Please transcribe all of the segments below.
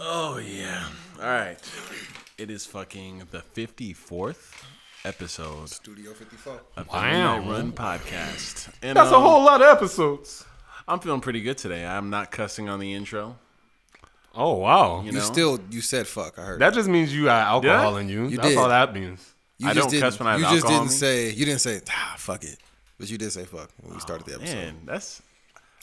Oh yeah. All right. It is fucking the fifty fourth episode Studio 54. of the Wow. Midnight Run podcast. And That's a um, whole lot of episodes. I'm feeling pretty good today. I'm not cussing on the intro. Oh wow. You You know, still you said fuck. I heard. That just means you got alcohol Yeah? in you. You That's did. all that means. you I just don't didn't, cuss when I have You just alcohol didn't me. say you didn't say ah fuck it, but you did say fuck when we started the episode. man, that's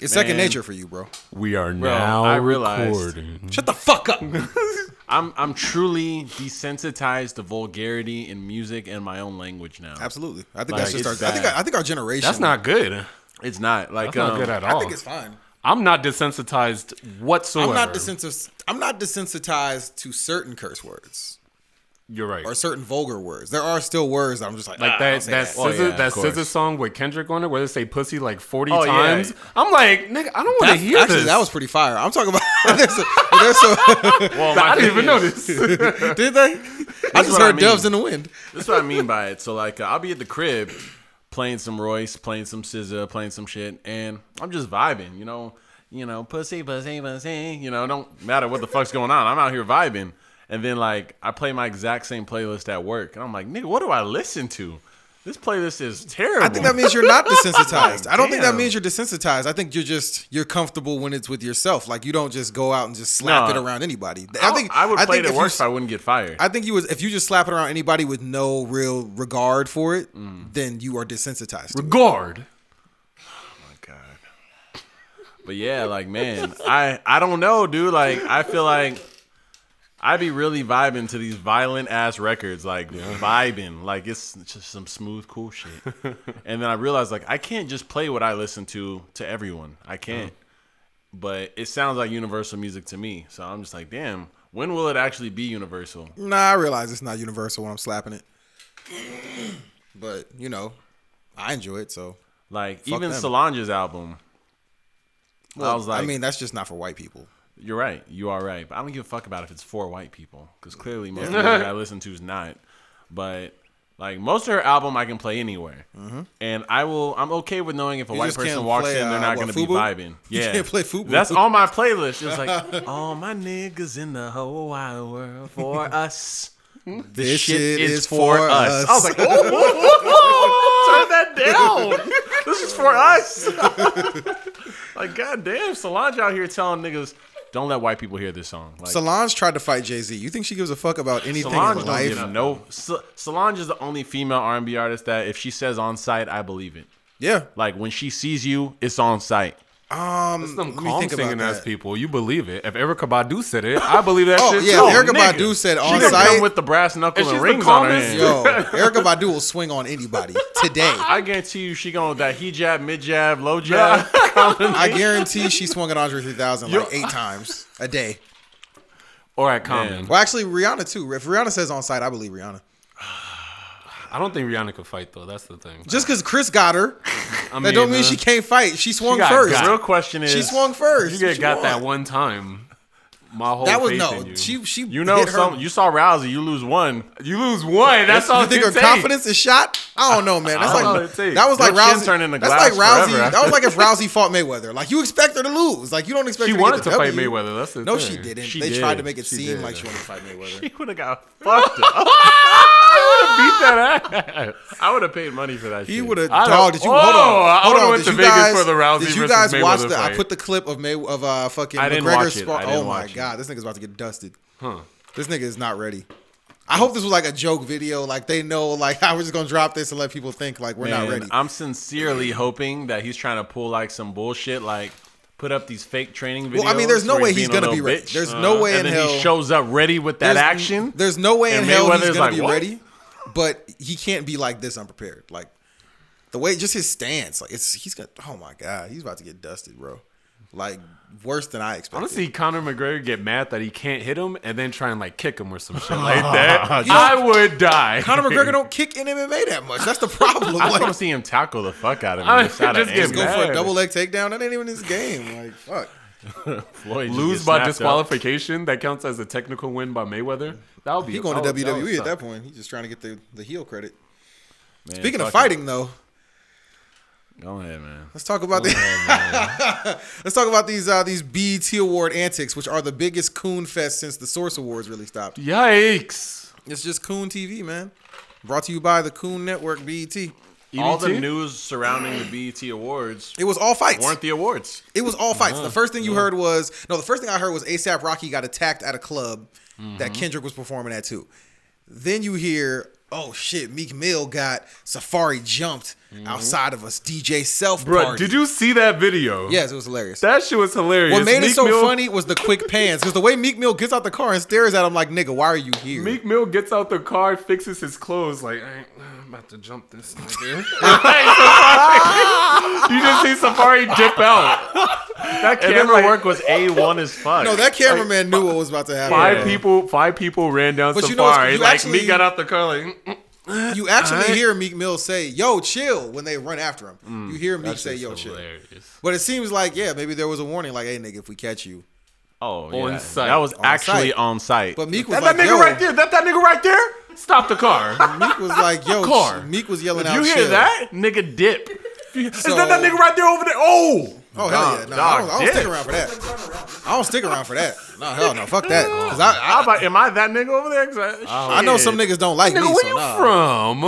It's second man. nature for you, bro. We are Bro, now I realized- recording. Shut the fuck up. I'm I'm truly desensitized to vulgarity in music and my own language now. Absolutely. I think Like, that's just our. it's I think bad. I think our generation. That's not good. It's not like That's not um, good at all. I think it's fine. I'm not desensitized whatsoever. I'm not desensitized. I'm not desensitized to certain curse words You're right. or certain vulgar words. There are still words that I'm just like like ah, that don't that Oh, scissor yeah, that course. scissor song with Kendrick on it where they say pussy like 40 Oh, yeah. times. I'm like, nigga, I don't want to That's- hear actually, this. that was pretty fire. I'm talking about there's a, there's a, well, I didn't even is- notice. did they? I just what I heard mean. doves in the wind. That's what I mean by it. So like, uh, I'll be at the crib playing some Royce, playing some SZA, playing some shit, and I'm just vibing. You know, you know, pussy, pussy, pussy. You know, don't matter what the fuck's going on. I'm out here vibing, and then like I play my exact same playlist at work, and I'm like, nigga, what do I listen to? This playlist is terrible. I think that means you're not desensitized. I don't think that means you're desensitized. I think you're just you're comfortable when it's with yourself. Like you don't just go out and just slap No. it around anybody. I think I would play it at work if I wouldn't get fired. I think you was if you just slap it around anybody with no real regard for it, Mm. then you are desensitized. Regard. God. But yeah, like man, I I don't know, dude. Like I feel like I be really vibing to these violent ass records, like vibing, like it's just some smooth, cool shit. and then I realized like I can't just play what I listen to to everyone. I can't. But it sounds like universal music to me, so I'm just like, damn. When will it actually be universal? Nah, I realize it's not universal when I'm slapping it, but you know, I enjoy it. So Like Fuck even them. Solange's album. I was like, I mean, that's just not for white people. You're right. You are right. But I don't give a fuck about if it's for white people because clearly most of the music I listen to is not. But like most of her album, I can play anywhere, and I will. I'm okay with knowing if a Mm-hmm. You white person walks play, in, they're uh, not going to be vibing. You Yeah, can't play Fubu. That's on my playlist. It's like all my niggas in the whole wide world for us. This shit is for us. I was like, turn that down. this is for us. like, goddamn, Solange out here telling niggas, don't let white people hear this song. Like, Solange tried to fight Jay Z. You think she gives a fuck about anything Solange in don't life? no. Sol- Solange is the only female R&B artist that if she says on site, I believe it. Yeah. Like when she sees you, it's on site. Um, Some let me calm think singing ass people. You believe it. If Erykah Badu said it, I believe that Oh shit yeah, too. Erykah nigga. Badu said She on gonna come site. with the brass knuckle And and, rings on her calmest- hand. Yo, Erykah Badu will swing on anybody today. I guarantee you, she going with that he jab, mid jab, low jab. I guarantee she swung at Andre 3000 like eight times a day. Or at Common. Well, actually, Rihanna too. If Rihanna says on site, I believe Rihanna. I don't think Rihanna could fight though. That's the thing. Just because Chris got her, I mean, that don't mean uh, she can't fight. She swung got first. got. Real question is, She swung first. You get She got won. that one time. My whole That was faith no. in you. She she. you know, hit her- some you saw Rousey, you lose one. you lose one. That's all you think her takes. confidence is shot? I don't know, man. That's I don't know like what it takes. that was like Your chin Rousey. turned into that's like Rousey. forever That was like if Rousey fought Mayweather. Like you expect her to lose. Like you don't expect She her to wanted get to the fight W. Mayweather. That's the No, thing. she didn't. She they did. tried to make it She seem did. like she wanted to fight Mayweather. He would have got fucked up. I would have beat that ass. I would have paid money for that. He would have I don't- dogged. Did you Whoa, hold on? Hold would've on. went Did to you Vegas guys for the Rousey Did you versus guys watch Mayweather the? I put the clip of May of uh fucking I didn't watch it. spot. I didn't Oh my watch it. God, this nigga's about to get dusted. Huh? This nigga is not ready. I hope this was like a joke video. Like they know, like I was just gonna drop this and let people think like we're not ready. I'm sincerely hoping that he's trying to pull like some bullshit, like put up these fake training videos. Well, I mean, there's no way he's a gonna be ready. bitch. There's no uh-huh. way and in then hell he shows up ready with that There's- action. There's no way in hell he's gonna like, be "What?" ready, but he can't be like this unprepared. Like the way, just his stance. Like it's he's gonna. Oh my god, he's about to get dusted, bro. Like worse than I I want expected. to see Conor McGregor get mad that he can't hit him and then try and like kick him or some shit like that. I would die. Conor McGregor don't kick in MMA that much. That's the problem. I just want to see him tackle the fuck out of him. I just just get go for a double leg takedown. That ain't even his game. Like fuck. Floyd lose by snapped up. disqualification. That counts as a technical win by Mayweather. That would be. He going to that that WWE at that point. He's just trying to get the the heel credit. Man, Speaking of fuck it. fighting though, Go ahead, man. Let's talk about the Let's talk about these uh, these BET Award antics, which are the biggest coon fest since the Source Awards really stopped. Yikes! It's just Coon TV, man. Brought to you by the Coon Network, BET. All the news surrounding the BET Awards It was all fights. weren't the awards. It was all fights. The first thing you heard was no. The first thing I heard was ASAP Rocky got attacked at a club that Kendrick was performing at too. Then you hear, oh shit, Meek Mill got Safaree jumped mm-hmm. outside of us DJ Self Bro, party. did you see that video? Yes, it was hilarious. That shit was hilarious. what made it so Mill- funny was the quick pans because the way Meek Mill gets out the car and stares at him like, "Nigga, why are you here?" Meek Mill gets out the car, fixes his clothes, like I ain't, I'm about to jump this nigga. you just see Safaree dip out. That And camera then work was a one as fuck. no, that cameraman knew what was about to happen. Five Yeah. people, five people ran down But you know what's- Safaree. you like actually- Meek got out the car, like mm, You actually Alright. hear Meek Mill say, "Yo, chill" when they run after him. Mm, you hear Meek say, "Yo, chill." But it seems like, yeah, maybe there was a warning, like, "Hey, nigga, if we catch you." oh, On yeah. site. That was On actually site. on site. But Meek was That, like, that nigga "Yo," right there. That that nigga right there. Stop the car. Meek was like, "Yo," Car. Meek was yelling Did out, you hear chill. that? Nigga dip. Is that that nigga right there over there? Oh, Oh hell yeah! No, I don't, I don't stick around for that. I don't stick around for that. No hell no, fuck that. Cause I, How I, about, am I that nigga over there? I, I know some niggas don't like nigga, me, where so you nah. from?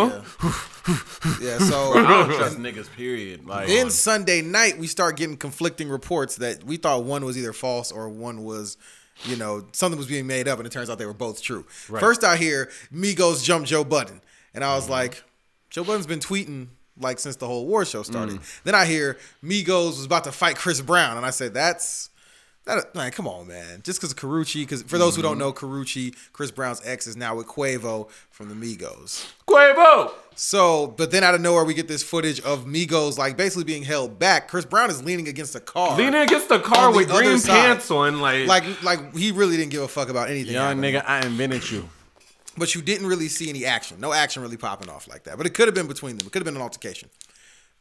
Yeah, so I don't trust niggas. Period. Like Then um, Sunday night, we start getting conflicting reports that we thought one was either false or one was, you know, something was being made up, and it turns out they were both true. First, I hear Migos jump Joe Budden, and I was Mm-hmm. like, Joe Budden's been tweeting like since the whole war show started. Mm. Then I hear Migos was about to fight Chris Brown, and I said, that's. That, man, come on, man. Just because of Karrueche, because for those who Mm-hmm. don't know, Karrueche, Chris Brown's ex, is now with Quavo from the Migos. Quavo. So, but then out of nowhere, we get this footage of Migos like basically being held back. Chris Brown is leaning against a car, Leaning against the car with green side. pants on, like, like like he really didn't give a fuck about anything. young happening. nigga, I invented you. But you didn't really see any action. No action really popping off like that. But it could have been between them. It could have been an altercation.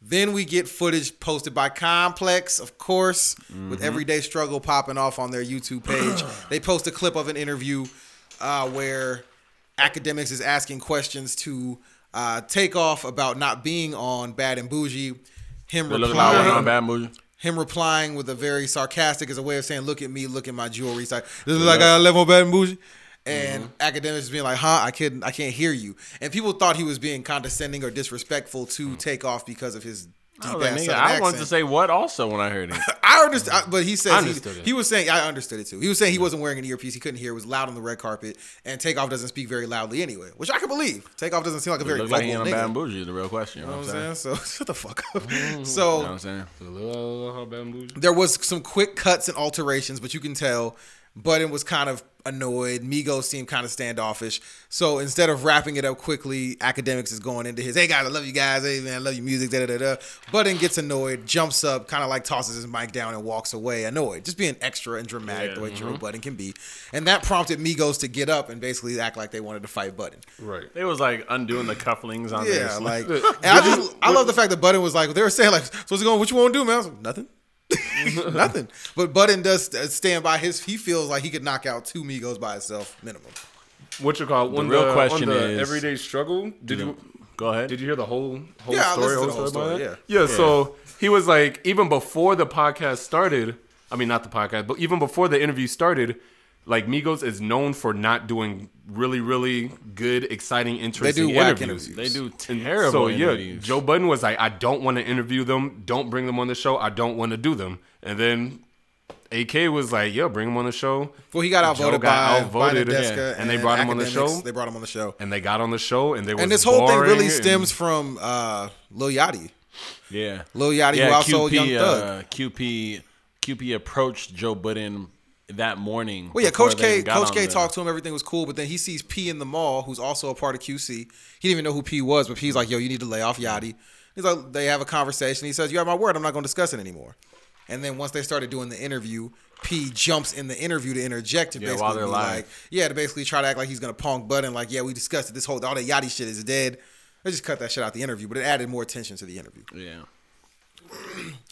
Then we get footage posted by Complex, of course, with Everyday Struggle popping off on their YouTube page. they post a clip of an interview uh, where Akademiks is asking questions to uh, Takeoff about not being on Bad and Bougie. Him They look like I was on replying, bad movie. him replying with a very sarcastic as a way of saying, "Look at me, look at my jewelry." It's like this is like I live on Bad and Bougie. And Mm-hmm. Akademiks being like, "Huh? I can't, I can't hear you." And people thought he was being condescending or disrespectful to Takeoff because of his deep Mm. I, ass Southern I wanted to say what also when I heard it. I understand, but he says I he, understood he was saying I understood it too. He was saying he wasn't wearing an earpiece. He couldn't hear. It was loud on the red carpet, and Takeoff doesn't speak very loudly anyway, which I can believe. Takeoff doesn't seem like a It very vocal like he in a nigga. bad and bougie is the real question. You know You what I'm saying? Saying? So shut the fuck up. You know what So I'm saying? there was some quick cuts and alterations, but you can tell Budden was kind of annoyed. Migos seemed kind of standoffish. So instead of wrapping it up quickly, Akademiks is going into his, hey guys, I love you guys. Hey man, I love your music. Da da da da. Budden gets annoyed, jumps up, kind of like tosses his mic down and walks away, annoyed. Just being extra and dramatic the way Joe mm-hmm. Budden can be. And that prompted Migos to get up and basically act like they wanted to fight Budden. right. They was like undoing the cufflings on there. Yeah, like, and I just, I love the fact that Budden was like, they were saying like, so what's he going? What you want to do, man? I was like, nothing, nothing. But Budden does stand by his. He feels like he could knock out two Migos by himself, minimum. What you call when real the, question on the is- everyday struggle? Did you Go ahead. did you hear the whole whole Yeah, story? listened to the whole whole story story, about it? yeah. Yeah. So he was like, even before the podcast started. I mean, not the podcast, but even before the interview started, like Migos is known for not doing really, really good, exciting, interesting whack interviews. interviews. They do terrible So yeah. Joe Budden was like, I don't want to interview them. Don't bring them on the show. I don't want to do them. And then AK was like, Yeah, bring them on the show. Well, he got Joe outvoted got by, outvoted, by Nadeska yeah. And they brought him on the show? They brought him on the show, And they got on the show, and they was and this whole thing boring really and- stems from uh, Lil Yachty. yeah. Lil Yachty, who yeah, also Young Thug. Uh, QP, QP approached Joe Budden that morning. Well, yeah, Coach K. Coach K the- talked to him. Everything was cool, but then he sees P in the mall, who's also a part of QC. He didn't even know who P was, but P's like, "Yo, you need to lay off Yachty." He's like, they have a conversation. He says, "You have my word. I'm not going to discuss it anymore." And then once they started doing the interview, P jumps in the interview to interject and Yeah, basically while they're be live. like, "Yeah," to basically try to act like he's going to punk Budden. Like, "Yeah, we discussed it. This whole all that Yachty shit is dead." They just cut that shit out the interview, but it added more attention to the interview. Yeah.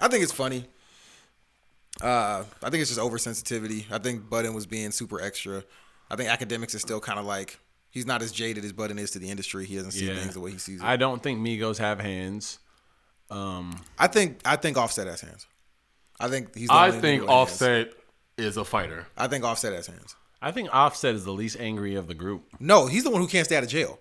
I think it's funny. Uh, I think it's just oversensitivity. I think Budden was being super extra. I think Akademiks is still kind of like he's not as jaded as Budden is to the industry. He doesn't see Yeah. things the way he sees it. I don't think Migos have hands. Um, I think I think Offset has hands. I think he's. The I think. Offset is a fighter. I think Offset has hands. I think Offset is the least angry of the group. No, he's the one who can't stay out of jail.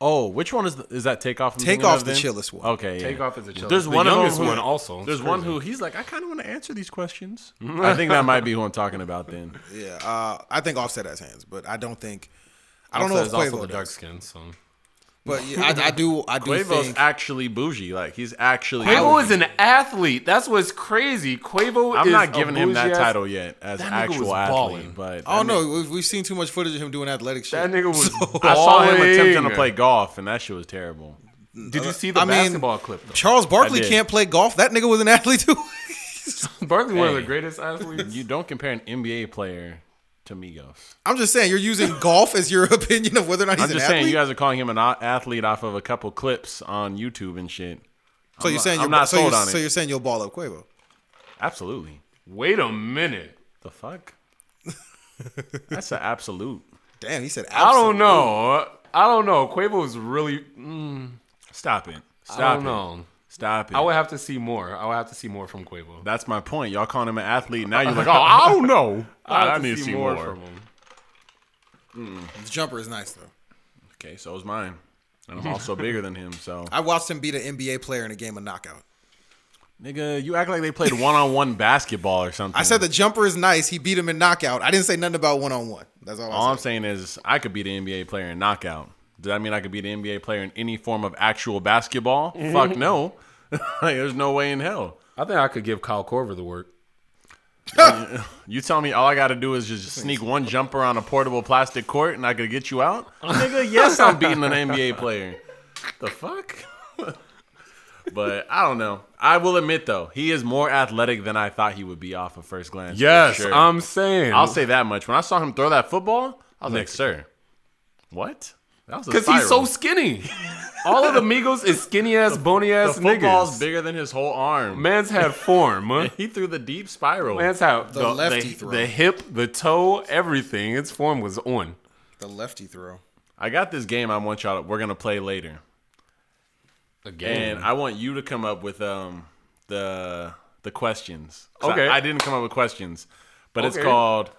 Oh, which one is the, is that Takeoff? I'm thinking Takeoff's of the chillest one. Okay, yeah. Takeoff is the chillest. There's The one of them youngest who- one also. It's There's one who he's like, I kind of want to answer these questions. I think that might be who I'm talking about then. Yeah, uh, I think Offset has hands, but I don't think. I don't know if is also Quavo the dark skin. So But yeah, I, I do. I do Quavo's think. actually bougie. Like he's actually. Quavo bougie. is an athlete. That's what's crazy. Quavo I'm is not a giving him that bougie-ass- title yet as That nigga was actual athlete, but oh, I don't know. We've, we've seen too much footage of him doing athletic shit. That nigga was. I saw him attempting to play golf, and that shit was terrible. Did you uh, see the I mean, basketball clip? Though? Charles Barkley can't play golf. That nigga was an athlete too. Barkley, one of the greatest athletes. You don't compare an NBA player to Migos. I'm just saying, you're using golf as your opinion of whether or not he's I'm an just athlete. saying, you guys are calling him an a- athlete off of a couple clips on YouTube and shit. so you're not- saying I'm you're not so sold on it. So you're saying you'll ball up Quavo. Absolutely. Wait a minute. The fuck? That's an absolute. Damn, he said. I don't know. I don't know. Quavo is really. Mm, Stop it. Stop I don't it. know. Stop it. I would have to see more. I would have to see more from Quavo. That's my point. Y'all calling him an athlete. Now you're like, oh, I don't know. I, I, have need to see more. from him. Mm. The jumper is nice though. Okay, so is mine. And I'm also bigger than him. So, I watched him beat an NBA player in a game of knockout. nigga, you act like they played one on one basketball or something. I said the jumper is nice. He beat him in knockout. I didn't say nothing about one on one. That's all. All I I'm saying is I could be the NBA player in knockout. Does that mean I could be the NBA player in any form of actual basketball? Fuck no. like, there's no way in hell. I think I could give Kyle Korver the work. You tell me all I got to do is just sneak one jumper on a portable plastic court and I could get you out? Nigga, yes, I'm beating an NBA player. The fuck? but I don't know. I will admit though, he is more athletic than I thought he would be off of first glance. for Yes, sure. I'm saying. I'll say that much. When I saw him throw that football, I was like, "Sir, what?" That was a because he's so skinny. All of the Migos is skinny ass, bony The ass football's niggas. bigger than his whole arm. Man's had form. huh? He threw the deep spiral. Man's had The the, lefty the, throw. the hip, the toe, everything. Its form was on. The lefty throw. I got this game. I want y'all. To, we're gonna play later, Again. and I want you to come up with um the the questions. 'Cause Okay. I, I didn't come up with questions, but it's Okay. called.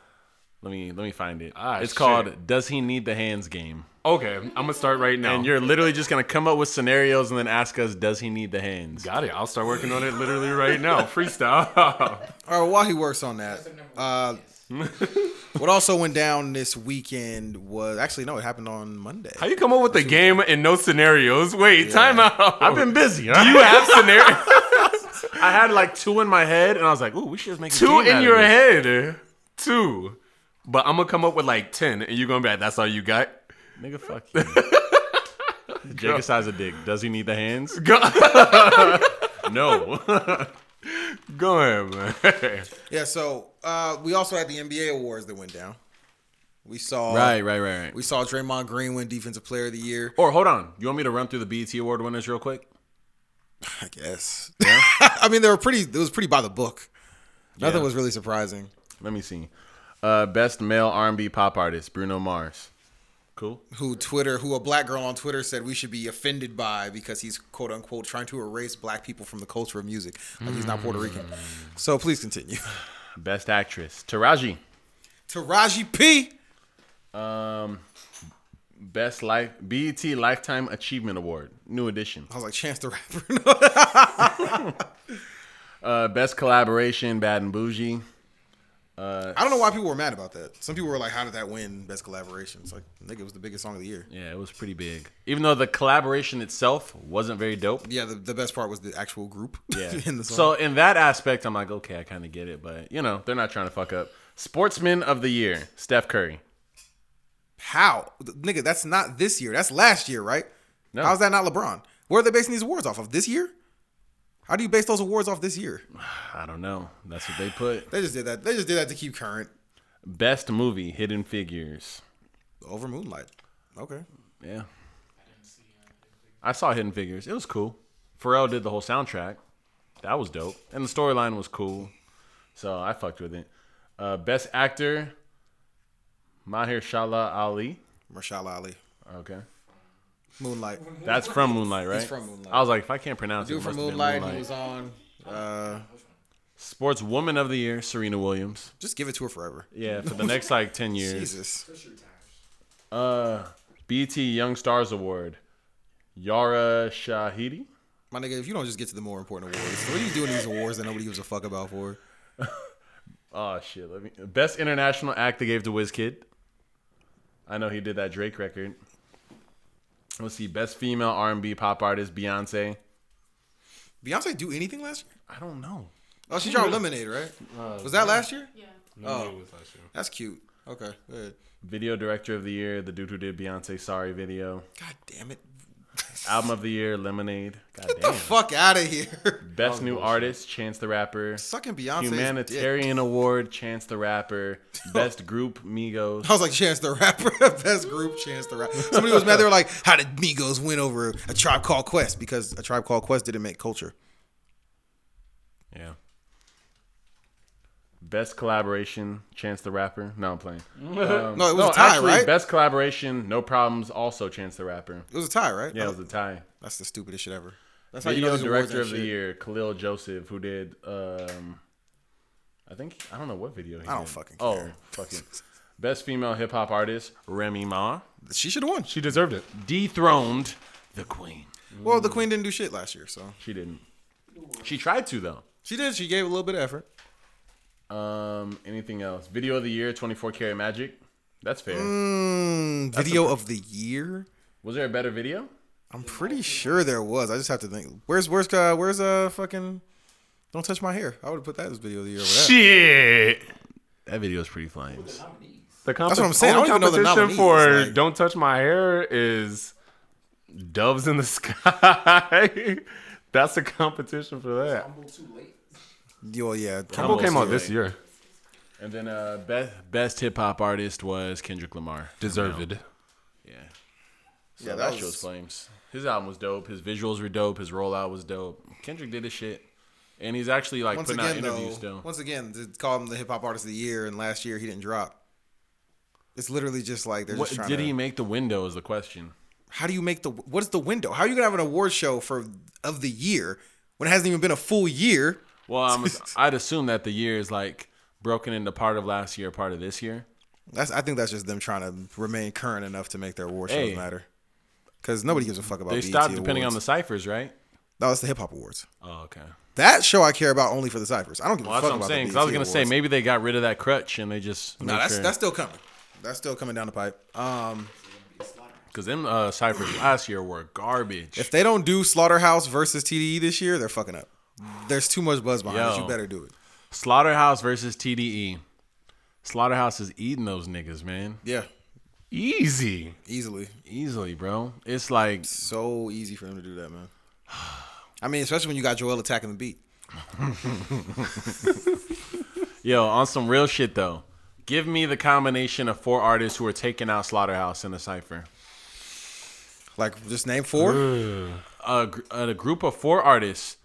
Let me let me find it. Ah, it's shit. called "Does He Need the Hands?" game. Okay, I'm gonna start right now. And you're literally just gonna come up with scenarios and then ask us, "Does he need the hands?" got it. I'll start working on it literally right now. Freestyle. All right, while he works on that, uh, what also went down this weekend was actually no, it happened on Monday. How you come up with the game and no scenarios? Wait, time out. I've been busy. Do you have scenarios? I had like two in my head, and I was like, "Ooh, we should just make a Two game out in of your this. head. Two. But I'm gonna come up with like ten, and you're gonna be like, "That's all you got." Nigga, fuck you. Jacob size a dick. Does he need the hands? Go, No. go ahead, man. Yeah, so uh, we also had the NBA awards that went down. We saw right, right, right, right. We saw Draymond Green win Defensive Player of the Year. Or hold on. You want me to run through the BET award winners real quick? I guess. I mean, they were pretty. It was pretty by the book. Nothing Yeah. was really surprising. Let me see. Uh, best male R&B pop artist, Bruno Mars. Cool. Who Twitter? Who a black girl on Twitter said we should be offended by because he's quote unquote trying to erase black people from the culture of music. Like he's not Puerto Rican. So please continue. Best actress, Taraji. Taraji P. Um, best life BET Lifetime Achievement Award, New Edition. I was like Chance the Rapper. Uh, best collaboration, Bad and Bougie. Uh, I don't know why people were mad about that. Some people were like, "How did that win best collaboration?" It's like, nigga, it was the biggest song of the year. Yeah, it was pretty big. Even though the collaboration itself wasn't very dope. Yeah, the, the best part was the actual group. Yeah. in the song. so in that aspect, I'm like, okay, I kind of get it, but you know, they're not trying to fuck up. Sportsman of the year, Steph Curry. How, nigga? That's not this year. That's last year, right? No. How's that not LeBron? Where are they basing these awards off of? This year? How do you base those awards off this year? I don't know. That's what they put. They just did that. They just did that to keep current. Best movie, Hidden Figures. Over Moonlight. Okay. Yeah. I saw Hidden Figures. It was cool. Pharrell did the whole soundtrack. That was dope. And the storyline was cool. So I fucked with it. Uh, best actor, Mahershala Ali. Marshala Ali. Okay. Moonlight. That's from Moonlight, right? He's from Moonlight. I was like, if I can't pronounce it, Dude it from must have been Moonlight, Moonlight. he was on. Uh, Sports Woman of the Year, Serena Williams. just give it to her forever. Yeah, for the next like ten years. Jesus. Uh, BT Young Stars Award, Yara Shahidi. My nigga, if you don't just get to the more important awards, what are you doing these awards that nobody gives a fuck about for? Oh shit! Let me best international act they gave to Wizkid. I know he did that Drake record. Let's see, best female R and B pop artist Beyonce. Beyonce do anything last year? I don't know. Oh, she dropped Lemonade, right? Uh, was that last year? Yeah. Oh. Was last year. That's cute. Okay, good. Video director of the year, the dude who did Beyonce Sorry video. God damn it. Album of the year, Lemonade. God Get the fuck out of here. Best new artist, Chance the Rapper. Sucking Beyonce. Humanitarian Award, Chance the Rapper. Best group, Migos. I was like, Chance the Rapper, best group, Chance the Rapper. Somebody was mad. They were like, how did Migos win over a Tribe Called Quest? Because a Tribe Called Quest didn't make culture. Yeah. Best collaboration, Chance the Rapper. No, I'm playing. Um, No, it was a tie, actually, right? Best collaboration, No Problems, also Chance the Rapper. It was a tie, right? Yeah, it was a tie. That's the stupidest shit ever. That's Video these awards director of the shit. year, Kahlil Joseph, who did, um, I think, I don't know what video he I don't did. fucking Oh, fucking. Best female hip hop artist, Remy Ma. She should have won. She deserved it. Dethroned the queen. Well, the Queen didn't do shit last year, so She didn't. She tried to, though. she did. She gave a little bit of effort. Um, anything else? Video of the year, 24 Karat Magic. That's fair. Mm, video of the year. Was there a better video? I'm pretty sure there was. I just have to think. Where's where's uh where's uh fucking? Don't touch my hair. I would have put that as video of the year. Over that. Shit. That video is pretty flames. The comp- That's what I'm saying. I don't even know the competition nominees, for like- "Don't Touch My Hair" is "Doves in the Sky." That's a competition for that. Yo, yeah. Humble came out this year. And then uh, best best hip hop artist was Kendrick Lamar. Deserved. Yeah. So Yeah, that, that show's was- flames. His album was dope. His visuals were dope. His rollout was dope. Kendrick did his shit, and he's actually like Once putting out again, though, interviews still. once again, to call him the hip hop artist of the year, and last year he didn't drop. It's literally just like they're What, just trying did to. he make the window? Is the question. how do you make the? What is the window? How are you gonna have an award show for of the year when it hasn't even been a full year? Well, I'm, I'd assume that the year is like broken into part of last year, part of this year. That's I think that's just them trying to remain current enough to make their award shows Hey. matter. Because nobody gives a fuck about. They BET stopped depending on the ciphers, right? No, it's the hip hop awards. Oh, okay. That show I care about only for the ciphers. I don't give Well, a that's fuck what I'm about saying. Because I was gonna say maybe they got rid of that crutch and they just No, that's that's still coming. That's still coming down the pipe. Um, because them uh, ciphers last year were garbage. if they don't do Slaughterhouse versus TDE this year, they're fucking up. There's too much buzz behind it. Yo. You better do it. Slaughterhouse versus TDE. Slaughterhouse is eating those niggas, man. Yeah, Easy. easily. Easily, bro. It's like So easy for him to do that, man. I mean, especially when you got Joel attacking the beat. Yo, on some real shit though. Give me the combination of four artists who are taking out Slaughterhouse in a cipher. Like, just name four. A, a group of four artists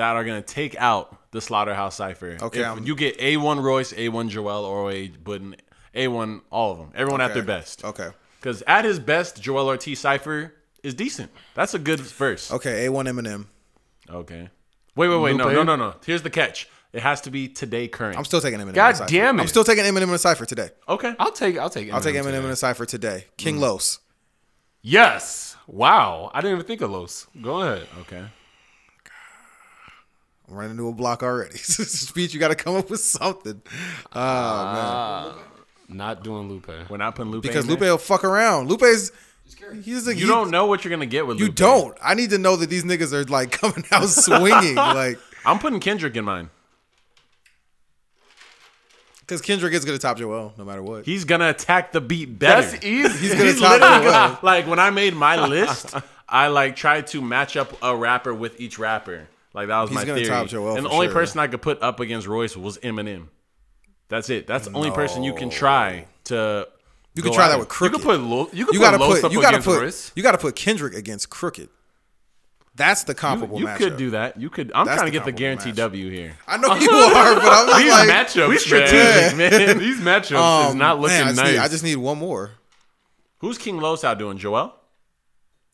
that are gonna take out the Slaughterhouse cipher. Okay, If you get A1 Royce, A1 Joel, or A Budden, A1, all of them. Everyone at their best. Okay. Because at his best, Joel Ortiz cipher is decent. That's a good verse. Okay. A1 Eminem. Okay. Wait, wait, wait. No, Lupe? no, no, no. Here's the catch. It has to be today current. I'm still taking Eminem. God in damn it. I'm still taking Eminem in a cipher today. okay. I'll take. I'll take. I'll take Eminem Eminem today. in a cipher today. King Mm. Los. Yes. Wow. I didn't even think of Los. Go ahead. Okay. I'm running into a block already. Speech, you got to come up with something. Oh man, ah. Not doing Lupe. We're not putting Lupe because in Lupe there? will fuck around. Lupe's he's a You he- don't know what you're gonna get with You Lupe. don't. I need to know that these niggas are like coming out swinging, like I'm putting Kendrick in mine. because Kendrick is gonna top Joel no matter what. He's gonna attack the beat better. That's easy. He's gonna He's top Joel. gonna, like when I made my list, I like tried to match up a rapper with each rapper. Like that was He's my theory. top Joel and the only sure. person I could put up against Royce was Eminem. That's it. That's the only person you can try to. You could go try that with Crooked. You Crooked. could put. Lo- you could you put gotta Los put you gotta put Royce. you gotta put Kendrick against Crooked. That's the comparable You matchup. could do that. You could. I'm That's trying to the get the comparable guarantee matchup. W here. I know you are, but I'm just These like matchups, We strategic, man. These matchups is um, not looking man, I just nice. Need, I just need one more. Who's King Los out doing? Joel.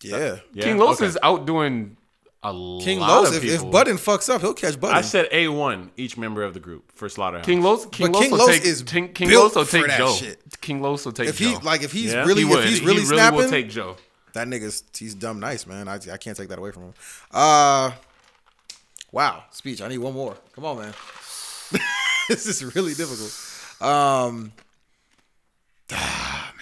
Yeah. Yeah? King Los Okay. is outdoing a King lot Los, of if, people. if Budden fucks up, he'll catch Budden. I said A one each member of the group for Slaughterhouse. King Los, King But Los King will Los take is King, King built Los will for take that Joe. shit. King Los will take if Joe. he like if he's Yeah. really he would. if he's he really, really snapping, will take Joe. that nigga's he's dumb nice, man. I, I can't take that away from him. Uh wow, speech. I need one more. Come on, man. this is really difficult. Um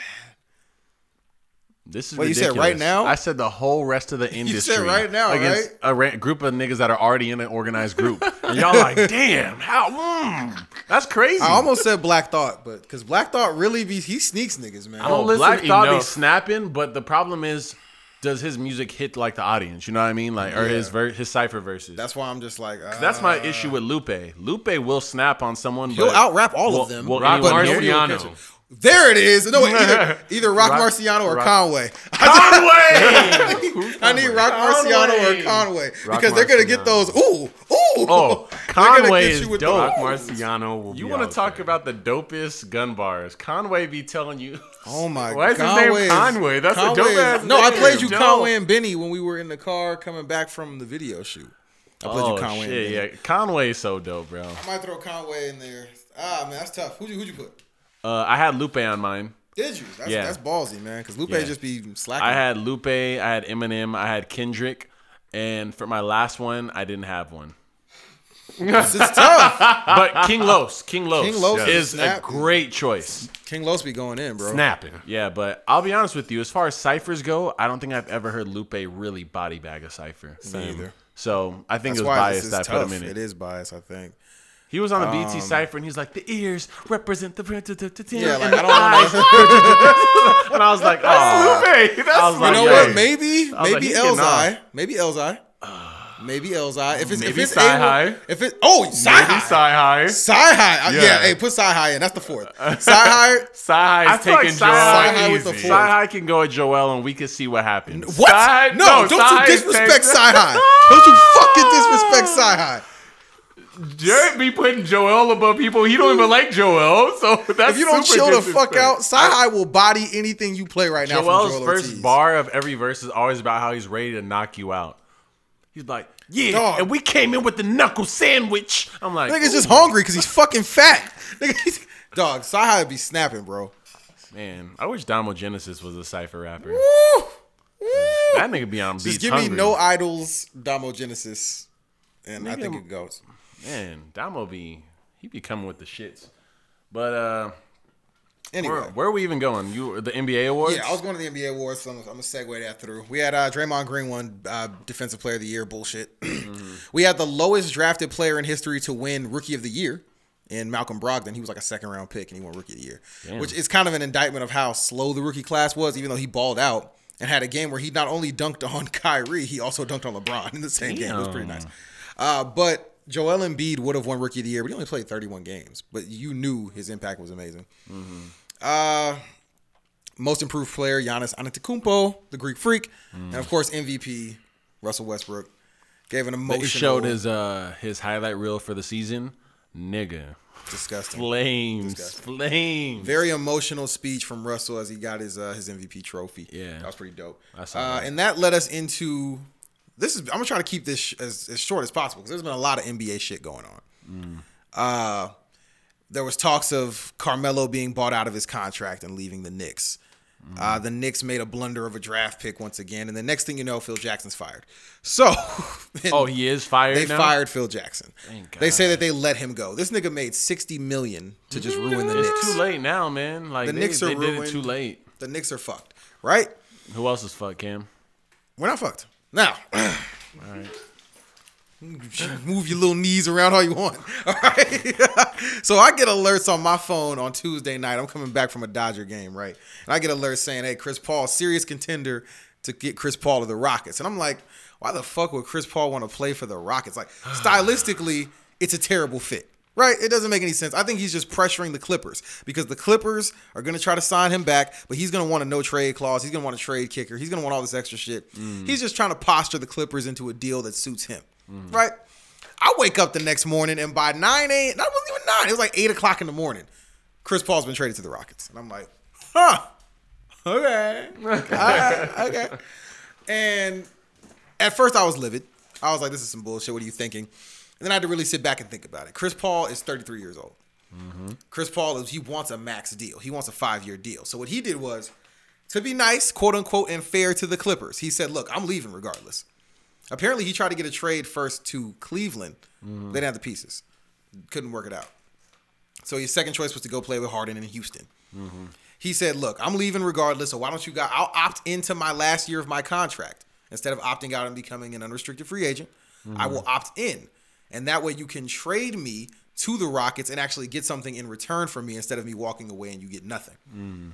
This is Wait, you said right now? I said the whole rest of the industry. You said right now, against right? A ra- group of niggas that are already in an organized group, and y'all like, damn, how? Mm, that's crazy. I almost said Black Thought, but because Black Thought really be he sneaks niggas, man. I don't Oh, listen Black Thought be snapping, but the problem is, does his music hit like the audience? You know what I mean? Like, or his ver- his cipher verses. That's why I'm just like uh, That's my issue with Lupe. Lupe will snap on someone. He'll but out rap all will- of them. will Rock but hear nobody you? will Marciano. Catch it. There it is. No, either either Rock, Rock- Marciano or Rock- Conway. Conway. I need Rock Marciano or Conway Rock because they're gonna get Marciano. those. Ooh, ooh. Oh, Conway is you with dope. Rock Marciano will You want to talk there. about the dopest gun bars? Conway be telling you. Oh my god! Why is his name Conway is- Conway? That's a Conway dope is- ass No, I played you Dope. Conway and Benny when we were in the car coming back from the video shoot. I played Oh you Conway. shit, and Benny. yeah, Conway's so dope, bro. I might throw Conway in there. Ah man, that's tough. Who'd you who'd you put? Uh, I had Lupe on mine. Did you? That's, Yeah. that's ballsy, man. Because Lupe Yeah. just be slacking. I had Lupe, I had Eminem, I had Kendrick, and for my last one, I didn't have one. It's it's tough. But King Los, King Los, King Los is is a great choice. King Los be going in, bro. snapping. Yeah, but I'll be honest with you. As far as ciphers go, I don't think I've ever heard Lupe really body bag a cipher. Me either. So I think That's it was biased this is that I put tough. him in It it. is biased, I think. He was on the BT um, cipher and he's like, the ears represent the Yeah, yeah, like I don't want to. and I was like, oh, Lupe, that's I was You know what? Maybe, maybe he's Elzhi, maybe Elzhi, maybe Elzhi. If it's if it's Sci-Hi. A1, if it oh Sci maybe High, Sci-Hi. Sci High, uh, yeah. Yeah. Hey, put Sci High in. That's the fourth. Sci High. Sci-Hi I is feel like taking Sci-Hi Joel with the easy. four. Sci-Hi can go at Joel and we can see what happens. What? Sci- no, no, don't you disrespect takes- Sci High. Don't you fucking disrespect Sci High. Jared be putting Joel above people. He don't even like Joel, so that's If you don't super chill the fuck out, Sci High will body anything you play right now. Joel's from Joel first Ortiz. bar of every verse is always about how he's ready to knock you out. He's like, yeah, Dog. and we came in with the knuckle sandwich. I'm like, Nigga's just hungry because he's fucking fat. Nigga, he's- Dog, Sci High be snapping, bro. man, I wish Damo Genesis was a cipher rapper. Woo! Woo! That nigga be on beats Just give hungry. me no idols, Damo Genesis, and I think it goes. Man, Damo be he be coming with the shits. But uh, Anyway, where, where are we even going? You the NBA awards? yeah, I was going to the NBA awards, so I'm, I'm gonna segue that through. We had uh, Draymond Green won uh, Defensive Player of the Year. Bullshit. we had the lowest drafted player in history to win Rookie of the Year. And Malcolm Brogdon, he was like a second round pick and he won Rookie of the Year, Damn. which is kind of an indictment of how slow the rookie class was. Even though he balled out and had a game where he not only dunked on Kyrie, he also dunked on LeBron in the same game. It was pretty nice. Uh, but Joel Embiid would have won Rookie of the Year, but he only played 31 games. But you knew his impact was amazing. Uh, most improved player Giannis Antetokounmpo, the Greek Freak, and of course MVP Russell Westbrook gave an emotional. He showed his uh his highlight reel for the season. Nigga, disgusting, flames, Disgusting. flames. very emotional speech from Russell as he got his uh, his MVP trophy. Yeah. that was pretty dope. I saw Uh, that. and that led us into this is. I'm gonna try to keep this sh- as, as short as possible because there's been a lot of NBA shit going on. Mm. Uh, there was talks of Carmelo being bought out of his contract and leaving the Knicks. Mm. Uh, the Knicks made a blunder of a draft pick once again, and the next thing you know, Phil Jackson's fired. So, oh, he is fired. they now? fired Phil Jackson. Thank They say that they let him go. This nigga made sixty million to just ruin the It's Knicks. too late now, man. Like The they, Knicks are they ruined. too late. The Knicks are fucked, right? Who else is fucked, Cam? We're not fucked. Now, All right. move your little knees around all you want. All right. so I get alerts on my phone on Tuesday night. I'm coming back from a Dodger game, right? And I get alerts saying, "Hey, Chris Paul, serious contender to get Chris Paul to the Rockets." And I'm like, "Why the fuck would Chris Paul want to play for the Rockets? Like, stylistically, it's a terrible fit." Right? It doesn't make any sense. I think he's just pressuring the Clippers because the Clippers are going to try to sign him back, but he's going to want a no trade clause. He's going to want a trade kicker. He's going to want all this extra shit. Mm. He's just trying to posture the Clippers into a deal that suits him. Mm-hmm. Right? I wake up the next morning and by 9 a.m., that wasn't even 9, it was like 8 o'clock in the morning. Chris Paul's been traded to the Rockets. And I'm like, huh. Okay. Right, okay. And at first I was livid. I was like, this is some bullshit. What are you thinking? Then I had to really sit back and think about it. Chris Paul is 33 years old. Chris Paul is he wants a max deal. He wants a five year deal. So what he did was to be nice, quote unquote, and fair to the Clippers. He said, "Look, I'm leaving regardless." Apparently, he tried to get a trade first to Cleveland. Mm-hmm. They didn't have the pieces. Couldn't work it out. So his second choice was to go play with Harden in Houston. Mm-hmm. He said, "Look, I'm leaving regardless. So why don't you guys? I'll opt into my last year of my contract instead of opting out and becoming an unrestricted free agent. I mm-hmm. will opt in, and that way you can trade me to the Rockets and actually get something in return for me instead of me walking away and you get nothing." Mm.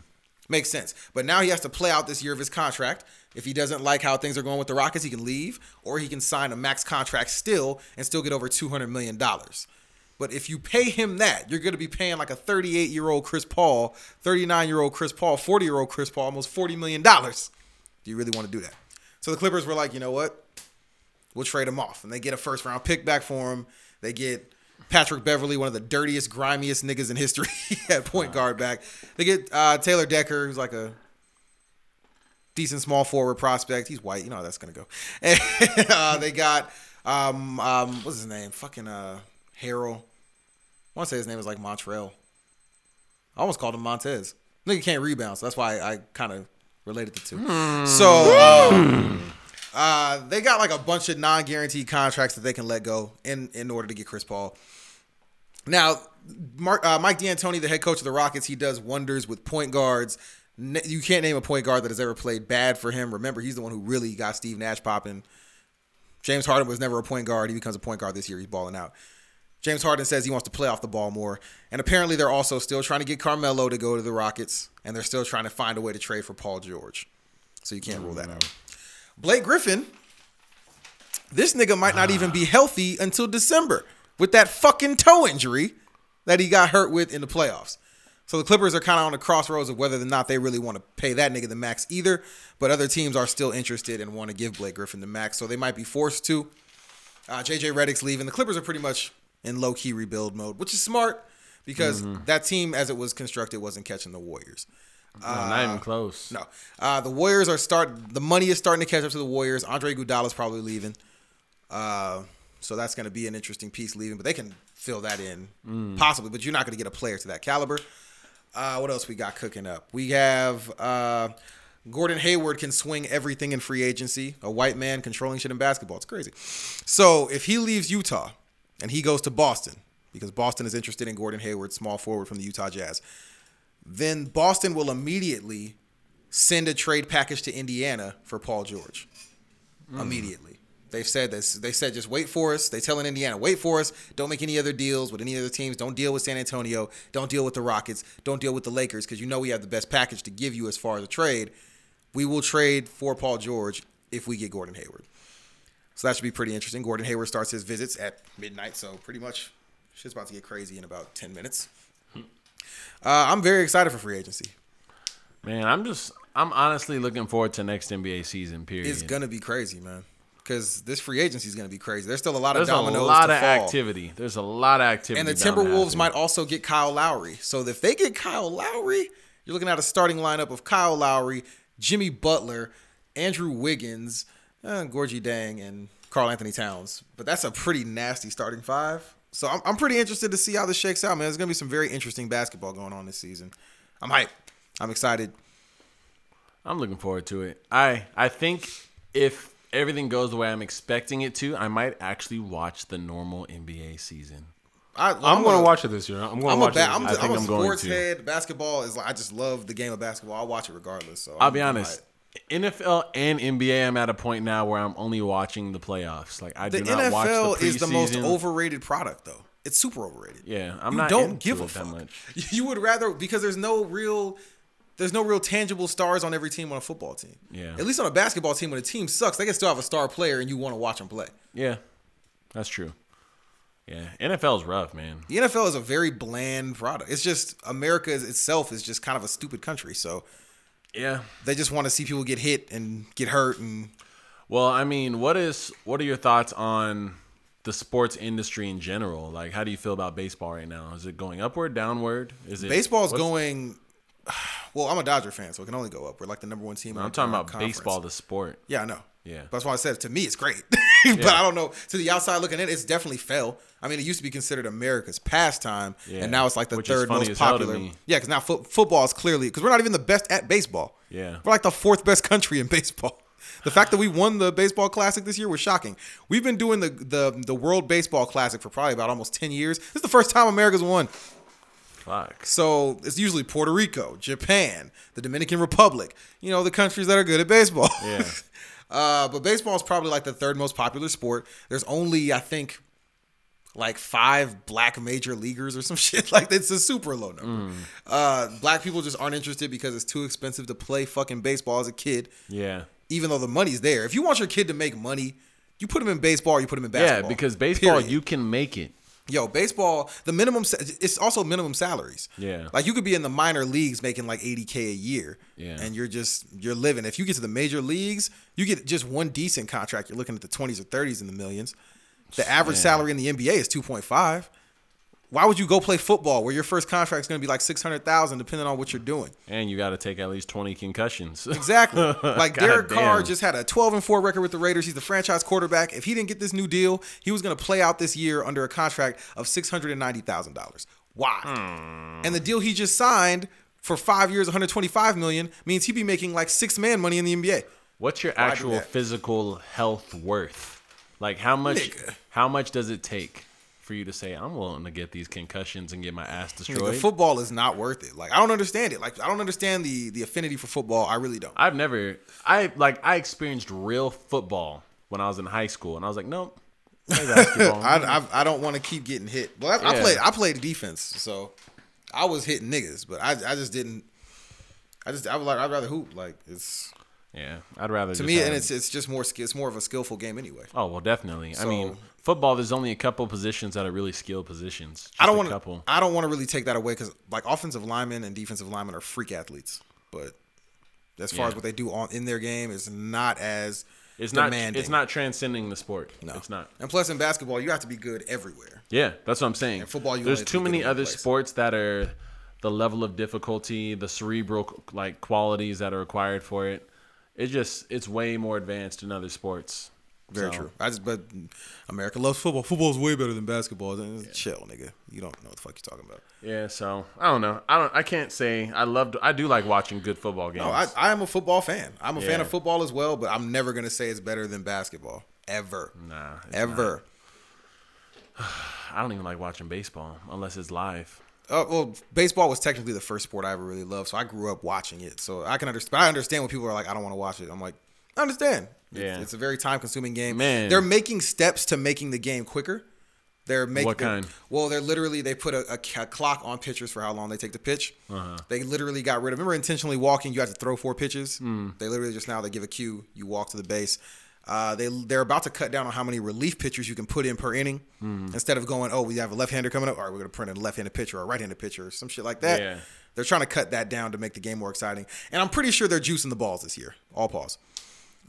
Makes sense. But now he has to play out this year of his contract. If he doesn't like how things are going with the Rockets, he can leave, or he can sign a max contract still and still get over $200 million. But if you pay him that, you're going to be paying like a 38 year old Chris Paul, 39 year old Chris Paul, 40 year old Chris Paul almost $40 million. Do you really want to do that? So the Clippers were like, you know what? We'll trade him off. And they get a first round pick back for him. They get Patrick Beverley, one of the dirtiest, grimiest niggas in history at point guard back. They get uh, Taylor Decker, who's like a decent small forward prospect. He's white. You know how that's going to go. And, uh, they got, um, um, what's his name? Fucking uh, Harrell. I want to say his name is like Montreal. I almost called him Montez. Nigga can't rebound, so that's why I, I kind of related the two. So um, uh, they got like a bunch of non-guaranteed contracts that they can let go in in order to get Chris Paul. Now, Mark, uh, Mike D'Antoni, the head coach of the Rockets, he does wonders with point guards. You can't name a point guard that has ever played bad for him. Remember, he's the one who really got Steve Nash popping. James Harden was never a point guard. He becomes a point guard this year. He's balling out. James Harden says he wants to play off the ball more. And apparently, they're also still trying to get Carmelo to go to the Rockets, and they're still trying to find a way to trade for Paul George. So you can't rule that out. Blake Griffin, this nigga might not even be healthy until December with that fucking toe injury that he got hurt with in the playoffs. So the Clippers are kind of on the crossroads of whether or not they really want to pay that nigga the max either. But other teams are still interested and want to give Blake Griffin the max, so they might be forced to. Uh, JJ Redick's leaving. The Clippers are pretty much in low key rebuild mode, which is smart because that team, as it was constructed, wasn't catching the Warriors. No, not even close. No, uh, the Warriors are start. The money is starting to catch up to the Warriors. Andre Iguodala's probably leaving, uh, so that's going to be an interesting piece leaving. But they can fill that in possibly. But you're not going to get a player to that caliber. Uh, what else we got cooking up? We have uh, Gordon Hayward can swing everything in free agency. A white man controlling shit in basketball. It's crazy. So if he leaves Utah and he goes to Boston because Boston is interested in Gordon Hayward, small forward from the Utah Jazz, then Boston will immediately send a trade package to Indiana for Paul George. Mm. Immediately. They've said this. They said just wait for us. They telling Indiana, wait for us. Don't make any other deals with any other teams. Don't deal with San Antonio. Don't deal with the Rockets. Don't deal with the Lakers because you know we have the best package to give you as far as a trade. We will trade for Paul George if we get Gordon Hayward. So that should be pretty interesting. Gordon Hayward starts his visits at midnight, so pretty much shit's about to get crazy in about 10 minutes. Uh, I'm very excited for free agency. Man, I'm just I'm honestly looking forward to next NBA season. Period. It's gonna be crazy, man. Because this free agency is gonna be crazy. There's still a lot of dominoes. There's a lot of fall. activity. There's a lot of activity. And the Timberwolves might also get Kyle Lowry. So if they get Kyle Lowry, you're looking at a starting lineup of Kyle Lowry, Jimmy Butler, Andrew Wiggins, uh, Gorgui Dieng, and Karl-Anthony Towns. But that's a pretty nasty starting five. So I'm, I'm pretty interested to see how this shakes out, man. There's gonna be some very interesting basketball going on this season. I'm hyped. I'm excited. I'm looking forward to it. I I think if everything goes the way I'm expecting it to, I might actually watch the normal NBA season. I, I'm, going to watch it this year. I'm going I'm to a, watch ba- it. I'm, this a- I'm a I'm going sports to. head. Basketball is like I just love the game of basketball. I'll watch it regardless. So I'll I'm- be I'm honest. hyped. NFL and NBA, I'm at a point now where I'm only watching the playoffs. Like I The do not watch the NFL is the most overrated product, though. It's super overrated. Yeah, I'm you not don't give a it that fuck. much. You would rather because there's no real, there's no real tangible stars on every team on a football team. Yeah. At least on a basketball team, when a team sucks, they can still have a star player and you want to watch them play. Yeah, that's true. Yeah, NFL is rough, man. The NFL is a very bland product. It's just America itself is just kind of a stupid country. So Yeah. they just want to see people get hit and get hurt and Well, I mean, what is what are your thoughts on the sports industry in general? Like, how do you feel about baseball right now? Is it going upward, downward? Is it baseball's going. Well, I'm a Dodger fan, so it can only go up. We're like the number one team. in I'm talking about conference. baseball, the sport. Yeah, I know. Yeah. That's why I said to me it's great. but I don't know. To the outside looking in, it's definitely fell. I mean, it used to be considered America's pastime, Yeah. and now it's like the Which third most as hell to popular. Yeah, because now fo- football is clearly because we're not even the best at baseball. Yeah. we're like the fourth best country in baseball. The fact that we won the baseball classic this year was shocking. We've been doing the the the World Baseball Classic for probably about almost ten years. This is the first time America's won. Fuck. So it's usually Puerto Rico, Japan, the Dominican Republic. You know, the countries that are good at baseball. Yeah. uh, but baseball is probably like the third most popular sport. There's only, I think, like five black major leaguers or some shit. Like it's a super low number. Uh, black people just aren't interested because it's too expensive to play fucking baseball as a kid. Yeah. Even though the money's there. If you want your kid to make money, you put him in baseball. or You put him in basketball. Yeah, because baseball, Period. you can make it. Yo, baseball, the minimum, it's also minimum salaries. Yeah. Like you could be in the minor leagues making like 80K a year. Yeah. And you're just, you're living. If you get to the major leagues, you get just one decent contract. You're looking at the 20s or 30s in the millions. The average Man. salary in the NBA is 2.5. Why would you go play football where your first contract is going to be like 600,000 depending on what you're doing? And you got to take at least 20 concussions. Exactly. Like Derek Carr damn. just had a 12 and 4 record with the Raiders. He's the franchise quarterback. If he didn't get this new deal, he was going to play out this year under a contract of $690,000. Why? Hmm. And the deal he just signed for 5 years, 125 million means he'd be making like 6 man money in the NBA. What's your Why actual physical health worth? Like how much Nigga. how much does it take for you to say I'm willing to get these concussions and get my ass destroyed? football is not worth it. Like I don't understand it. Like I don't understand the the affinity for football. I really don't. I've never I like I experienced real football when I was in high school and I was like, nope. I, I, I don't want to keep getting hit. Well, I, I played I played defense, so I was hitting niggas, but I I just didn't. I just I would like I'd rather hoop. Like it's yeah, I'd rather to me, and it's it's just more. It's more of a skillful game anyway. Oh well, definitely. I mean, So- football. There's only a couple positions that are really skilled positions. Just I don't want couple. to. I don't want to really take that away because like offensive linemen and defensive linemen are freak athletes, but as far Yeah. as what they do on in their game is not as It's not. demanding. It's not transcending the sport. No, it's not. And plus, in basketball, you have to be good everywhere. Yeah, that's what I'm saying. In football, you there's too many other place. sports that are the level of difficulty, the cerebral like qualities that are required for it. It just it's way more advanced in other sports. Very So, true. I just but America loves football. Football is way better than basketball. Chill, nigga. You don't know what the fuck you're talking about. Yeah, so I don't know. I don't. I can't say I love. I do like watching good football games. No, I, I am a football fan. I'm a fan of football as well, but I'm never gonna say it's better than basketball ever. nah, Ever. not. I don't even like watching baseball unless it's live. Uh, well, baseball was technically the first sport I ever really loved, so I grew up watching it. So I can understand. I understand when people are like, "I don't want to watch it." I'm like, I understand. Yeah. it's a very time-consuming game. Man. they're making steps to making the game quicker. They're making What kind? Well, they're literally they put a, a ca- clock on pitchers for how long they take the pitch. Uh-huh. They literally got rid of. Remember, intentionally walking, you have to throw four pitches. Hmm. They literally just now they give a cue, you walk to the base. Uh, they they're about to cut down on how many relief pitchers you can put in per inning. Hmm. Instead of going, oh, we have a left-hander coming up, all right, we're gonna print a left-handed pitcher or a right-handed pitcher or some shit like that. Yeah. They're trying to cut that down to make the game more exciting. And I'm pretty sure they're juicing the balls this year. All pause.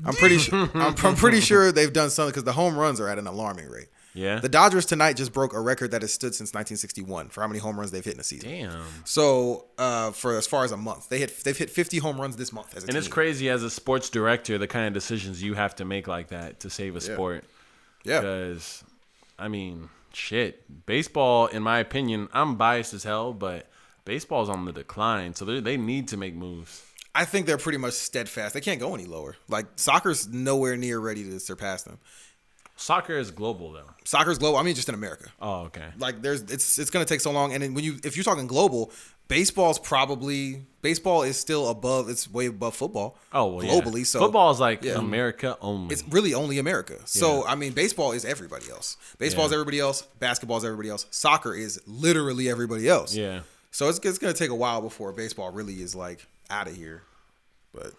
I'm pretty sure. I'm, I'm pretty sure they've done something because the home runs are at an alarming rate. Yeah. The Dodgers tonight just broke a record that has stood since 1961 for how many home runs they've hit in a season. Damn. So uh, for as far as a month, they hit they've hit 50 home runs this month as a And it's crazy as a sports director, the kind of decisions you have to make like that to save a sport. Yeah, Because, I mean, shit. Baseball, in my opinion, I'm biased as hell, but baseball's on the decline, so they they need to make moves. I think they're pretty much steadfast. They can't go any lower. Like soccer's nowhere near ready to surpass them. Soccer is global, though. Soccer's global. I mean, just in America. Oh, okay. Like there's it's it's gonna take so long. And then when you if you're talking global, baseball's probably baseball is still above. It's way above football. Oh, well, yeah. globally. So football is like yeah. America only. It's really only America. So Yeah. I mean, baseball is everybody else. Baseball is Yeah. everybody else. Basketball is everybody else. Soccer is literally everybody else. yeah. So it's, it's gonna take a while before baseball really is like out of here. But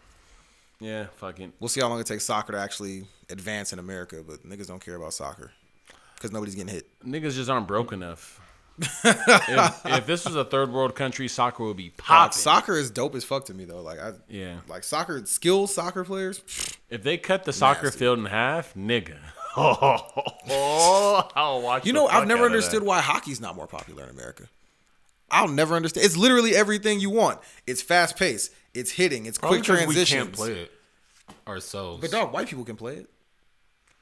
Yeah, fucking. we'll see how long it takes soccer to actually advance in America. But niggas don't care about soccer because nobody's getting hit. Niggas just aren't broke enough. if, if this was a third world country, soccer would be popping. Soccer is dope as fuck to me though. Like I Yeah. like soccer skilled soccer players. If they cut the soccer Nasty. field in half, nigga. Oh, I'll watch. You know, I've never understood why hockey's not more popular in America. I'll never understand. It's literally everything you want. It's fast paced. It's hitting. It's Probably quick because transitions. We can't play it ourselves. But dog, white people can play it.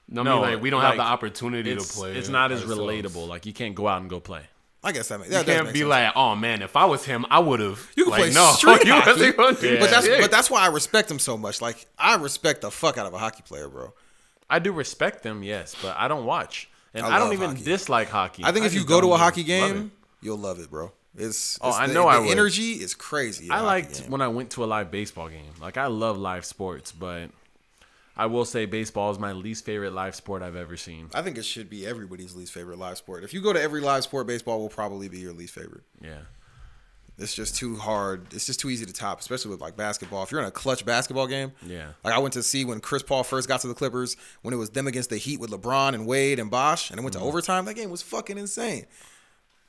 no, I No, mean, like we don't have the opportunity to play. it's not as ourselves. relatable. Like you can't go out and go play. I guess that makes. You That does can't be sense. like, oh man, if I was him, I would have. You can like, play no, street you hockey. wasn't gonna do Yeah. But that's shit. but that's why I respect him so much. Like I respect the fuck out of a hockey player, bro. I do respect them, yes, but I don't watch, and I I, don't even hockey. dislike hockey. I think if you go to a hockey game, it. you'll love it, bro. It's, Oh, it's I the- know I would. energy is crazy. I liked when I went to a live baseball game. Like I love live sports, but I will say baseball is my least favorite live sport I've ever seen. I think it should be everybody's least favorite live sport. If you go to every live sport, baseball will probably be your least favorite. Yeah. It's just too hard. It's just too easy to top, especially with like basketball. If you're in a clutch basketball game, Yeah. Like I went to see when Chris Paul first got to the Clippers, when it was them against the Heat with LeBron and Wade and Bosh, and it went to mm. overtime. That game was fucking insane.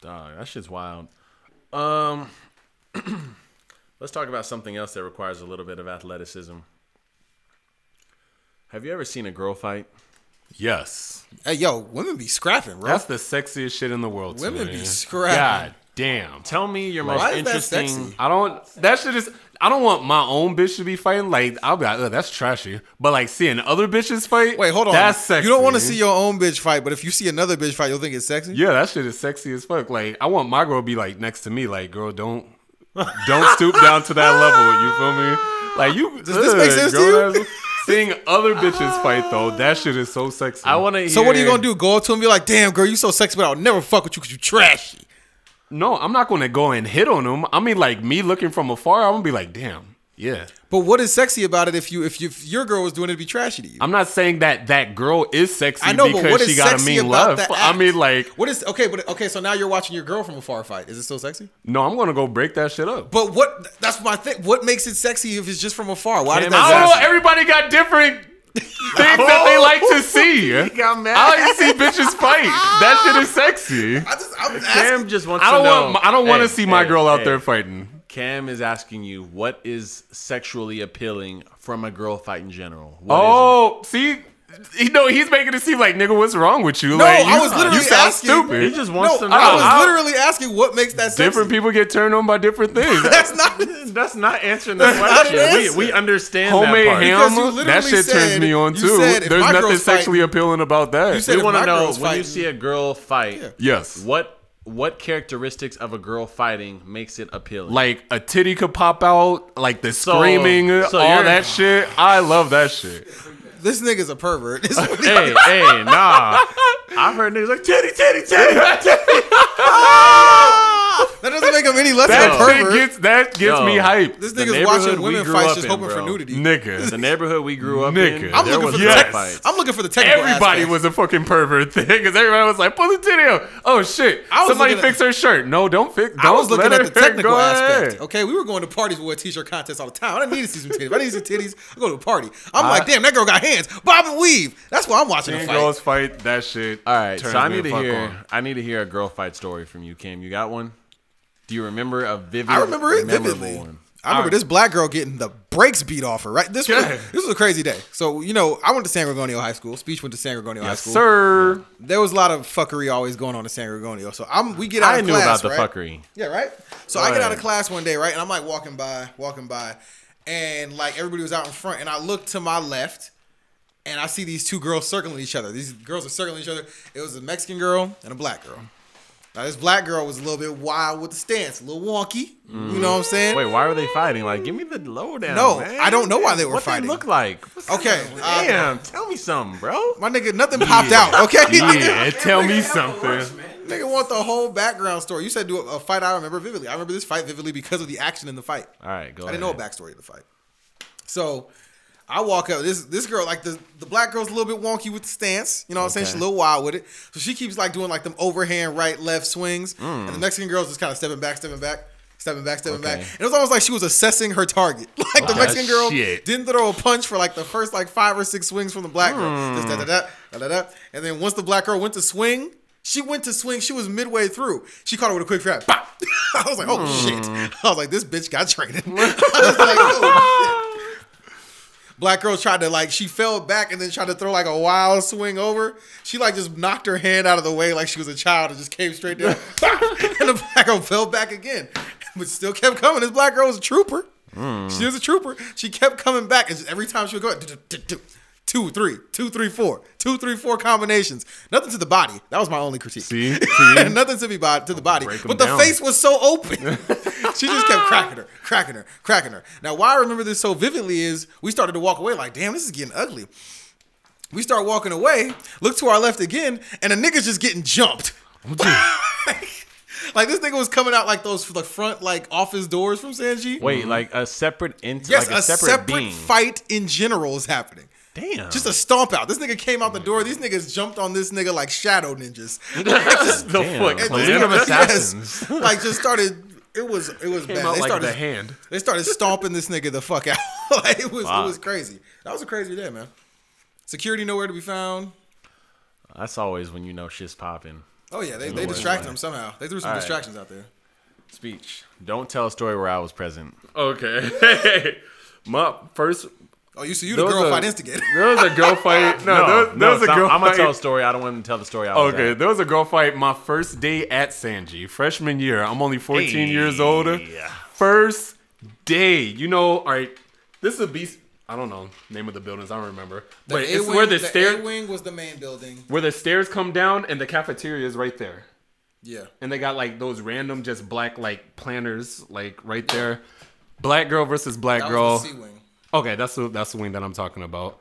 Dog, that shit's wild. Um, let's talk about something else that requires a little bit of athleticism. Have you ever seen a girl fight? yes, Hey, yo, women be scrapping, bro. that's the sexiest shit in the world. to Women me. be scrapping. God damn. Tell me your most Why is that interesting. sexy? I don't. That shit is. I don't want my own bitch to be fighting. Like I'll be like, Ugh, that's trashy. But like seeing other bitches fight. Wait, hold on. That's sexy. You don't want to see your own bitch fight, but if you see another bitch fight, you'll think it's sexy. Yeah, that shit is sexy as fuck. Like I want my girl to be like next to me. Like girl, don't don't stoop down to that level. You feel me? Like you. Does this make sense to you? you? Seeing other bitches fight though, that shit is so sexy. I want to. So what are you gonna do? Go up to him and be like, "Damn, girl, you so sexy, but I'll never fuck with you because you trashy." No, I'm not gonna go and hit on them. I mean, like me looking from afar, I'm gonna be like, damn, yeah. But what is sexy about it if you if, you, if your girl was doing it to be trashy to you? I'm not saying that that girl is sexy I know, but because what is she got a sexy mean about love. I mean, like, What is okay? But okay, so now you're watching your girl from afar fight. Is it still sexy? no, I'm gonna go break that shit up. But what? That's my thing. What makes it sexy if it's just from afar? Why does that? I don't know. Everybody got different things that they oh. like to see. I like to see bitches fight. That shit is sexy. I just, I'm asking. Cam just wants I don't to know. want. I don't want to Hey, see my hey, girl out hey. there fighting. Cam is asking you what is sexually appealing from a girl fight in general. What is Oh, see, you know he's making it seem like nigga, what's wrong with you? No, like, I you, was literally you sound asking- stupid. He just wants no, to know. I was I'll- literally asking what makes that sexy. different people get turned on by different things. That's not. That's not answering the question. we, we understand Homemade that part. Ham, that shit turns me on too. said There's nothing sexually fighting- appealing about that. You said we want to know girl's when you see a girl fight. yes. What what characteristics of a girl fighting makes it appealing? Like a titty could pop out, like the So- screaming, so all that shit. I love that shit. This nigga's a pervert. This hey, hey, nah. I've heard niggas like titty, titty, titty, titty. that doesn't make him any less That of a shit pervert. gets that gets Yo. me hyped. this nigga's neighborhood watching we women grew fights up just in, hoping for nudity. Nigga. The neighborhood we grew up Nigga. in. I'm there looking was for the Yes. fights. I'm looking for the technical aspect. Everybody aspect. was a fucking pervert thing because everybody was like, pull the titty out. Oh shit. I was Somebody looking at- fix her shirt. No, don't fix don't I was looking let at the her- technical go aspect. ahead. Okay, we were going to parties with t-shirt contests all the time. I didn't need to see some titties. I need to see titties. I go to a party. I'm like, damn, that girl got hands. Bob and weave. That's why I'm watching the Seeing fight. girls fight, that shit. All right, so I need to hear. on. I need to hear a girl fight story from you, Cam. You got one? Do you remember a vivid? I remember it vividly. One? I remember this black girl getting the brakes beat off her. Right, this was this was a crazy day. So you know, I went to San Gorgonio High School. Speech went to San Gorgonio High School. sir. There was a lot of fuckery always going on in San Gorgonio. So I'm we get out of class. I of knew class, about the right? fuckery. Yeah, right. So Go I get out of class one day, right, and I'm like walking by, walking by, and like everybody was out in front, and I look to my left, and I see these two girls circling each other. These girls are circling each other. It was a Mexican girl and a black girl. Now this black girl was a little bit wild with the stance, a little wonky. You know what I'm saying? Wait, why were they fighting? Like, give me the lowdown. No, man. I don't know why they were what fighting. they look like. What's Okay, uh, Damn, tell me something, bro. My nigga, nothing popped out. Okay, Yeah, tell me something. nigga want the whole background story. You said do a, a fight. I remember vividly. I remember this fight vividly because of the action in the fight. All right, go. I didn't know a backstory of the fight. So I walk up. This this girl, like the, the black girl's a little bit wonky with the stance. You know what I'm saying? She's a little wild with it. So she keeps like doing like them overhand right left swings. And the Mexican girl's just kind of stepping back, stepping back. Stepping back, stepping back. And it was almost like she was assessing her target. Like the Ah, Mexican girl shit. didn't throw a punch for like the first like five or six swings from the black girl. Just da da da da da da. And then once the black girl went to swing, she went to swing. She was midway through. She caught her with a quick grab. I was like, oh shit. I was like, this bitch got training. I was like, oh shit. Black girl tried to like she fell back and then tried to throw like a wild swing over. She like just knocked her hand out of the way like she was a child and just came straight down. and the black girl fell back again, but still kept coming. This black girl was a trooper. She hmm. was a trooper. She kept coming back, and every time she would go, "Do, do, do, two, three, two, three, four, two, three, four combinations. Nothing to the body. That was my only critique. See? See? Nothing to be body to the body. Break 'em But the down. face was so open. she just kept cracking her, cracking her, cracking her. Now, why I remember this so vividly is we started to walk away like, damn, this is getting ugly. We start walking away, look to our left again, and a nigga's just getting jumped. Oh, like this nigga was coming out like those the front like office doors from Sanji. Wait, like a separate int- yes, like a, a separate, separate being. fight in general is happening. Damn. Just a stomp out. This nigga came out the door. These niggas jumped on this nigga like shadow ninjas. the Damn. foot And clan. League of yes. Assassins. like just started. It was it was Came bad. out They like started the hand. they started stomping this nigga the fuck out. like it was Fuck. it was crazy. That was a crazy day, man. Security nowhere to be found. That's always when you know shit's popping. Oh yeah, they, they distracted him somehow. They threw some All right. distractions out there. Speech. Don't tell a story where I was present. Okay. My first. Oh, you see you there the girl a- fight instigator. There was a girl fight. No, No, there, there no, was a girl I'm, I'm gonna tell a story. I don't want to tell the story. I Okay, at. there was a girl fight my first day at Sanji, freshman year. I'm only 14 years old. Hey. First day. You know, all right, this is a beast. I don't know name of the buildings. I don't remember. The but it's A-wing- where the, the stair, A-wing was the main building. where the stairs come down, and the cafeteria is right there. Yeah. And they got like those random, just black like planners, like right there. Black girl versus black That girl. Was the C-wing. Okay, that's the that's the wing that I'm talking about.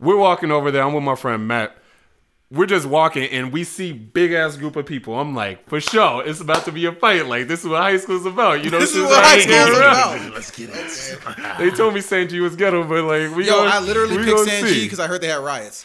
We're walking over there. I'm with my friend Matt. We're just walking and we see big ass group of people. I'm like, for sure, it's about to be a fight. Like this is what high school's about. You know, This is shit's what like, high school's yeah. about. Let's get it. They told me Sanji was ghetto, but like we Yo, gonna- I literally we picked gonna Sanji because I heard they had riots.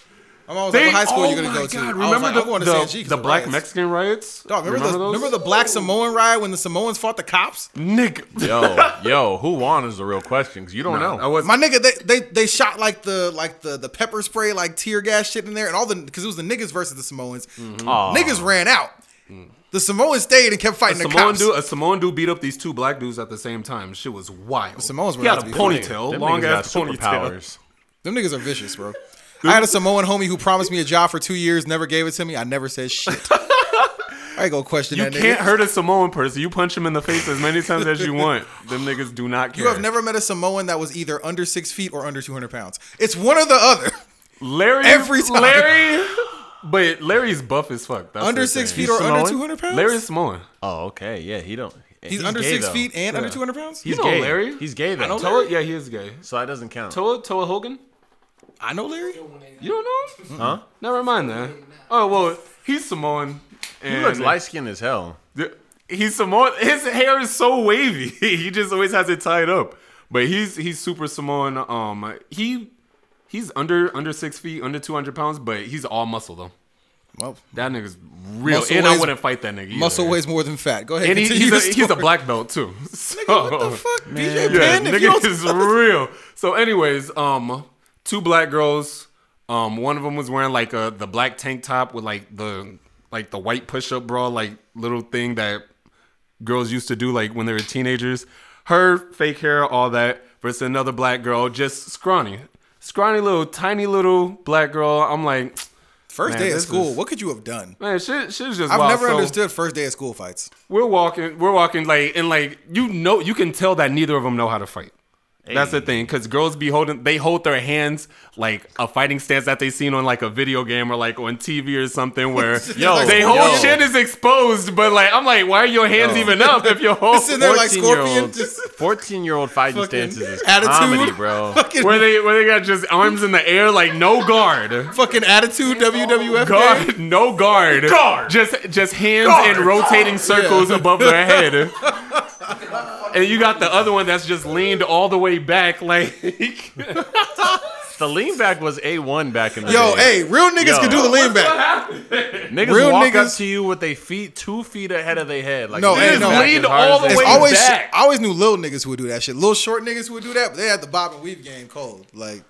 I'm always They, like, what high school oh are gonna my go to? God, I was remember like, the, I'm going to the, the black riots. Mexican riots? Dog, remember, the, those? remember the black Samoan riot when the Samoans fought the cops? Nigga, Yo, yo, who won is the real question because you don't I know. was My nigga, they, they they shot like the like the the pepper spray like tear gas shit in there and all the because it was the niggas versus the Samoans. Mm-hmm. Aw. Niggas ran out. Mm. The Samoans stayed and kept a fighting the Samoan cops. dude. A Samoan dude beat up these two black dudes at the same time. Shit was wild. The Samoans were he had a about to be funny. ponytail, long niggas got ass ponytail. Them niggas are vicious, bro. I had a Samoan homie who promised me a job for two years, never gave it to me. I never said shit. I ain't gonna question You that can't nigga. hurt a Samoan person. You punch him in the face as many times as you want. Them niggas do not care. You have never met a Samoan that was either under six feet or under 200 pounds. It's one or the other. Larry every time. Larry, but Larry's buff as fuck. That's under six thing. feet or Samoan? under 200 pounds? Larry's Samoan. Oh, okay. Yeah, he don't. He's, under gay, six though. feet and under 200 pounds? He's You know gay. Larry? He's gay though. know Toa, yeah, he is gay. So that doesn't count. Toa, Toa Hogan. I know Larry. You don't know? him? Huh? Never mind that. Oh well, he's Samoan. He looks light skinned as hell. He's Samoan. His hair is so wavy. he just always has it tied up. But he's he's super Samoan. Um, he he's under under six feet, under two hundred pounds, but he's all muscle though. Well, That nigga's real, Muscle and I weighs- wouldn't fight that nigga. Either. muscle weighs more than fat. Go ahead. and he, continue he's, a, he's a story. black belt too. So, What the fuck? BJ Yeah, Penn? If you nigga don't- is real. So, anyways, um, two black girls. Um, one of them was wearing like a the black tank top with like the like the white push up bra, like little thing that girls used to do like when they were teenagers. Her fake hair, all that, versus another black girl, just scrawny, scrawny little tiny little black girl. I'm like, First Man, day of school. is- What could you have done? man, shit, shit's just. I've wild. never So- understood first day of school fights. we're walking we're walking like and like you know you can tell that neither of them know how to fight that's the thing because girls be holding they hold their hands like a fighting stance that they seen on like a video game or like on tv or something where Yo, they whole yo. shit is exposed but like i'm like why are your hands Yo. even up if your whole Sitting there like Scorpion, year old, just 14 year old fighting stances is attitude. comedy, bro. where they where they got just arms in the air like no guard fucking attitude WWF game. guard no guard Guard. just just hands Guard. in rotating circles Yeah. above their head and you got the other one that's just leaned all the way back like The lean back was A1 back in the day. Yo, day. hey, real niggas Yo. can do the lean back. Niggas real walk up niggas- to you with their feet two feet ahead of their head. Like, No, they hey, no. Leaned all the It's way can. always back. I always knew little niggas who would do that shit. Little short niggas who would do that, but they had the bob and weave game cold. Like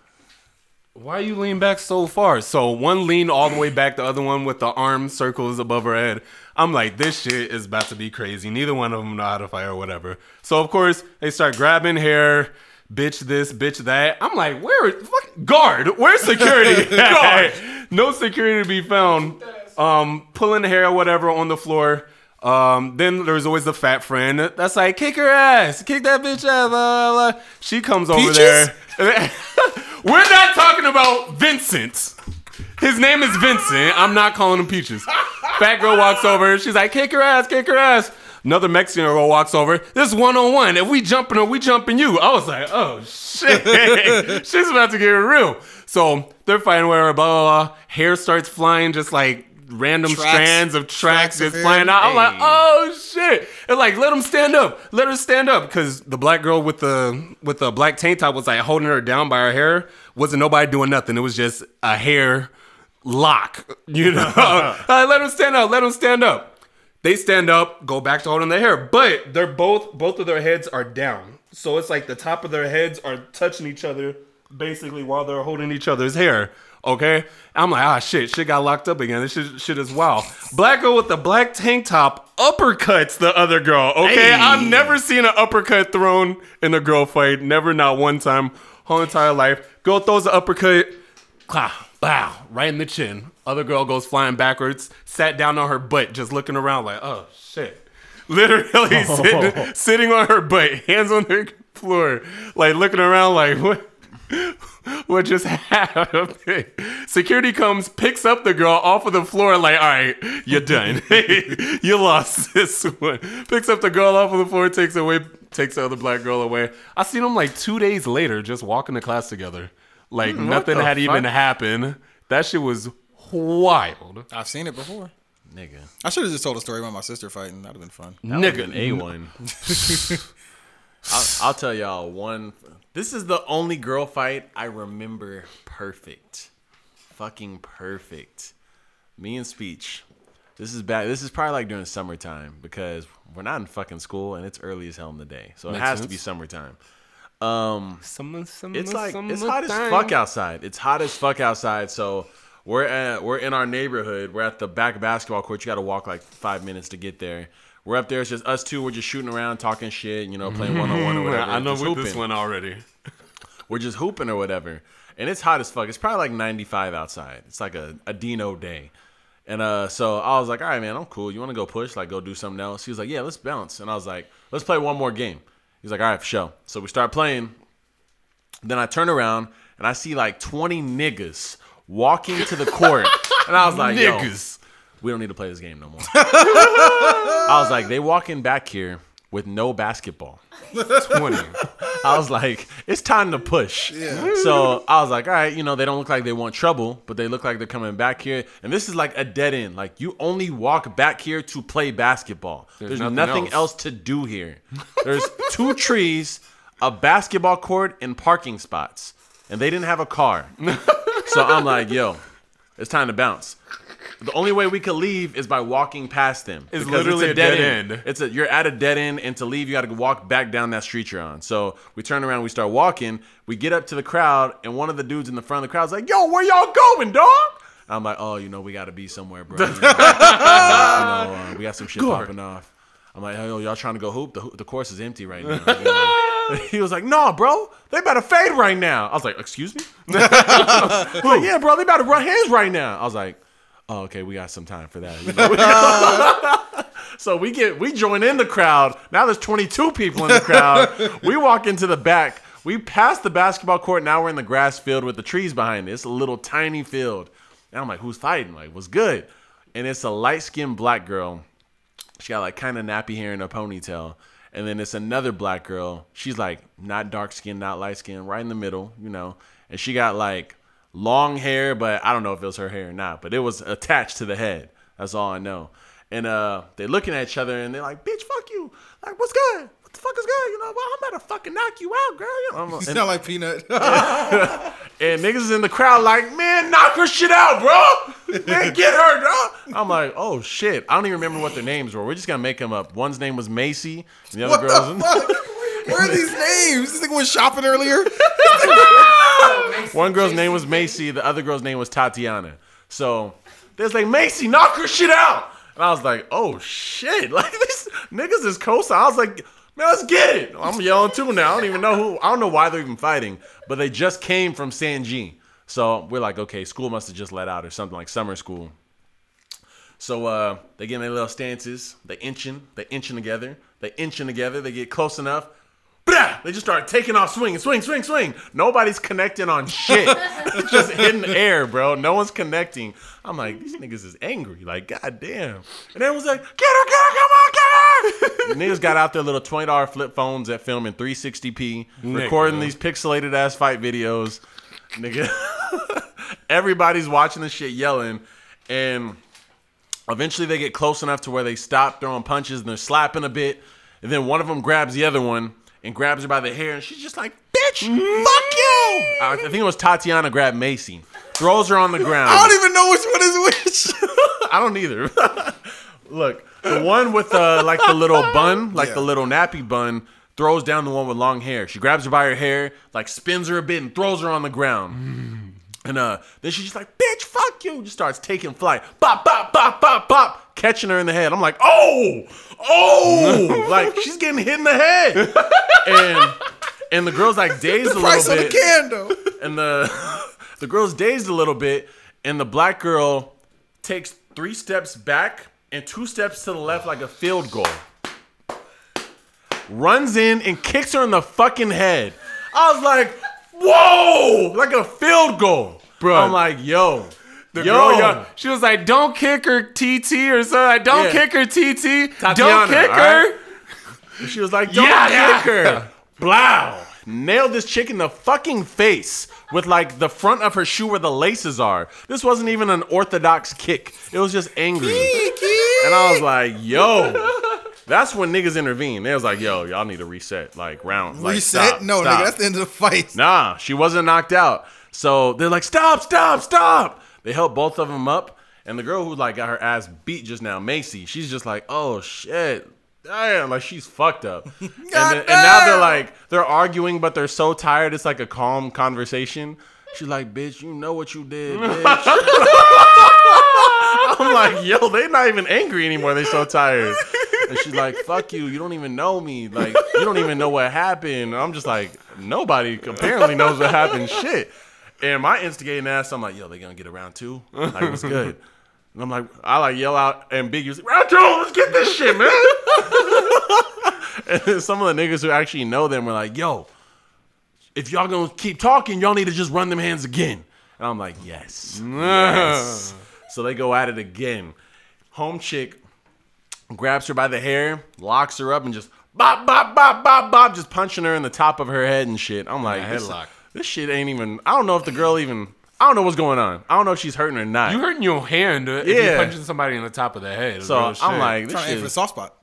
Why you lean back so far? So one leaned all the way back, the other one with the arm circles above her head. I'm like, this shit is about to be crazy. Neither one of them know how to fight or whatever. So of course they start grabbing hair, bitch this, bitch that. I'm like, where is fuck, guard? Where's security? guard. no security to be found. Um, pulling hair or whatever on the floor. Um, then there's always the fat friend that's like, kick her ass, kick that bitch ass. Blah, blah, blah. She comes over Peaches? there. We're not talking about Vincent. His name is Vincent. I'm not calling him Peaches. Fat girl walks over. She's like, kick her ass, kick her ass. Another Mexican girl walks over. This one on one. If we jumping her, we jumping you. I was like, oh shit. She's about to get real. So they're fighting with her, blah, blah, blah. Hair starts flying, just like random Tracks. strands of tracks Tracks flying out. I'm like, oh shit. And like, let him stand up. Let her stand up. Cause the black girl with the with the black tank top was like holding her down by her hair. Wasn't nobody doing nothing. It was just a hair lock. You know? Uh, let them stand up. Let them stand up. They stand up, go back to holding their hair. But they're both both of their heads are down. So it's like the top of their heads are touching each other basically while they're holding each other's hair. Okay? I'm like, ah shit, shit got locked up again. This shit, shit is wild. Black girl with the black tank top uppercuts the other girl. Okay? Hey. I've never seen an uppercut thrown in a girl fight. Never, not one time. Whole entire life. Girl throws an uppercut. Clow, bow, right in the chin. Other girl goes flying backwards, sat down on her butt, just looking around like, oh shit. Literally sitting, sitting on her butt, hands on the floor, like looking around like, what? What just happened? Security comes, picks up the girl off of the floor, like, all right, you're done. you lost this one. Picks up the girl off of the floor, takes away, takes the other black girl away. I seen them like two days later, just walking to class together. Like hmm, nothing the had even happened. That shit was wild. I've seen it before. Nigga. I should have just told a story about my sister fighting. That'd have been fun. Nigga, An A one. I'll, I'll tell y'all one. This is the only girl fight I remember perfect. Fucking perfect. Me and Speech. This is bad. This is probably like during summertime because we're not in fucking school and it's early as hell in the day. So it Makes has to be summertime. Um, Summer, summer, it's like it's hot as fuck outside. It's hot as fuck outside. So we're at we're in our neighborhood. We're at the back basketball court. You got to walk like five minutes to get there. We're up there. It's just us two. We're just shooting around, talking shit. You know, playing one on one or whatever. I know with this one already. We're just hooping or whatever. And it's hot as fuck. It's probably like 95 outside. It's like a, a Dino day. And uh, so I was like, all right, man, I'm cool. You want to go push? Like, go do something else? He was like, yeah, let's bounce. And I was like, let's play one more game. He's like, all right, for sure. So we start playing. Then I turn around and I see like 20 niggas walking to the court. and I was like, yo, Niggas. we don't need to play this game no more. I was like, they walking back here with no basketball. 20. I was like, it's time to push. So I was like, all right, you know, they don't look like they want trouble, but they look like they're coming back here. And this is like a dead end. Like you only walk back here to play basketball. There's, nothing nothing, else. else. to do here. There's two trees, a basketball court, and parking spots. And they didn't have a car. So I'm like, yo, it's time to bounce. The only way we could leave is by walking past them. It's literally a dead end. It's a you're at a dead end, and to leave, you got to walk back down that street you're on. So we turn around, we start walking. We get up to the crowd, and one of the dudes in the front of the crowd's like, "Yo, where y'all going, dog?" I'm like, "Oh, you know, we got to be somewhere, bro. You know, you know, uh, we got some shit popping off." I'm like, "Hey, yo, y'all trying to go hoop? The, hoop- the course is empty right now." He was like, "No, bro, they better fade right now." I was like, "Excuse me?" Like, "Yeah, bro, they better run hands right now." I was like, "Oh, okay, we got some time for that." You know? So we get we join in the crowd. Now there's 22 people in the crowd. we walk into the back. We pass the basketball court. Now we're in the grass field with the trees behind it. It's a little tiny field. And I'm like, who's fighting? Like, what's good? And it's a light skinned black girl. She got like kind of nappy hair and a ponytail. And then it's another black girl. She's like not dark skinned, not light skinned, right in the middle, you know. And she got like long hair, but I don't know if it was her hair or not. But it was attached to the head. That's all I know. And uh, they're looking at each other and they're like, "Bitch, fuck you! Like, what's good? What the fuck is good? You know, well, I'm about to fucking knock you out, girl." You know, You sound like Peanut. and niggas is in the crowd like, "Man, knock her shit out, bro! Man, get her, dog." I'm like, "Oh shit!" I don't even remember what their names were. We're just gonna make them up. One's name was Macy, and the other what girl's. the fuck? Where are these names? This nigga went shopping earlier. One girl's name was Macy, the other girl's name was Tatiana. So there's like Macy, knock her shit out. And I was like, oh shit, like this niggas is co I was like, Man, let's get it. I'm yelling too now. I don't even know who. I don't know why they're even fighting, but they just came from Sanji. So we're like, okay, school must have just let out or something like summer school. So uh, they get in their little stances. They inching. They inching together. They inching together. They get close enough. Blah! They just start taking off swinging, swing, swing, swing. Nobody's connecting on shit. it's just hitting air, bro. No one's connecting. I'm like, these niggas is angry. Like, goddamn. And everyone's like, get her, get her, come on, get her. niggas got out their little $20 flip phones that film in 360p, recording these pixelated ass fight videos. Nigga. Everybody's watching this shit yelling. And eventually they get close enough to where they stop throwing punches and they're slapping a bit. And then one of them grabs the other one and grabs her by the hair, and she's just like, "Bitch, fuck you!" Mm-hmm. I think it was Tatiana grabbed Macy, throws her on the ground. I don't even know which one is which. I don't either. Look, the one with the like the little bun, like Yeah. the little nappy bun, throws down the one with long hair. She grabs her by her hair, like spins her a bit, and throws her on the ground. And uh, then she's just like, "Bitch, fuck you!" Just starts taking flight. Bop, bop, bop, bop, bop, catching her in the head. I'm like, "Oh, oh!" like she's getting hit in the head. and and the girl's like dazed a Price little on bit the can though. and the the girl's dazed a little bit, and the black girl takes three steps back and two steps to the left like a field goal. Runs in and kicks her in the fucking head. I was like, whoa, like a field goal. Bro. I'm like, yo. The yo, girl, yo, she was like, "Don't kick her, TT," or something. Like, Don't Yeah. kick her, TT. Tatiana, Don't kick her. right? She was like, don't Yeah. kick her. Blow. Nailed this chick in the fucking face with like the front of her shoe where the laces are. This wasn't even an orthodox kick. It was just angry. And I was like, yo. That's when niggas intervened. They was like, yo, y'all need to reset. Like round. Like, Reset? stop, no, stop. nigga, that's the end of the fight. Nah, she wasn't knocked out. So they're like, stop, stop, stop. They helped both of them up. And the girl who like got her ass beat just now, Macy, she's just like, oh shit. Damn, like she's fucked up. and, then, and now they're like, they're arguing, but they're so tired. It's like a calm conversation. She's like, bitch, you know what you did, bitch. I'm like, yo, they not even angry anymore. They so tired. And she's like, fuck you. You don't even know me. Like, you don't even know what happened. I'm just like, nobody apparently knows what happened. Shit. And my instigating ass, I'm like, yo, they gonna get around round two? Like, what's good? And I'm like, I like yell out ambiguously, round two, let's get this shit, man. and some of the niggas who actually know them were like, yo, if y'all gonna keep talking, y'all need to just run them hands again. And I'm like, yes. yes. So they go at it again. Home chick grabs her by the hair, locks her up, and just bop, bop, bop, bop, bop, just punching her in the top of her head and shit. I'm like, Yeah, this, headlock. this shit ain't even. I don't know if the girl even. I don't know what's going on. I don't know if she's hurting or not. You hurting your hand if Yeah. you're punching somebody in the top of the head. so I'm shit. like, this Trying to aim shit for the soft spot.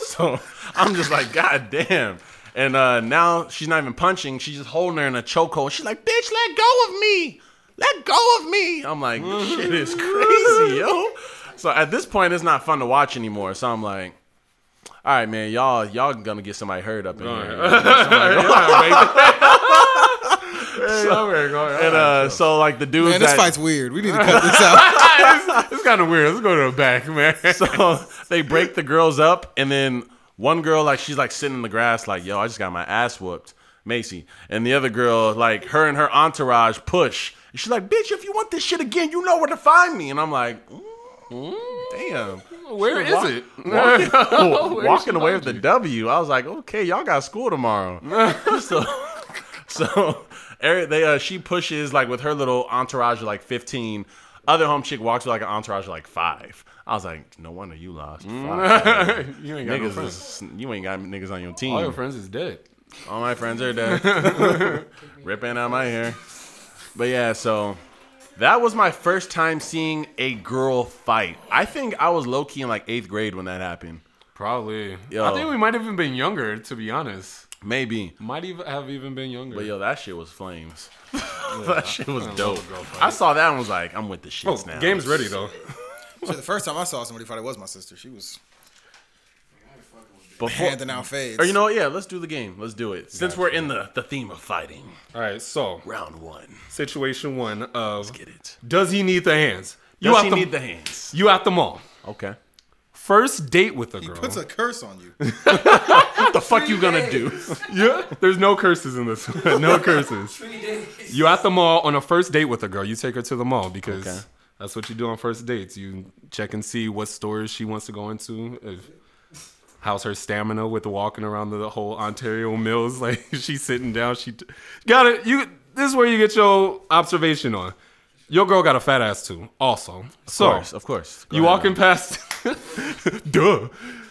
so I'm just like, God damn. And uh, now she's not even punching. She's just holding her in a chokehold. She's like, bitch, let go of me. Let go of me. I'm like, shit is crazy, yo. So at this point, it's not fun to watch anymore. So I'm like, all right, man, y'all, y'all gonna get somebody hurt up in here. and uh, so like the dudes Man, this that, fight's weird. We need to cut this out. it's kind of weird. Let's go to the back, man. so they break the girls up, and then one girl like she's like sitting in the grass, like yo, I just got my ass whooped, Macy, and the other girl like her and her entourage push, and she's like, bitch, if you want this shit again, you know where to find me, and I'm like, mm, damn. Where is Walk- it? Walking, walking away with the? W. I was like, okay, y'all got school tomorrow. so, so Eric, they uh, she pushes like with her little entourage of like 15. Other home chick walks with like an entourage of like five. I was like, no wonder you lost. You ain't got no niggas, friends. is, you ain't got niggas on your team. All your friends is dead. All my friends are dead. Ripping out my hair. But yeah, so that was my first time seeing a girl fight. I think I was low key in like eighth grade when that happened. Probably. Yo. I think we might have even been younger, to be honest. Maybe. Might even have even been younger. But yo, that shit was flames. that shit was I dope. a girl fight. I saw that and was like, I'm with the oh, shits now. game's ready though. Shit, the first time I saw somebody fight, it was my sister. She was Before, handing out fades. or you know what? Yeah, let's do the game. Let's do it. Since we're in the, the theme of fighting. All right, so Round one. situation one of Let's Get it. does he need the hands? You Does out he the need the hands? you at the mall. Okay. First date with a girl. He girl. puts a curse on you. What the fuck you gonna do? yeah, there's no curses in this. one. no curses. You at the mall on a first date with a girl. You take her to the mall because Okay. that's what you do on first dates. You check and see what stores she wants to go into. If, how's her stamina with walking around the whole Ontario Mills? Like she's sitting down. She got it. You. This is where you get your observation on. Your girl got a fat ass too. Also, so Of course, of course. Go you walking past, duh.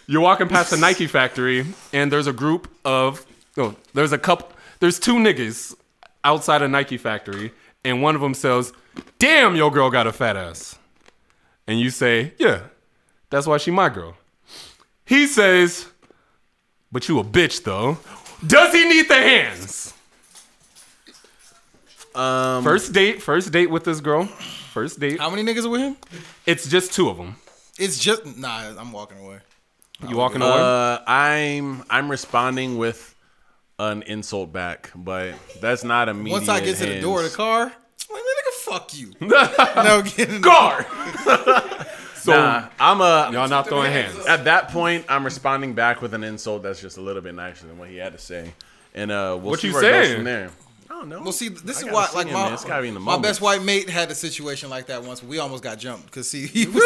You're walking past the Nike factory, and there's a group of, oh, there's a couple, there's two niggas outside a Nike factory, and one of them says, "Damn, your girl got a fat ass," and you say, "Yeah, that's why she my girl." He says, "But you a bitch though." Does he need the hands? Um, First date, first date with this girl. First date. How many niggas are with him? It's just two of them. It's just nah. I'm walking away. You walking away? Uh, I'm I'm responding with an insult back, but that's not a immediate. Once I get to the door of the car, I'm like, nigga, fuck you. no, get in the Guard. So Nah, I'm a y'all not throwing hands. At that point, I'm responding back with an insult that's just a little bit nicer than what he had to say, and uh, we'll What see you where it goes saying? from there. I don't know. Well, see, this I is why, like him, my. It's gotta be in the my best white mate had a situation like that once. We almost got jumped because see, he was.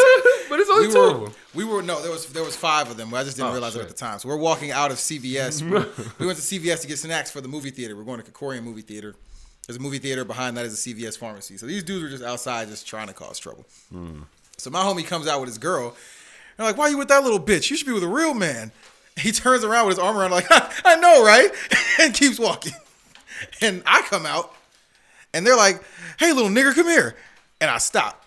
but it's only we two. were, we were no, there was there was five of them. I just didn't Oh, realize it at the time. So we're walking out of CVS. we we went to CVS to get snacks for the movie theater. We're going to Krikorian movie theater. There's a movie theater behind that is a CVS pharmacy. So these dudes were just outside, just trying to cause trouble. So my homie comes out with his girl. And they're like, "Why you with that little bitch? You should be with a real man." He turns around with his arm around, like, "I know, right?" and keeps walking. And I come out, and they're like, "Hey, little nigger, come here," and I stop.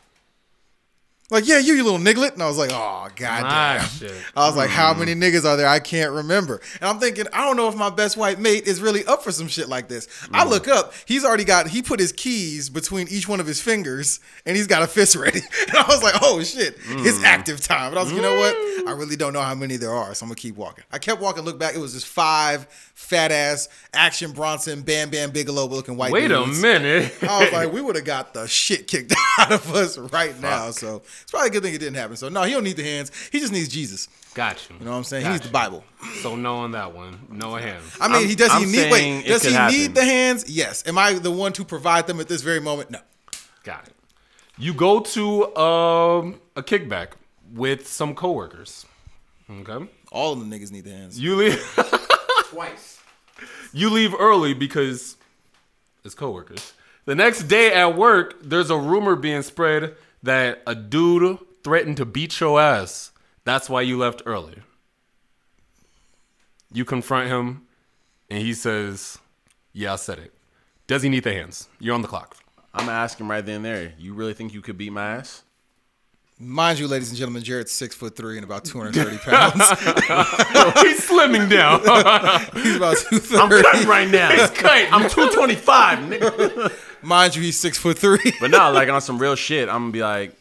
Like, yeah, you, you little niglet. And I was like, oh, goddamn. I was like, how mm. many niggas are there? I can't remember. And I'm thinking, I don't know if my best white mate is really up for some shit like this. I mm. look up, he's already got, he put his keys between each one of his fingers and he's got a fist ready. And I was like, oh shit, it's mm. active time. And I was like, you know what? I really don't know how many there are. So I'm going to keep walking. I kept walking, look back. It was just five fat ass Action Bronson, Bam Bam Bigelow looking white Wait a minute. I was like, we would have got the shit kicked out of us right now. So it's probably a good thing it didn't happen. So no, he don't need the hands. He just needs Jesus. Got you. You know what I'm saying? He needs the Bible. So knowing that one, no him. I mean, I'm- he does. I'm he need. Wait, does he could need the hands? Yes. Am I the one to provide them at this very moment? No. Got it. You go to um, a kickback with some coworkers. Okay. All of the niggas need the hands. You leave. Twice. you leave early because it's coworkers. The next day at work, there's a rumor being spread that a dude threatened to beat your ass. That's why you left early. You confront him, and he says, "Yeah, I said it." Does he need the hands? You're on the clock. I'm gonna ask him right then and there. You really think you could beat my ass? Mind you, ladies and gentlemen, Jared's six foot three and about 230 pounds. He's slimming down. he's about I'm cutting right now. He's cut. I'm 225, nigga. Mind you, he's six foot three. But no, like on some real shit, I'm gonna be like,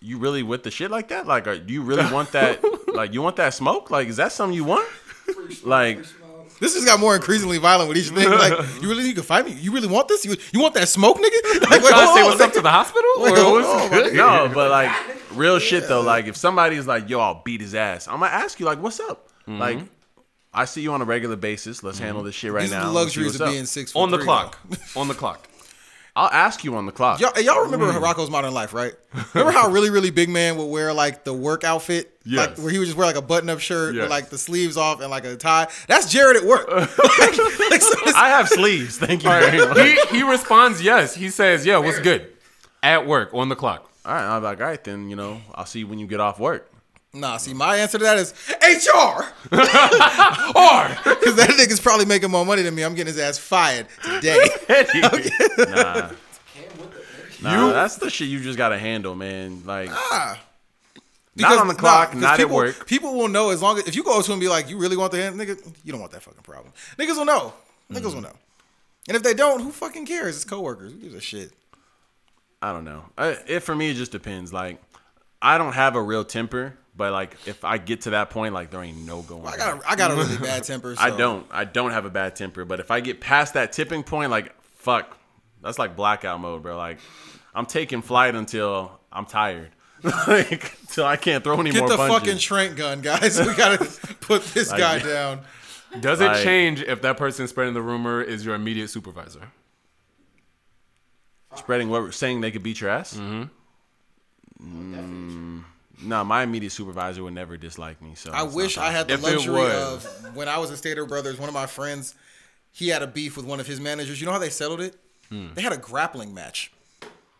you really with the shit like that? Like, are, do you really want that? like, you want that smoke? Like, is that something you want? Like, This just got more increasingly violent with each thing. Like, you really you can fight me? You really want this? You, you want that smoke, nigga? Like, wait, Trying to say what's up to the hospital? Wait, Or hold what's on, good? no, but like real shit though. Like, if somebody's like, yo, I'll beat his ass, I'm gonna ask you, like, what's up? Mm-hmm. Like, I see you on a regular basis. Let's handle mm-hmm. this shit right These now. the Let's see luxuries what's of up. being six foot On the three, clock. On the clock. I'll ask you on the clock. Y'all, y'all remember hmm. Rocko's Modern Life, right? Remember how really, really big man would wear like the work outfit? Yes. Like where he would just wear like a button up shirt Yes. with like the sleeves off and like a tie. That's Jared at work. like, like, so I have sleeves. Thank you very much. he he responds yes. He says, "Yeah, what's good?" At work on the clock. All right, I'm like, all right, then you know, I'll see you when you get off work. Nah, see, my answer to that is HR. Or Because that nigga's probably making more money than me. I'm getting his ass fired today. nah, nah, that's the shit you just gotta handle, man. Like, not on the nah, clock, 'cause not people, at work. People will know as long as if you go to him and be like, "You really want the hand, nigga? You don't want that fucking problem." Niggas will know. Niggas Mm-hmm. will know. And if they don't, who fucking cares? It's coworkers. Who gives a shit? I don't know. I, it for me, it just depends. Like, I don't have a real temper, but like, if I get to that point, like, there ain't no going. I got a, I got a really bad temper. So. I don't. I don't have a bad temper, but if I get past that tipping point, like, fuck, that's like blackout mode, bro. Like, I'm taking flight until I'm tired. like till I can't throw any Get more the punches. fucking Trent gun, guys. We gotta put this Like- guy down. Does it Like- change if that person spreading the rumor is your immediate supervisor? Spreading what saying they could beat your ass. Mm-hmm. Mm, no, my immediate supervisor would never dislike me. So I wish I had the If luxury of when I was at Stater Brothers. One of my friends, he had a beef with one of his managers. You know how they settled it? Hmm. They had a grappling match.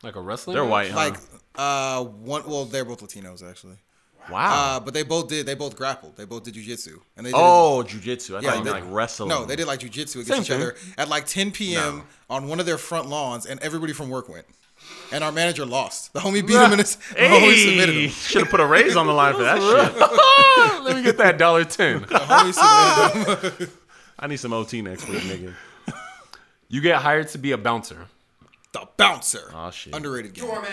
Like a wrestling? They're match? white, huh? Like uh, one. Well, they're both Latinos actually. wow. Uh, but they both did. They both grappled. They both did jujitsu, and they did oh, jujitsu. I Yeah, thought you they- meant like wrestling. No, they did like jujitsu against Same each thing. other at like 10 p.m. No. on one of their front lawns, and everybody from work went. And our manager lost. The homie beat him, and his the homie submitted him. should have put a raise on the line for that shit. Let me get that dollar ten. The homie submitted him. I need some OT next week, nigga. You get hired to be a bouncer. the bouncer. Aw, shit. Underrated game. Doorman.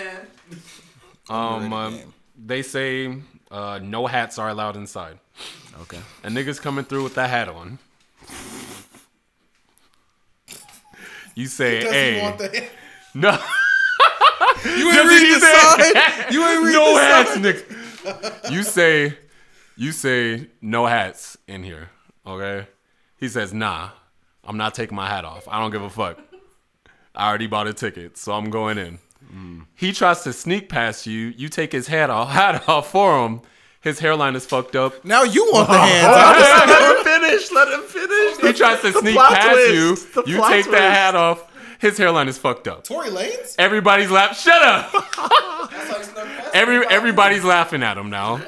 Um, Underrated um, game. they say uh, no hats are allowed inside. Okay. And niggas coming through with that hat on. You say, Doesn't hey, want the- no, You ain't read he the sign. You ain't read no the hats, sign. nigga. You say, you say no hats in here, okay? He says, nah, I'm not taking my hat off. I don't give a fuck. I already bought a ticket, so I'm going in. He tries to sneak past you. You take his hat off, hat off for him. His hairline is fucked up. Now you want the hands. Let him finish. Let him finish. He tries to sneak past twist. you. The You take twist. that hat off. His hairline is fucked up. Tory Lanez? Everybody's laugh. Shut up. Every everybody's laughing at him now.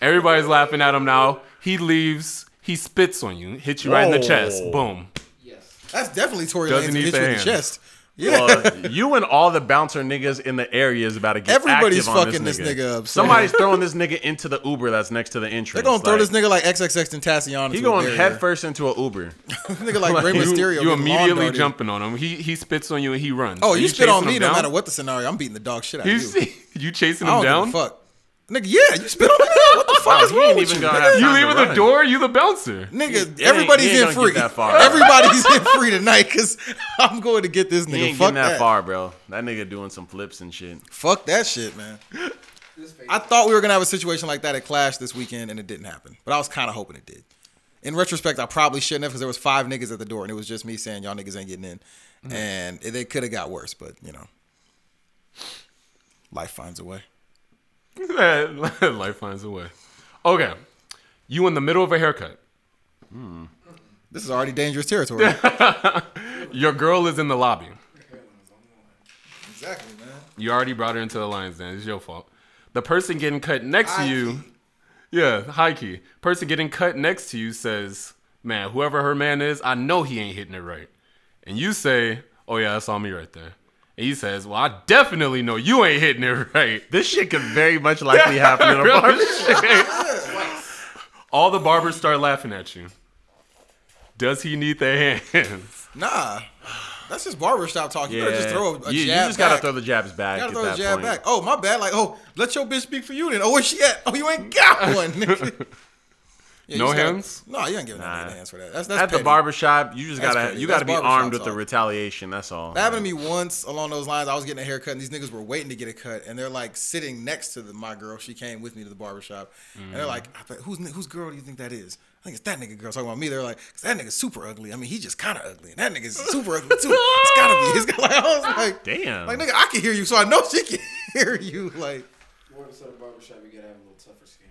Everybody's laughing at him now. He leaves. He spits on you, hits you right in the chest. Boom. Yes. That's definitely Tory Doesn't Lanez hit you in the chest. Yeah. Well, you and all the bouncer niggas in the area is about to get Everybody's fucking this this nigga up, so- Somebody's throwing this nigga into the Uber that's next to the entrance. They're gonna throw Like, this nigga like XXXTentacion. He going headfirst into an Uber. nigga like Rey You, Mysterio. you lawn immediately jumping on him. He he spits on you and he runs. Oh, Are you spit on me no matter what the scenario. I'm beating the dog shit out of you. you chasing him down? fuck. Nigga, yeah, you spit on me. What the fuck is wrong ain't with even you? gonna nigga? You time leaving the door? You the bouncer. Nigga, He- everybody's he ain't in gonna free. get that far. Everybody's in free tonight because I'm going to get this He nigga. ain't Fuck getting that, that. far, bro. That nigga doing some flips and shit. Fuck that shit, man. I thought we were gonna have a situation like that at Clash this weekend, and it didn't happen. But I was kind of hoping it did. In retrospect, I probably shouldn't have because there was five niggas at the door, and it was just me saying y'all niggas ain't getting in, Mm-hmm. and it, it could have got worse. But you know, life finds a way. Life finds a way. Okay. You in the middle of a haircut. Hmm. This is already dangerous territory. Your girl is in the lobby. exactly, man. You already brought her into the lion's den. It's your fault. The person getting cut next to you, key. yeah, high key. Person getting cut next to you says, "Man, whoever her man is, I know he ain't hitting it right." And you say, "Oh yeah, that's on me right there." And he says, "Well, I definitely know you ain't hitting it right." This shit could very much likely happen in a Real barber. All the barbers start laughing at you. Does he need their hands? Nah, that's just barbershop talk. You Yeah, better just throw a, a you, you jab just gotta throw the jabs back. You gotta at throw the that jab point. back. Oh, my bad. Like, oh, let your bitch speak for you then. Oh, where's she at? Oh, you ain't got one. Nigga. Yeah, No just gotta- hands? No, you ain't giving Nah. that hands for that. That's that's At the barbershop, you just That's gotta petty. you That's gotta be armed with the retaliation. That's all. That happened to me once along those lines. I was getting a haircut, and these niggas were waiting to get a cut, and they're like sitting next to the, my girl. She came with me to the barbershop, and they're like, I "Who's whose girl do you think that is?" I think it's that nigga girl talking about me. They're like, "Cause that nigga's super ugly. I mean, he's just kind of ugly, and that nigga's super ugly too. It's gotta be. It's gotta, like, I was like, Damn. like nigga, I can hear you, so I know she can hear you. Like, More inside the barbershop, you gotta have a little tougher skin.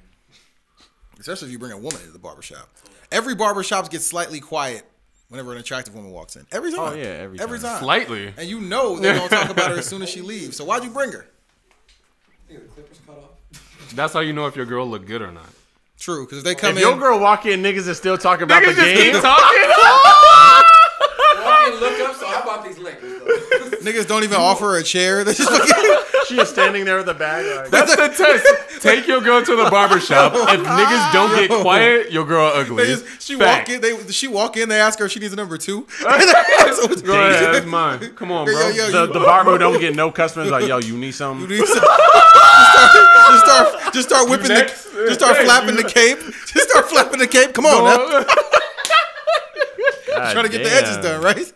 Especially if you bring a woman into the barbershop. Every barbershop gets slightly quiet whenever an attractive woman walks in. Every oh, time. Oh, yeah, every every time. time. Slightly. And you know they're gonna talk about her as soon as she leaves. So why'd you bring her? Nigga, the clippers cut off. That's how you know if your girl look good or not. True, because if they come if in, your girl walk in, niggas is still talking about Niggas the just game. keep talking. Walk in, look up. So I bought these liquors though. Niggas don't even offer her a chair. They just fucking, she is standing there with a bag. Like, That's the test. Take your girl to the barbershop. If niggas don't get quiet, your girl ugly. they just, she Fact. walk in. They she walk in. They ask her if she needs a number two. Go ahead, that's mine. Come on, bro. Yo, yo, the, you- the barber don't get no customers. Like, yo, you need something. You need some- just, start, just start, just start whipping next? the, just start Hey, flapping you the cape. Just start flapping the cape. Come on, now. God trying to get the damn. edges done, right?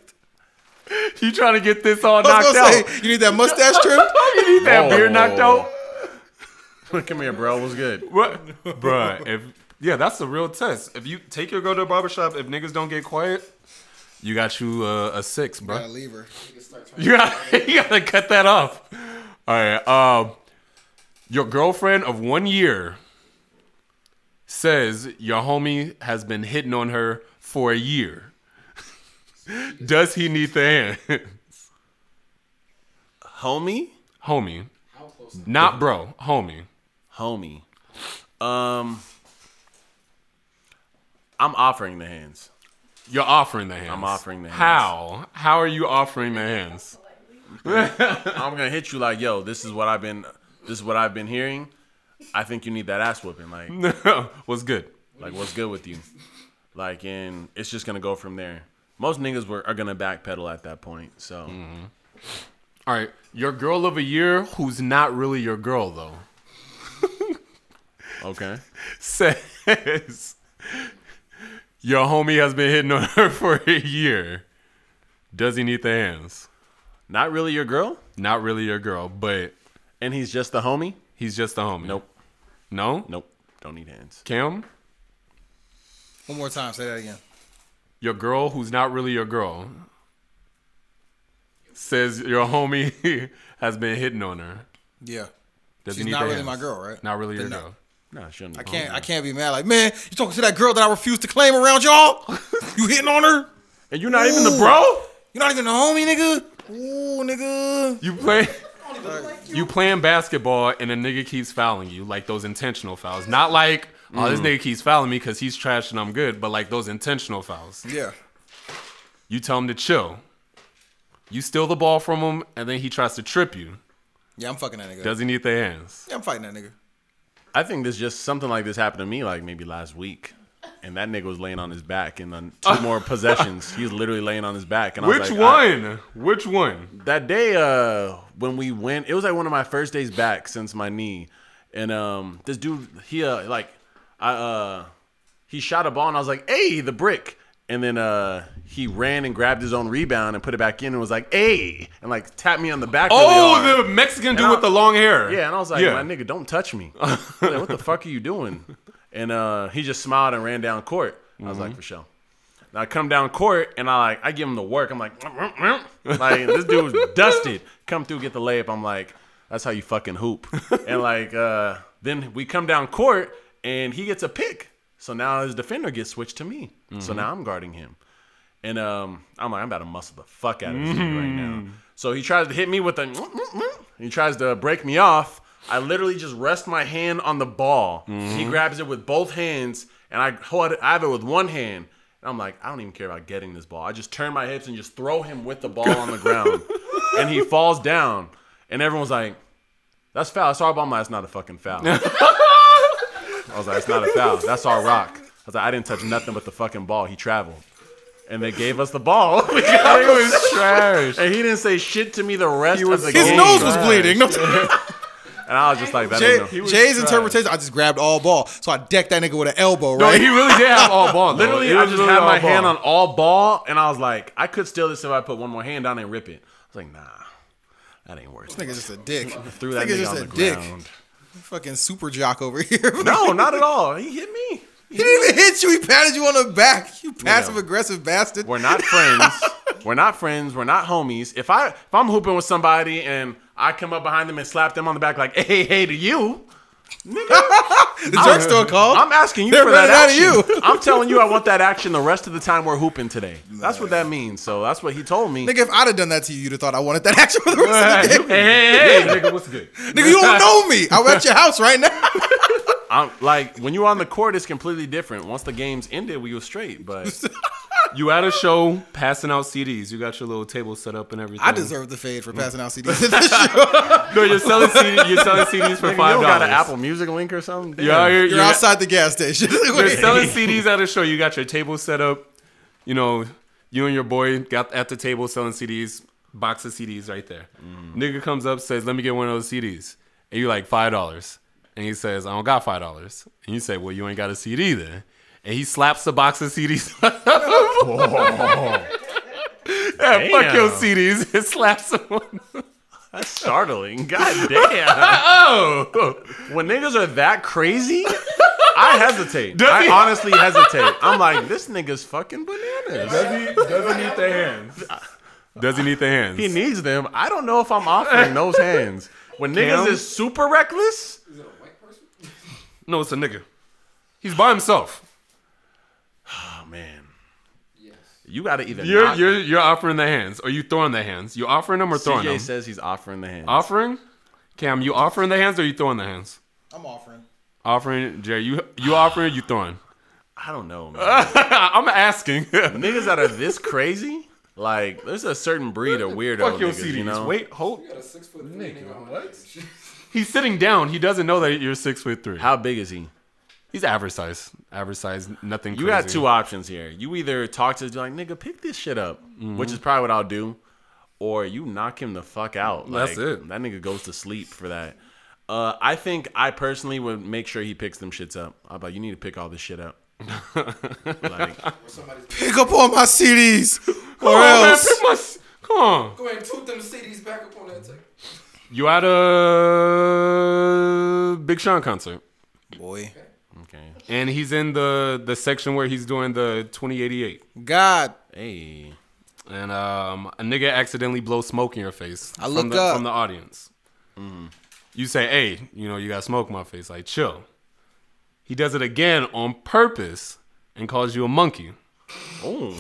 You trying to get this all knocked out? say, you need that mustache trimmed. you need that beard knocked Whoa. out. Come here, bro. What's good? What, bruh? If yeah, that's a real test. If you take your girl to a barbershop, if niggas don't get quiet, you got you uh, a six, bro. You Gotta leave her. You gotta, you gotta cut that off. All right. Um, your girlfriend of one year says your homie has been hitting on her for a year. Does he need the hand, Homie? homie? Not bro, homie. Homie. Um I'm offering the hands. You're offering the hands. I'm offering the hands. How? How are you offering the hands? I'm gonna hit you like, yo, this is what I've been this is what I've been hearing. I think you need that ass whooping. Like What's good? like what's good with you? Like and it's just gonna go from there. Most niggas were, are gonna backpedal at that point. So mm-hmm. All right, your girl of a year who's not really your girl though okay. says your homie has been hitting on her for a year. Does he need the hands? Not really your girl? Not really your girl, but And he's just the homie? he's just a homie. Nope. No? Nope. Don't need hands. Cam? One more time. Say that again. Your girl who's not really your girl says your homie has been hitting on her. Yeah. Does he She's need not really hands? my girl, right? Not really your Then no. girl. Nah, she don't I can't. I can't be mad. Like, man, you talking to that girl that I refuse to claim around y'all? you hitting on her? And you're not even the bro? You're not even the homie, nigga. Ooh, nigga. You play You playing basketball and a nigga keeps fouling you, like those intentional fouls. Not like, oh, this nigga keeps fouling me because he's trash and I'm good, but like those intentional fouls. Yeah. You tell him to chill. You steal the ball from him, and then he tries to trip you. Yeah, I'm fucking that nigga. Does he need the hands? yeah, I'm fighting that nigga. I think this just something like this happened to me like maybe last week. And that nigga was laying on his back and on two more possessions. He was literally laying on his back. And I was Which like, I- one? Which one? that day uh when we went it was like one of my first days back since my knee and um this dude he uh like i uh he shot a ball and i was like hey the brick and then uh he ran and grabbed his own rebound and put it back in and was like hey and like tapped me on the back really hard. Oh, the Mexican dude I- with the long hair. yeah and i was like Yeah. my nigga don't touch me I was like, what the fuck are you doing and uh he just smiled and ran down court i was Mm-hmm. like for sure now I come down court and I like I give him the work. I'm like, like this dude was dusted. Come through, get the layup. I'm like, that's how you fucking hoop. and like uh, then we come down court and he gets a pick. So now his defender gets switched to me. So mm-hmm. now I'm guarding him. And um, I'm like, I'm about to muscle the fuck out of this nigga right now. Mm. So he tries to hit me with a. He tries to break me off. I literally just rest my hand on the ball. He mm-hmm. grabs it with both hands, and I hold it. I have it with one hand. And I'm like, I don't even care about getting this ball. I just turn my hips and just throw him with the ball on the ground, and he falls down. And everyone's like, "That's foul." That's our ball. I'm like, That's not a fucking foul. I was like, "It's not a foul. That's our rock." I was like, "I didn't touch nothing but the fucking ball. He traveled." And they gave us the ball. We got It was trash. and he didn't say shit to me the rest of the His game. nose was bleeding. No, And I was just like, that Jay, ain't no. Jay's interpretation, I just grabbed all ball. So I decked that nigga with an elbow, No, right? he really did have all ball. though. Literally, It I was just really had my ball. hand on all ball, and I was like, I could steal this if I put one more hand down and rip it. I was like, nah, that ain't worth it. Nigga's just a dick. Threw that Nigga's nigga just on a the dick. ground. Fucking super jock over here. No, not at all. He hit me. He didn't even hit you. He patted you on the back. You passive aggressive bastard. We're not friends. We're not friends. We're not homies. If I if I'm hooping with somebody and I come up behind them and slap them on the back like, hey, hey to you, The jerk store called. I'm asking you They're for that running out of action. I'm telling you, I want that action the rest of the time we're hooping today. That's what that means. So that's what he told me. Nigga, if I'd have done that to you, you'd have thought I wanted that action for the rest of the Hey, game. hey, hey, nigga, what's good? Nigga, you don't know me. I'm at your house right now. I'm like when you're on the court, it's completely different. Once the game's ended, we go straight. But You at a show passing out CDs. You got your little table set up and everything. I deserve the fade for mm. passing out CDs at this show. No, you're selling CDs. You're selling CDs for five don't got an Apple Music link or something. You're, out here- You're you're- outside the gas station. You're selling CDs at a show. You got your table set up. You know, you and your boy got at the table selling CDs. Box of CDs right there. Mm. Nigga comes up says, "Let me get one of those CDs." And you like five dollars. And he says, "I don't got five dollars." And you say, "Well, you ain't got a CD then." And he slaps the box of CDs. yeah, fuck your CDs. and slaps them. That's startling. God damn. Oh, When niggas are that crazy, I hesitate. Does I he? honestly hesitate. I'm like, this nigga's fucking bananas. does he? Does he need the hands? Does he need the hands? He needs them. I don't know if I'm offering those hands. When niggas is super reckless, Is it a white person? no, it's a nigga. He's by himself. oh man, Yes. you gotta either. You're not- you're you're offering the hands, or you throwing the hands? You offering them or throwing CJ them? says he's offering the hands. Offering? Cam, you offering the hands or you throwing the hands? I'm offering. Offering, Jerry, you you offering, you throwing? I don't know, man. I'm asking. niggas that are this crazy, like there's a certain breed of weirdo Fuck your niggas. CDs. You know? Wait, hold. You got a six foot nigga what? He's sitting down. He doesn't know that you're six foot three. how big is he? He's average size. Average size. Nothing. You crazy. got two options here. You either talk to like nigga, pick this shit up, Mm-hmm. which is probably what I'll do, or you knock him the fuck out. That's it. That nigga goes to sleep for that. Uh, I think I personally would make sure he picks them shits up. I'm like, you need to pick all this shit up. like, Pick up all my CDs, Come or on, man, else. pick my Come on. Go ahead and toot them CDs back up on that tape. You at a Big Sean concert, Boy, okay, and he's in the the section where he's doing the 2088. God, hey, and um, a nigga accidentally blows smoke in your face I from look the, up. from the audience. You say, "Hey, you know, you got smoke in my face." Like, chill. He does it again on purpose and calls you a monkey. oh,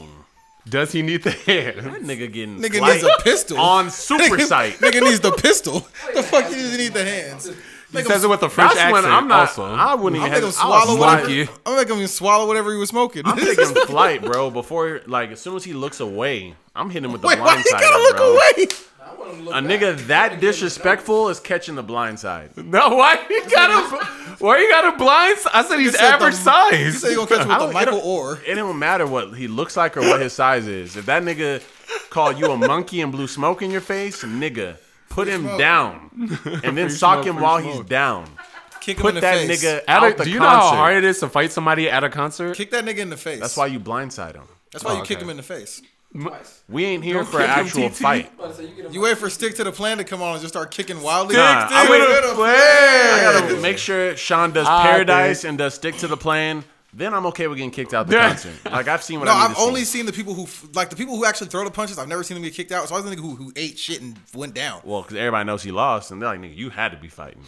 Does he need the hair? that nigga getting nigga needs a pistol on super Nigga- sight. Nigga needs the pistol. the fuck you just need the hands. He says it with a French accent. I'm not. also, I wouldn't even. him have- swallow whatever. I'm making him swallow whatever he was smoking. I'm taking flight, bro. Before, like, as soon as he looks away, I'm hitting him with the Wait, why blind side, gotta look bro. away? I want him to look A back. nigga that disrespectful is catching the blind side. no, why you got a why you got a blind? s- I said he's the- average He size. said he gonna catch him with the Michael Orr. It don't matter what he looks like or what his size is. If that nigga called you a monkey and blew smoke in your face, nigga, put him smoke. down and then Free sock smoke, him free while smoke. he's down. Kick him Put in the that face. nigga At out a, the do you know how concert. hard it is to fight somebody at a concert? Kick that nigga in the face. That's why you blindside him. That's why Oh, you kick okay. him in the face. Twice. We ain't here Don't for an kick him, actual TT. fight. I'm about to say, you get him You wait for Stick to the Plan to come on and just start kicking wildly. Nah, Stick I to would've- the I Plan. gotta make sure Sean does Ah, Paradise and does Stick to the Plan. Then I'm okay with getting kicked out the Yeah. concert. Like I've seen what No, I need I've to see. only seen the people who like the people who actually throw the punches. I've never seen them get kicked out. So I was the nigga who, who ate shit and went down. Well, because everybody knows he lost, and they're like, "Nigga, you had to be fighting."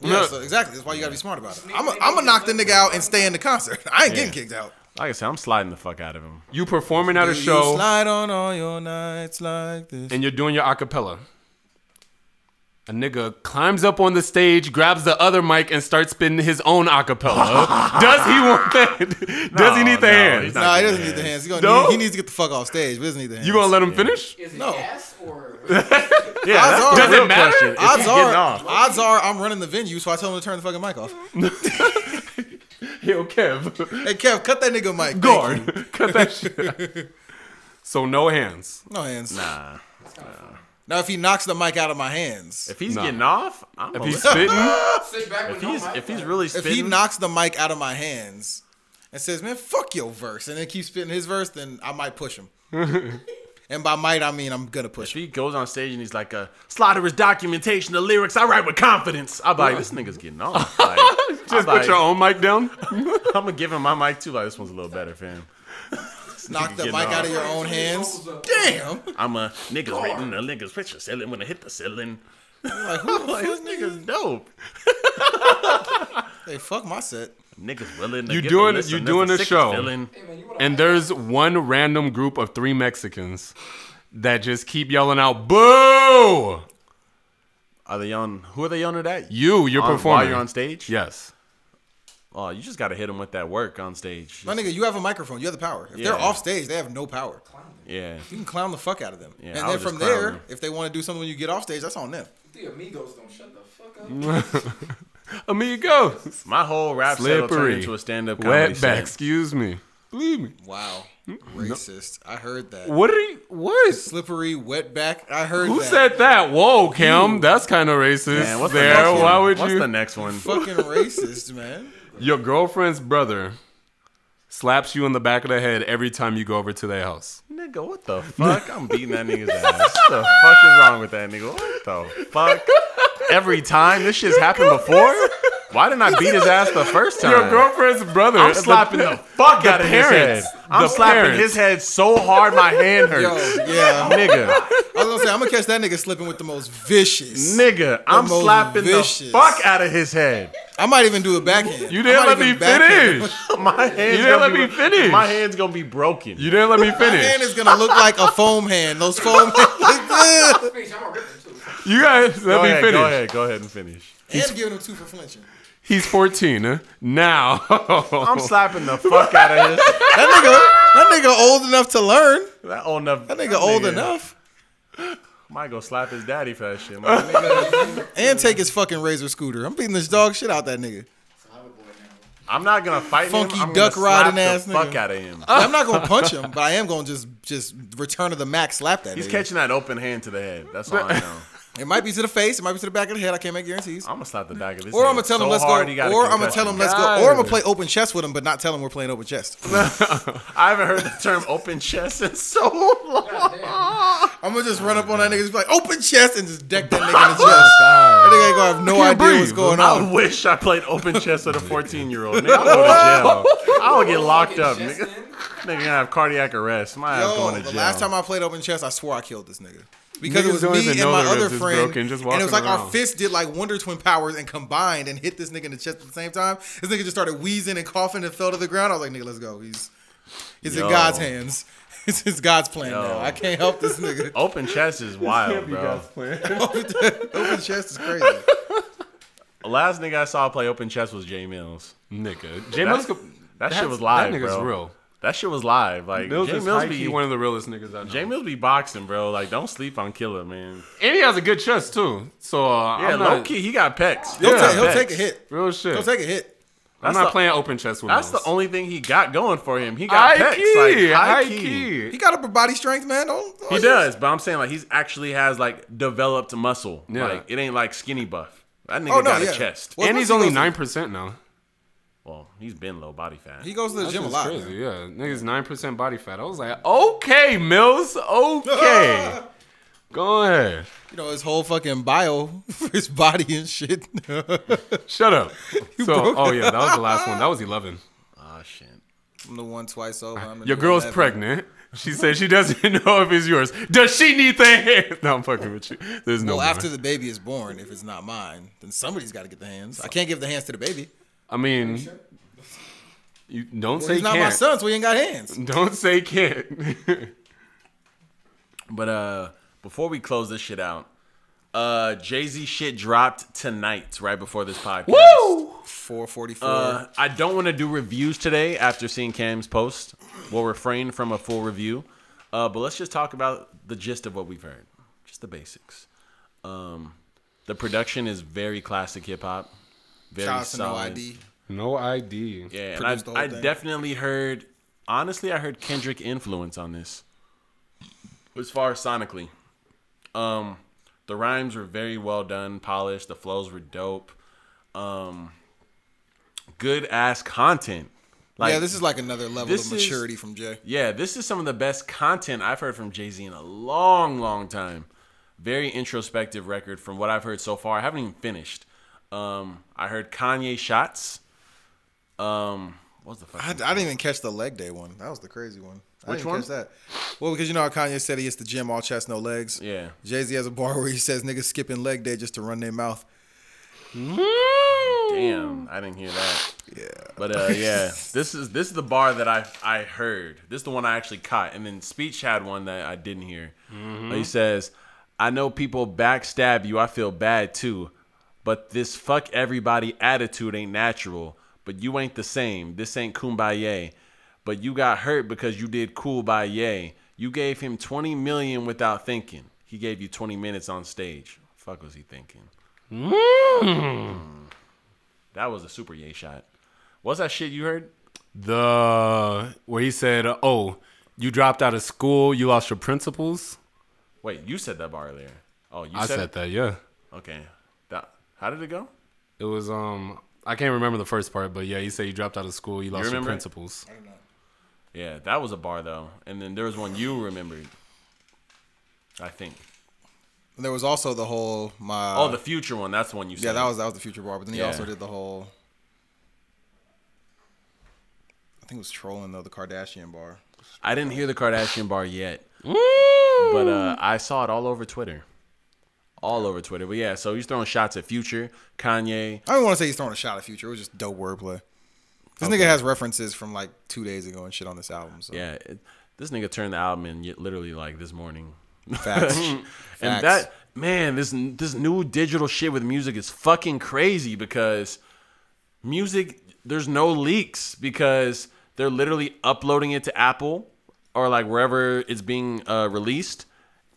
Yeah, so exactly. That's why you gotta be smart about it. I'm gonna knock the nigga out and stay in the concert. I ain't getting kicked out. Like I said, I'm sliding the fuck out of him. You performing at a You show slide on all your nights like this. and you're doing your acapella. A nigga climbs up on the stage, grabs the other mic, and starts spinning his own acapella. Does he want that? Does he need the no, hands? he's not Nah, he doesn't need the hands. He, gonna No? need, he needs to get the fuck off stage. But he doesn't need the hands. You gonna let him finish? Is it No. gas or? Yeah, Odds that's are- Does it matter? question. Odds are, off? odds are, I'm running the venue, so I tell him to turn the fucking mic off. Yo, Kev. Hey, Kev, cut that nigga mic. Guard. Cut that shit. so no hands. No hands. Nah. Now, if he knocks the mic out of my hands, If he's Nah. getting off, I'm If he's spitting, Sit back if with he's if he's really spitting if he knocks the mic out of my hands and says, "Man, fuck your verse," and then keeps spitting his verse, then I might push him. and by might, I mean I'm gonna push if him. he goes on stage and he's like, uh, "Slaughter's documentation, the lyrics I write with confidence," I'm like, "This nigga's getting off." Like, just I'm put like, your own mic down. I'm gonna give him my mic too. Like this one's a little better, fam. Knock the mic off. out of your own hands. Damn. I'm a niggas written, a niggas rich the ceiling when I hit the ceiling. Like, who Like, this nigga's dope. Hey, fuck my set. Niggas willing. To You give doing- a you of doing niggas a show. Hey, man, And there's one random group of three Mexicans that just keep yelling out, "Boo!" Are they on? Who are they on that? You, you're On- performing. while you're on stage. Yes. Oh, you just gotta hit them with that work on stage. My nigga, you have a microphone. You have the power. If Yeah. they're off stage, they have no power. Yeah. You can clown the fuck out of them. Yeah, and I then just from clown there, them. if they want to do something when you get off stage, that's on them. The amigos don't shut the fuck up. Amigos. My whole rap set will turn Slippery. into a stand-up comedy Wetback. set. Excuse me. Believe me. Wow. Hmm? Racist. I heard that. What are you? What? Slippery, wetback. I heard Who that. said that? Whoa, Kim. That's kind of racist. Man, what's the there. next one? Why would What's you? the next one? Fucking racist, man. Your girlfriend's brother slaps you in the back of the head every time you go over to their house. Nigga, what the fuck? I'm beating that nigga's ass. What the fuck is wrong with that nigga? What the fuck? Every time this shit's happened before. Why didn't I beat his ass the first time? Your girlfriend's brother. I'm slapping the, fuck out of his head. parents. I'm The slapping parents. his head so hard my hand hurts. Yo, hurts. yeah. Nigga, I was gonna say I'm gonna catch that nigga slipping with the most vicious. nigga, I'm slapping vicious. the fuck out of his head. I might even do a backhand. You didn't let me finish. My hand's You didn't gonna let be, me finish. My hand's gonna be broken. You didn't let me finish. My hand is gonna look like a foam hand. Those foam hands. Like, Speech, I'm gonna rip him too. You guys let go me ahead, finish. go ahead, go ahead and finish. and giving him two for flinching. He's 14 huh? now. I'm slapping the fuck out of his. That nigga, that nigga old enough to learn. That old enough. That nigga old enough. Might go slap his daddy for that shit. My nigga. And take his fucking razor scooter. I'm beating this dog shit out that nigga. I'm not gonna fight Funky him. I'm duck gonna slap riding the ass fuck nigga. out of him. I'm not gonna punch him, but I am gonna just just return to the max slap that He's nigga. catching that open hand to the head. That's all I know. It might be to the face, it might be to the back of the head. I can't make guarantees. I'm gonna slap the back of his Or head I'm gonna tell so him let's go. he got Or I'm gonna tell him let's go. Or I'm gonna play open chess with him, but not tell him we're playing open chess. I haven't heard the term open chess in so long. I'm gonna just run up on that nigga, just be like open chess and just deck that nigga in the chest. That nigga ain't gonna have no can't idea breathe. what's going I on. wish I played open chess with a 14 year old. Nigga, I'll go to jail. I would get locked up. Nigga, nigga gonna have cardiac arrest. My ass Yo, going to jail. the last time I played open chess, I swore I killed this nigga. Because Niggas it was me and my other friend, broken, just and it was like walking our fists did like Wonder Twin powers and combined and hit this nigga in the chest at the same time. This nigga just started wheezing and coughing and fell to the ground. I was like, nigga, let's go. He's he's Yo. in God's hands. It's his God's plan Yo. now. I can't help this nigga. Open chest is wild, bro. open chest is crazy. The last nigga I saw play open chest was Jay Mills. Nigga. Jay That's- Mills. that shit was live, That nigga's bro. real. That shit was live. Like Mills Jay is Mills be one of the realest niggas I know. Jay Mills be boxing, bro. Like don't sleep on Killer, man. and he has a good chest too. So uh, Yeah, I'm low not, key, he got pecs. He'll, Yeah. take, he'll Pecs. take a hit. Real shit. He'll take a hit. I'm That's not the- playing open chess with him. That's Mills. the only thing he got going for him. He got high pecs, key. like high, high key. key. He got upper body strength, man. Don't, don't He does, but I'm saying like he's actually has like developed muscle. Yeah. Like it ain't like skinny buff. That nigga Oh, no, got yeah. a chest. Well, and he's only nine percent now. Well, he's been low body fat. He goes to the That gym a lot. crazy. man. Yeah, niggas nine percent body fat. I was like, okay, Mills, okay, go ahead. You know his whole fucking bio for his body and shit. Shut up. So, broke oh yeah, that was the last one. That was eleven. Ah shit. I'm the one twice over. I'm Your girl's 11. pregnant. She said she doesn't know if it's yours. Does she need the hand? No, I'm fucking with you. There's no. Well, more. after the baby is born, if it's not mine, then somebody's got to get the hands. I can't give the hands to the baby. I mean, you don't Well, say he's not my can't. son, so he ain't got hands. Don't say can't. But uh, before we close this shit out, uh, Jay Z shit dropped tonight, right before this podcast. Woo! 444. Uh, I don't want to do reviews today after seeing Cam's post. We'll refrain from a full review. Uh, but let's just talk about the gist of what we've heard, just the basics. Um, the production is very classic hip hop, very Shout out to No solid. ID. No ID. Yeah, and Produced the I, whole I thing. definitely heard. Honestly, I heard Kendrick influence on this. As far as sonically, um, the rhymes were very well done, polished. The flows were dope. Um, good ass content. Like, yeah, this is like another level this of is- maturity from Jay. yeah, this is some of the best content I've heard from Jay Z in a long, long time. Very introspective record from what I've heard so far. I haven't even finished. Um, I heard Kanye shots. Um, what's the fuck? I, I didn't even catch the leg day one. That was the crazy one. I Which didn't one? catch that. Well, because you know how Kanye said he hits the gym all chest, no legs. Yeah. Jay Z has a bar where he says niggas skipping leg day just to run their mouth. Damn, I didn't hear that. Yeah. But uh, yeah, this is this is the bar that I I heard. This is the one I actually caught, and then Speech had one that I didn't hear. He says, "I know people backstab you. I feel bad too, but this fuck everybody attitude ain't natural. But you ain't the same. This ain't kumbaya. But you got hurt because you did cool by yay. You gave him twenty million without thinking. He gave you twenty minutes on stage. Fuck was he thinking? Mm. That was a super yay shot. What's that shit you heard? The where he said, "Oh, you dropped out of school. You lost your principles." Wait, you said that bar earlier. Oh, you I said, said that. Yeah. Okay. That, how did it go? It was um. I can't remember the first part, but yeah, you said you dropped out of school. You lost your remember it? principles. Yeah, that was a bar though. And then there was one you remembered. I think. And there was also the whole my. oh, the future one. That's the one you said. yeah, that was that was the future bar. But then he Yeah. also did the whole. I think it was trolling though the Kardashian bar. I didn't hear the Kardashian bar yet, but uh, I saw it all over Twitter. All over Twitter. But yeah, so he's throwing shots at Future, Kanye. I don't want to say he's throwing a shot at Future. It was just dope wordplay. This nigga has references from like two days ago and shit on this album. So. Yeah, it, this nigga turned the album in literally like this morning. Facts. And Facts. that man, this this new digital shit with music is fucking crazy because music there's no leaks because they're literally uploading it to Apple or like wherever it's being uh, released,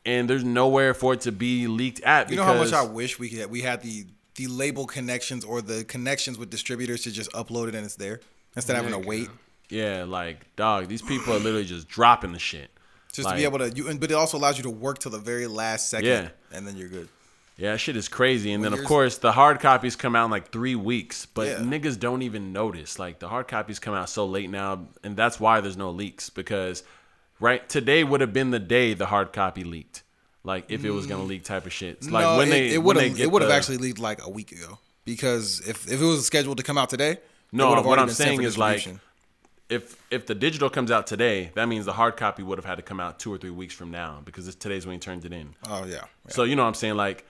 and there's nowhere for it to be leaked at. You know how much I wish we could we had the the label connections or the connections with distributors to just upload it and it's there instead of having to wait. yeah, like dog, these people are literally just dropping the shit. Just Like- to be able to, you, and- but it also allows you to work till the very last second, Yeah. and then you're good. Yeah, shit is crazy. And When then of course the hard copies come out in like three weeks, but Yeah. niggas don't even notice. Like the hard copies come out so late now, and that's why there's no leaks because right today would have been the day the hard copy leaked. Like if it was gonna leak type of shit. Like no, when it, they it would have it would have actually leaked like a week ago because if if it was scheduled to come out today, No, what I'm saying is, like, if if the digital comes out today, that means the hard copy would have had to come out two or three weeks from now because it's today's when he turned it in. oh yeah, yeah. So you know what I'm saying? Like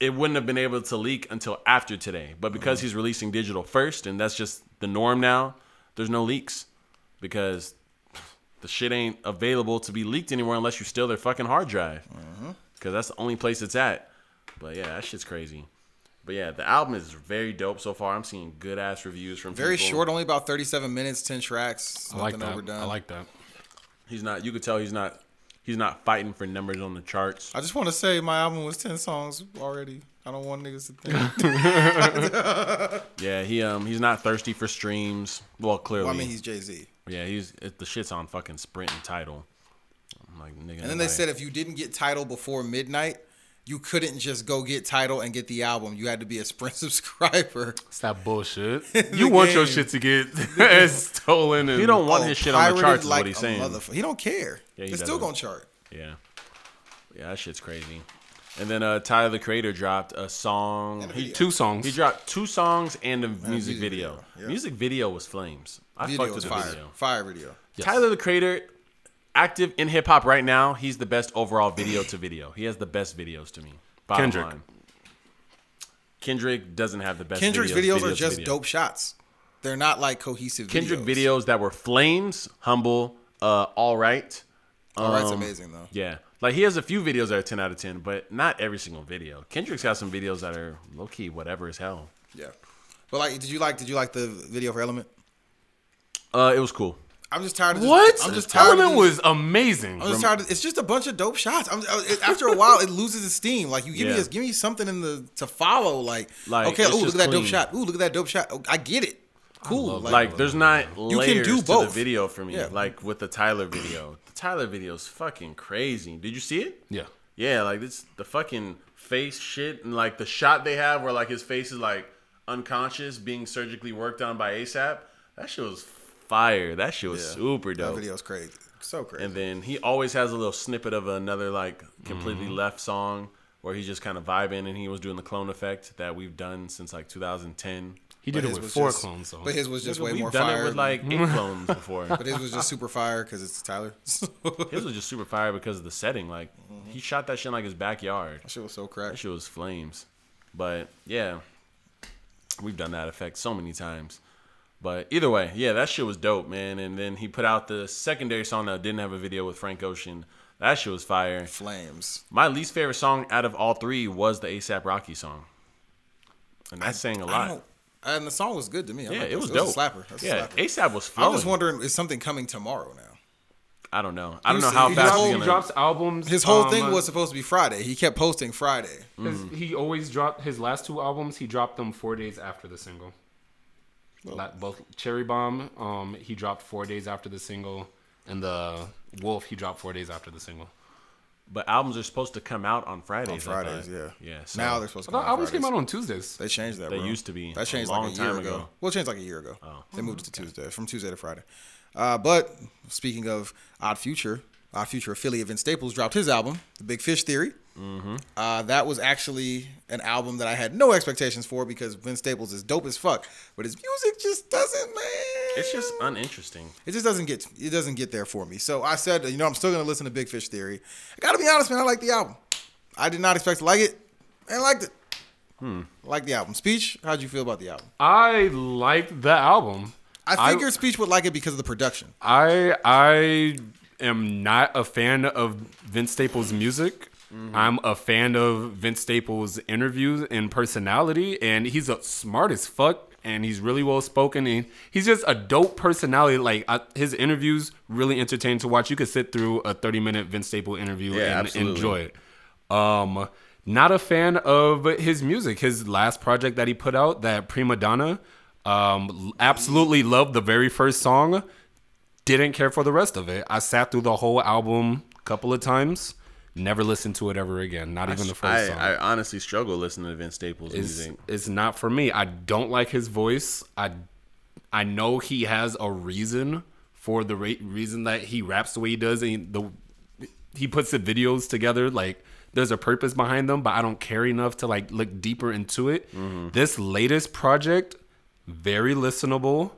it wouldn't have been able to leak until after today. But because Mm-hmm. he's releasing digital first and that's just the norm now, there's no leaks. Because the shit ain't available to be leaked anywhere unless you steal their fucking hard drive. Mm-hmm. Because that's the only place it's at. But yeah, that shit's crazy. But yeah, the album is very dope so far. I'm seeing good ass reviews from very people. short, only about 37 minutes, 10 tracks, I like nothing that. overdone. I like that. He's not. You could tell he's not. He's not fighting for numbers on the charts. I just want to say my album was 10 songs already. I don't want niggas to think. Yeah, he um he's not thirsty for streams. Well, clearly. well, I mean, he's Jay Z. Yeah, he's it, the shit's on fucking Sprint and Tidal. I'm like nigga. And then they said if you didn't get Tidal before midnight, you couldn't just go get Tidal and get the album. You had to be a Sprint subscriber. It's that bullshit. You want your shit to get stolen and he don't want Oh, his shit on the pirated charts. Is like what he's a saying. motherfucker. He don't care. Yeah, he it's still doesn't. gonna chart. Yeah, yeah, that shit's crazy. And then uh, Tyler the Creator dropped a song. And a He, two songs. he dropped two songs and a music, music video. video, yeah. Music video was flames. I Video fucked was with the fire. video. Fire video. Tyler the Creator, active in hip hop right now. He's the best overall video to video. He has the best videos to me. Bottom Kendrick. line. Kendrick doesn't have the best. Kendrick's videos, videos video are just video. dope shots. They're not like cohesive. Kendrick videos. videos that were flames, humble, uh, all right. All right's Um, amazing though. Yeah, like he has a few videos that are ten out of ten, but not every single video. Kendrick's got some videos that are low key, whatever as hell. Yeah. But like, did you like? Did you like the video for Element? Uh, it was cool. I'm just tired of this, What? I'm just tired. Element of this- was amazing. I'm just tired. Of, it's just a bunch of dope shots. I'm, uh, it, after a while, it loses its steam. Like you give Yeah. me, a, give me something in the to follow. Like, Like, okay, it's ooh, look just at that dope shot. Ooh, look at that dope shot. Oh, I get it. Cool. love Like, Like, there's not you can layers do to the both. video for me. Yeah. Like with the Tyler video, the Tyler video is fucking crazy. Did you see it? yeah. Yeah, like this the fucking face shit and like the shot they have where like his face is like unconscious being surgically worked on by ASAP. That shit was fire. That shit was Yeah. super dope. that dope. video's crazy. So crazy. And then he always has a little snippet of another like completely Mm-hmm. left song where he's just kind of vibing and he was doing the clone effect that we've done since like 2010. He did it with four just- clones though. But his was just Nigga, way we've more done fire. it with like eight clones before. but his was just super fire because it's Tyler. that His was just super fire because of the setting. Like Mm-hmm. he shot that shit in like his backyard. That shit was so That cracked. shit was flames. But yeah, we've done that effect so many times. But either way, yeah, that shit was dope, man. And then he put out the secondary song that didn't have a video with Frank Ocean. That shit was fire. Flames. My least favorite song out of all three was the ASAP Rocky song. And that's saying a lot. Don't. And the song was good to me. I Yeah, liked it was a dope. slapper. That's a yeah, slapper. ASAP was I'm just wondering, is something coming tomorrow now? I don't know. I don't He know how he fast dropped- he gonna. drops albums. His whole um, thing was supposed to be Friday. He kept posting Friday. Mm-hmm. he always dropped his last two albums. He dropped them four days after the single. La- both Cherry Bomb, um, he dropped four days after the single, and the Wolf, he dropped four days after the single. But albums are supposed to come out on Fridays. On Fridays, yeah. Yeah. So now they're supposed to. come out albums came out on Tuesdays. They changed that. They bro. used to be That changed a like long a year time ago. ago. Well, it changed like a year ago. Oh. They moved it to Tuesday, from Tuesday to Friday. Uh, but speaking of Odd Future, Odd Future affiliate Vince Staples dropped his album, The Big Fish Theory. Mm-hmm. Uh, that was actually an album that I had no expectations for because Vince Staples is dope as fuck, but his music just doesn't, man. It's just uninteresting. It just doesn't get it doesn't get there for me. So I said, you know, I'm still gonna listen to Big Fish Theory. I gotta be honest, man. I like the album. I did not expect to like it, and I liked it. Hmm. Like the album. Speech. How'd you feel about the album? I liked the album. I figured Speech would like it because of the production. I I am not a fan of Vince Staples' music. I'm a fan of Vince Staples' interviews and personality, and he's a smart as fuck, and he's really well spoken, and he's just a dope personality. Like I, his interviews, really entertaining to watch. You could sit through a 30 minute Vince Staples interview Yeah, and absolutely. enjoy it. Um, not a fan of his music. His last project that he put out, that Prima Donna, um, absolutely loved the very first song. Didn't care for the rest of it. I sat through the whole album a couple of times. Never listened to it ever again. Not even the first I, song. I honestly struggle listening to Vince Staples it's, music. it's not for me. I don't like his voice. I I know he has a reason for the ra- reason that he raps the way he does, and the he puts the videos together. Like there's a purpose behind them, but I don't care enough to like look deeper into it. Mm-hmm. This latest project, very listenable,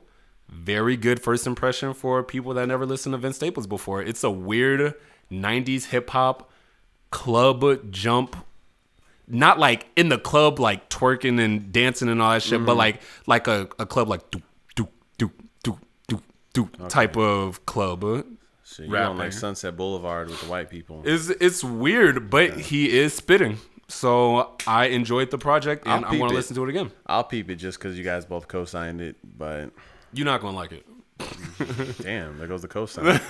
very good first impression for people that never listened to Vince Staples before. It's a weird '90s hip hop club jump not like in the club like twerking and dancing and all that shit, but mm-hmm. like like a, a club like do do do do do do type of club. So you don't like. Sunset Boulevard with the white people. It's it's weird, but he is spitting. So I enjoyed the project and I want to listen to it again. I'll peep it just because you guys both co-signed it, but You're not gonna like it, damn, there goes the co-sign.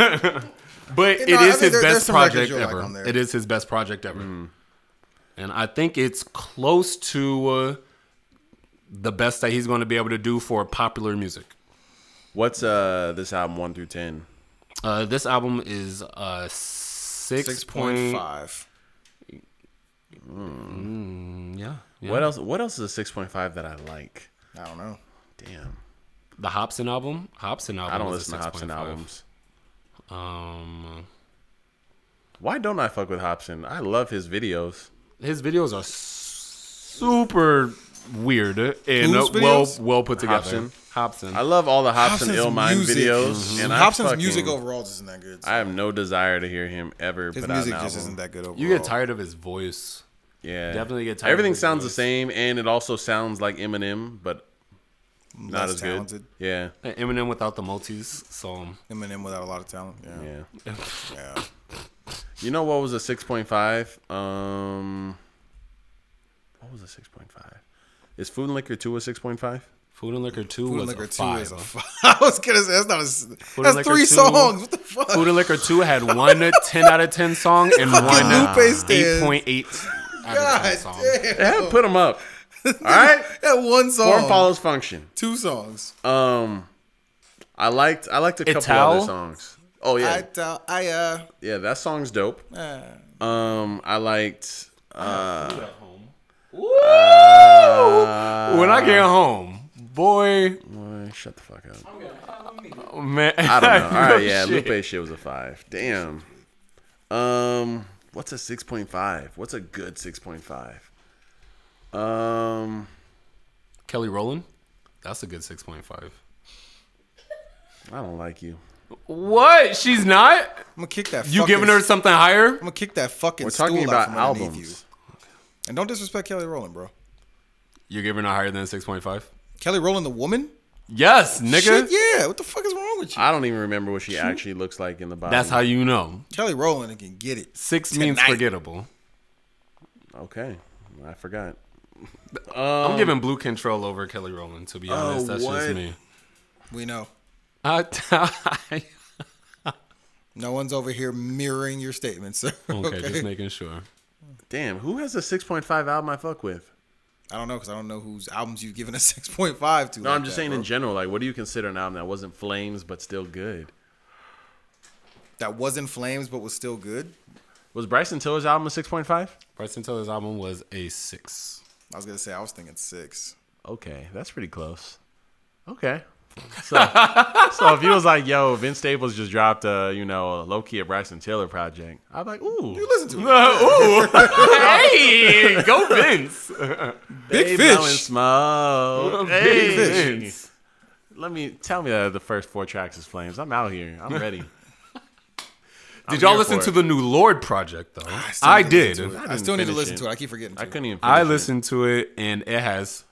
but it know, I mean, his there- there's best some records project you'll like ever. on there. it is his best project ever, and I think it's close to uh, the best that he's going to be able to do for popular music. What's uh this album one through ten? Uh, this album is uh six, Six point point five. Yeah, yeah. What else? What else is a six point five that I like? I don't know. Damn, The Hopsin album. Hopsin album. I don't listen to Hopsin 6.5. albums. Um, Why don't I fuck with Hopsin? I love his videos. his videos are super weird and uh, well well put together. Hopsin. Hopsin. I love all the Hopsin Hopsin's Ill Mind music- videos, and I Hopsin's fucking- music overall isn't that good. I have no desire to hear him ever His put music out an just album. isn't that good overall. you get tired of his voice. Yeah, Definitely get tired of Everything his sounds the same, and it also sounds like Eminem, but not Less as talented. good. Yeah, Uh, Eminem without the multis. So Eminem without a lot of talent. Yeah. yeah. Yeah. You know what was a six point five? Um, what was a six point five? Is Food and Liquor two a six point five? Food and Liquor Two Food was and Liquor a 2 five. is a five. I was gonna say that's not a. and That's Liquor three 2 songs. What the fuck? Food and Liquor Two had one 10 out of 10 song and one Lupe eight stands. point eight out of 10 God song. damn. Yeah, put them up. All right, That one song. form follows function. Two songs. Um, I liked I liked a couple Ital? other songs. Oh yeah, I, uh, I, uh, yeah, that song's dope. uh, Um, I liked. Uh, When I get home, boy, boy, shut the fuck up. man. I don't know. All right, yeah, Shit. Lupe shit was a five. Damn. Um, what's a six point five? What's a good six point five? Um, Kelly Rowland, that's a good 6.5. I don't like you. What? She's not? I'm gonna kick that. You fucking, giving her something higher? I'm gonna kick that fucking. We're talking stool out about from albums. You. And don't disrespect Kelly Rowland, bro. You're giving her higher than 6.5? Kelly Rowland, the woman. Yes, nigga. Shit, yeah. What the fuck is wrong with you? I don't even remember what she actually looks like in the body. That's how you know. Kelly Rowland can get it. Six means forgettable. Okay, I forgot. I'm um, giving blue control over Kelly Rowland, to be oh, honest. Oh, That's what? just me. We know. I, No one's over here mirroring your statements, sir. okay, just making sure. Damn, who has a six point five album I fuck with? I don't know because I don't know whose albums you've given a six point five to. No, like I'm just that, saying bro. in general. Like, what do you consider an album that wasn't flames but still good? that wasn't Flames but was still good. Was Bryson Tiller's album a six point five? Bryson Tiller's album was a six. I was gonna say I was thinking six. Okay, that's pretty close. Okay, So, so if he was like, "Yo, Vince Staples just dropped a you know a low key a Bryson Tiller project," I'm like, "Ooh, You listen to it. Ooh, hey, go Vince. Big They fish. smoke. Big Hey. Vince. Let me tell me that the first four tracks is flames. I'm out here. I'm ready. Did y'all listen to the new Lorde project though? still I did. listen to it. I still need to listen it. to it. I keep forgetting. To. I couldn't even. I finish it. listened to it and it has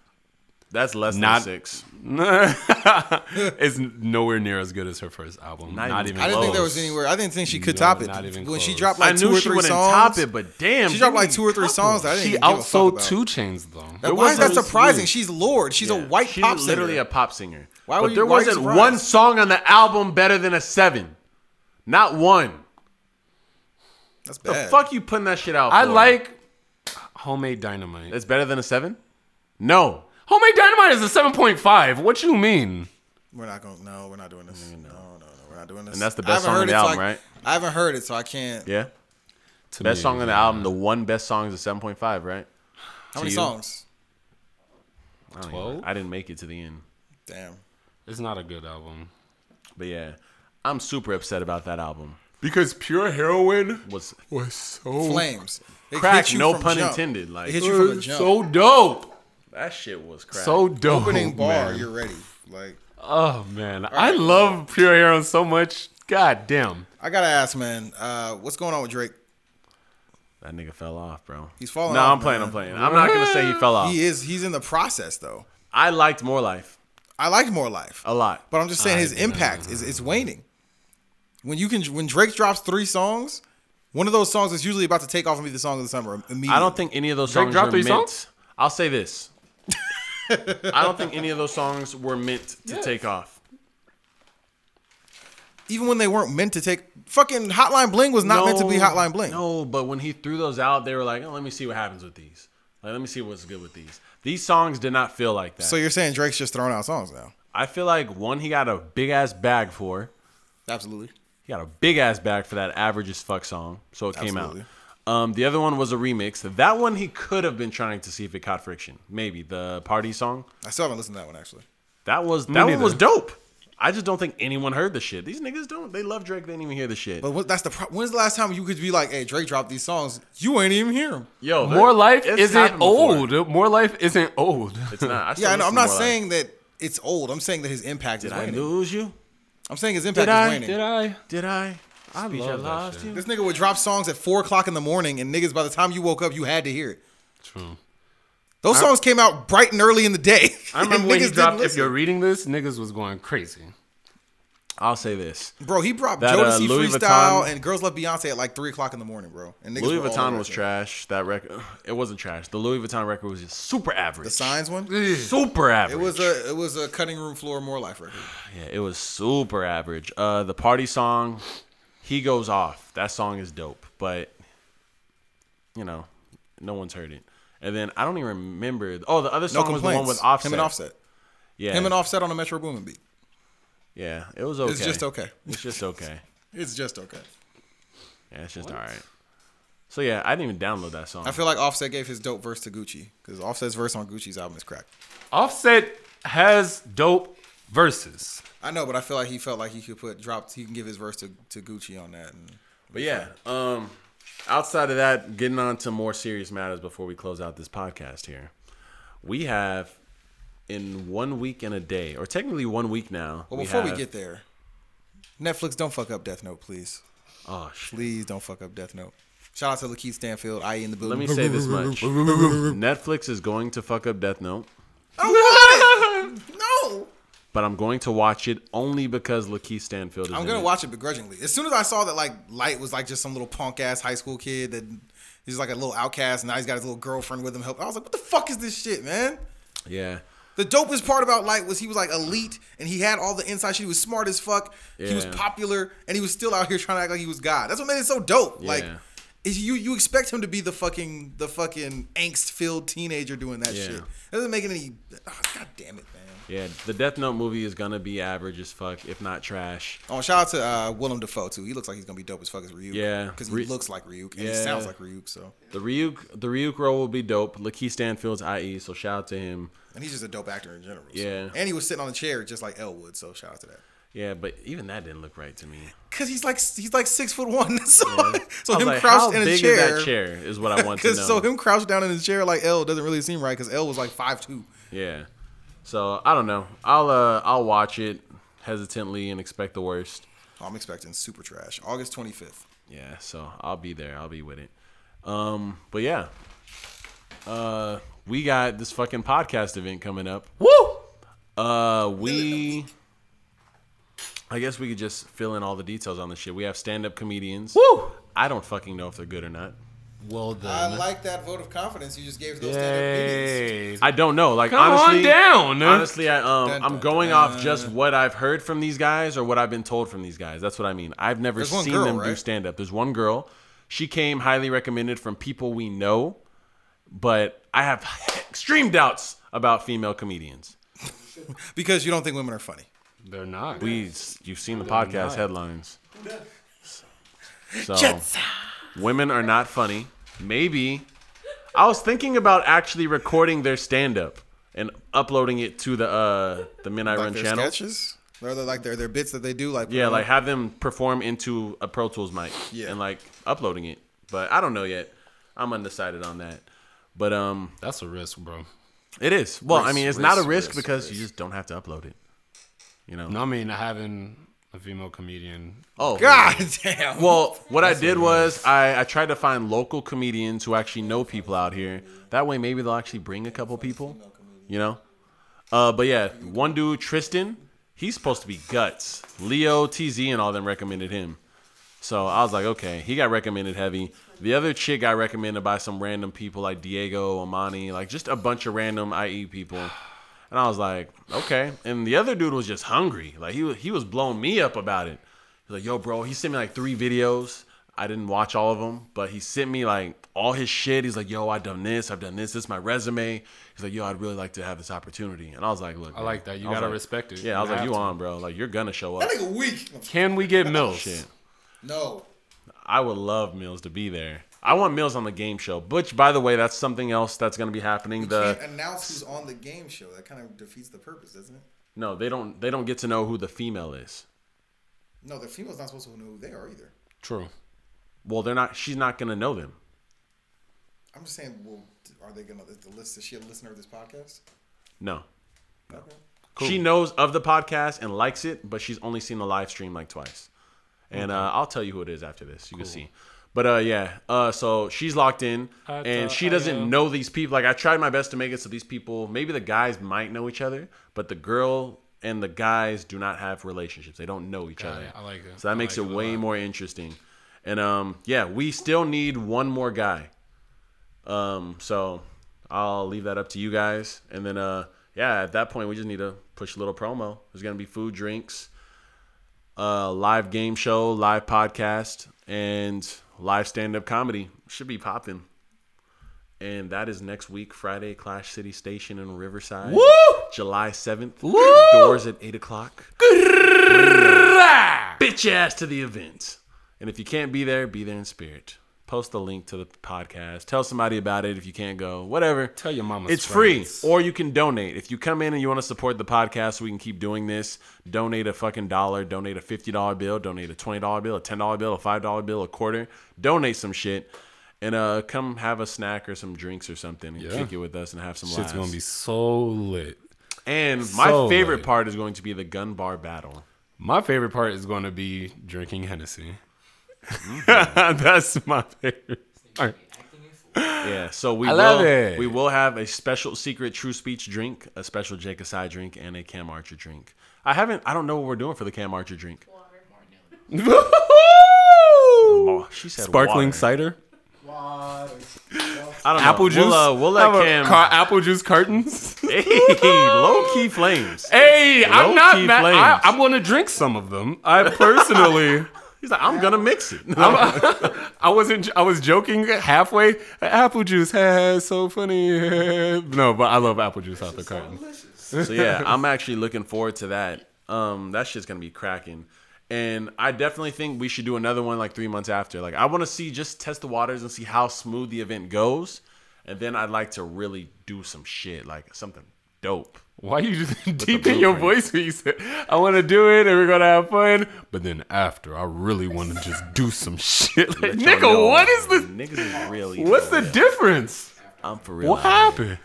That's less Not- than six. it's nowhere near as good as her first album. Not Not, even even. I didn't think there was anywhere. I didn't think she could No, top it not even when she close. dropped I like two knew or she three wouldn't songs. top it, but damn, She dropped like two or three a songs that I couple. didn't She give a fuck outsold about. 2 Chainz though. Now, It Why is that surprising? smooth. She's Lorde. She's a white She's pop singer. literally a pop singer. Why but were you- there why are wasn't surprised? one song on the album better than a seven. Not one. That's The bad. fuck you putting that shit out? I for? like Homemade Dynamite. It's better than a seven. No. Homemade Dynamite is a seven point five. What you mean? We're not going. to No, we're not doing this. No, no, no, we're not doing this. And that's the I best haven't song on heard the it, so album, I- right? I haven't heard it, so I can't. Yeah. To Best me, song on the album. The one best song is a seven point five, right? How To many you? songs? I 12? I didn't make it to the end, Damn. It's not a good album. but yeah, I'm super upset about that album. Because Pure Heroin Was was so Flames. It crack? hit you No from pun jump. intended. Like It hit you from a was jump. so dope. that shit was crack. So dope. Opening bar, man. you're ready. Like Oh man, I love Pure Heroin so much. God damn. I gotta ask, man, uh, what's going on with Drake? that nigga fell off, bro. He's falling No, off, I'm playing. man. I'm playing. I'm not gonna say he fell off. He is. He's in the process though. I liked More Life I like More Life, a lot. but I'm just saying I his didn't. impact is is waning. When you can, when Drake drops three songs, one of those songs is usually about to take off and be the song of the summer immediately. I don't think any of those Drake songs dropped were three meant. songs? I'll say this. I don't think any of those songs were meant to take off. even when they weren't meant to take. Fucking Hotline Bling was not meant to be Hotline Bling. No, but when he threw those out, they were like, "Oh, let me see what happens with these. Like, let me see what's good with these." These songs did not feel like that. So you're saying Drake's just throwing out songs now? I feel like one he got a big ass bag for. Absolutely. He got a big ass bag for that average as fuck song, so it came out. Um, the other one was a remix. That one he could have been trying to see if it caught friction. Maybe the party song. I still haven't listened to that one actually. That was that one neither. was dope. I just don't think anyone heard the shit. These niggas don't. They love Drake. They didn't even hear the shit. But what, that's the pro- when's the last time you could be like, "Hey, Drake dropped these songs, you ain't even hear them." Yo, More Life it's isn't happened before. old. More Life isn't old. It's not. I still Yeah, I know, listen I'm to not More Life. saying that it's old. I'm saying that his impact Did is I waning. lose you? I'm saying his impact Did I? is waning. Did I? Did I? I love that lost shit. This nigga would drop songs at four o'clock in the morning, and niggas by the time you woke up, you had to hear it. True. Those songs came out bright and early in the day. I remember when he dropped. If you're reading this, niggas was going crazy. I'll say this. bro, he brought That, uh, Louis Freestyle Vuitton- and Girls Love Beyonce at like three o'clock in the morning, bro. And Louis Vuitton was it. trash. That record, it wasn't trash. The Louis Vuitton record was just super average. The Signs one. super average. It was a it was a cutting room floor more life record. yeah, it was super average. Uh, the party song, he goes off. That song is dope, but you know, no one's heard it. And then I don't even remember. Oh, the other No song was the one with Offset. Him and Offset. Yeah, Him and Offset on the Metro Boomin beat. Yeah, it was okay. It's just okay. It's just okay. It's just okay. Yeah, it's just all right. So yeah, I didn't even download that song. I feel like Offset gave his dope verse to Gucci because Offset's verse on Gucci's album is cracked. Offset has dope verses. I know, but I feel like he felt like he could put drop. He can give his verse to, to Gucci on that. And But yeah, um, outside of that, getting on to more serious matters before we close out this podcast here, we have in one week and a day, or technically one week now. well, before we have- get there, Netflix, don't fuck up Death Note, please. oh shit. Please don't fuck up Death Note. Shout out to Lakeith Stanfield, I in the Let me say this much: Netflix is going to fuck up Death Note, oh, no, but I'm going to watch it only because Lakeith Stanfield is. I'm gonna it. watch it begrudgingly. As soon as I saw that, like Light was like just some little punk ass high school kid that he's like a little outcast, and now he's got his little girlfriend with him. Help. I was like, what the fuck is this shit, man? Yeah, The dopest part about Light was he was like elite and he had all the inside shit. He was smart as fuck. He was popular and he was still out here trying to act like he was God. That's what made it so dope. Like, Yeah. is you you expect him to be the fucking the fucking angst filled teenager doing that Yeah. shit. That doesn't make it any. Oh, God damn it, man. Yeah, the Death Note movie is gonna be average as fuck, if not trash. Oh, shout out to uh, Willem Dafoe too. He looks like he's gonna be dope as fuck as Ryuk. Yeah. because he Ry- looks like Ryuk and he sounds like Ryuk. So, The Ryuk, the Ryuk role will be dope. Lakeith Stanfield's IE, so shout out to him. And he's just a dope actor in general. so. Yeah. and he was sitting on the chair just like L would. So shout out to that. Yeah, but even that didn't look right to me. Cause he's like he's like six foot one. So, so him like, crouched how in big his chair. is that chair? Is what I want to know. So him crouched down in his chair like L doesn't really seem right. Cause L was like five two. Yeah. So I don't know. I'll uh I'll watch it hesitantly and expect the worst. Oh, I'm expecting super trash. August twenty fifth. Yeah, so I'll be there. I'll be with it. Um, but yeah. Uh we got this fucking podcast event coming up. Woo! Uh we I guess we could just fill in all the details on the shit. We have stand up comedians. Woo! I don't fucking know if they're good or not. Well done. I like that vote of confidence you just gave those stand-up comedians. Yay. I don't know. Like Come honestly, on down. Honestly, I um Dun, I'm going dun. off just what I've heard from these guys or what I've been told from these guys. That's what I mean. I've never There's one seen girl, them do right? stand up. There's one girl. She came highly recommended from people we know, but I have extreme doubts about female comedians. Because you don't think women are funny. They're not. We you've seen the podcast not. headlines. So women are not funny. Maybe I was thinking about actually recording their stand up and uploading it to the uh the Men I Like Run their channel. sketches. Or they're like their their bits that they do. Like Yeah, like have them perform into a Pro Tools mic Yeah. and like uploading it. But I don't know yet. I'm undecided on that. But um That's a risk, bro. it is. Well, I mean, it's not a risk, risk risk, because you just don't have to upload it. You know. No, I mean having a female comedian. Oh. God damn. Well, what I did was I, I tried to find local comedians who actually know people out here. That way, maybe they'll actually bring a couple people. You know. Uh, but yeah, one dude, Tristan, he's supposed to be guts. Leo, TZ, and all them recommended him. So I was like, okay, he got recommended heavy. The other chick I recommended by some random people like Diego, Amani, like just a bunch of random IE people. And I was like, okay. And the other dude was just hungry. Like he was, he was blowing me up about it. He's like, yo, bro, he sent me like three videos. I didn't watch all of them, but he sent me like all his shit. He's like, yo, I've done this, I've done this, this is my resume. He's like, yo, I'd really like to have this opportunity. And I was like, look, I like that. You I gotta like- respect it. Yeah, I was like, you to. on, bro? Like you're gonna show up. that nigga weak. Can we get Mills? Shit. No. I would love Mills to be there. I want Mills on the game show. Which, by the way, that's something else that's gonna be happening. You The can't announce who's on the game show. That kind of defeats the purpose, doesn't it? no, they don't. They don't get to know who the female is. No, the female's not supposed to know who they are either. True. Well, they're not. She's not gonna know them. I'm just saying, well, are they gonna is the list? Is she a listener of this podcast? No. Okay. Cool. She knows of the podcast and likes it, but she's only seen the live stream like twice. And uh, I'll tell you who it is after this. You can see. But uh, yeah, uh, so she's locked in, I and she doesn't uh, know these people. Like I tried my best to make it so these people, maybe the guys might know each other, but the girl and the guys do not have relationships. They don't know each Got other. it. I like it. So that I makes like it way more interesting. And um, yeah, we still need one more guy. Um, so I'll leave that up to you guys. And then uh, yeah, at that point we just need to push a little promo. There's gonna be food, drinks, uh, live game show, live podcast, and live stand up comedy. Should be popping. And that is next week, Friday, Clash City Station in Riverside. Woo! July 7th. Woo! Doors at 8 o'clock. Bitch ass to the event. And if you can't be there, be there in spirit. Post the link to the podcast. Tell somebody about it if you can't go. Whatever. Tell your mama. It's free. Or you can donate. If you come in and you want to support the podcast so we can keep doing this, donate a fucking dollar, donate a $50 bill, donate a $20 bill, a $10 bill, a $5 bill, a quarter. Donate some shit. And uh, come have a snack or some drinks or something and Yeah. kick it with us and have some Shit's laughs. gonna be so lit. and my favorite lit. part is going to be the gun bar battle. My favorite part is going to be drinking Hennessy. Mm-hmm. That's my favorite. part. Yeah, so we I will love it. we will have a special secret true speech drink, a special Jake Asai drink, and a Cam Archer drink. I haven't I don't know what we're doing for the Cam Archer drink. Oh, she said Sparkling water. cider, I don't know. apple juice. We'll, uh, we'll let Have a Cam. car- apple juice cartons. hey, low key flames. Hey, I'm Low-key not mad. I, flames. I'm going to drink some of them. I personally He's like, I'm gonna mix it. I wasn't. I was joking halfway. Apple juice has so funny. No, but I love apple juice out the carton. so yeah, I'm actually looking forward to that. Um, that shit's gonna be cracking. And I definitely think we should do another one like three months after. Like I want to see just test the waters and see how smooth the event goes, and then I'd like to really do some shit like something dope. Why you just deep in your voice when you said, I want to do it and we're going to have fun. But then after, I really want to just do some shit. Like, nigga, know, what is this? Niggas is really. What's the real. difference? I'm for real. What happened?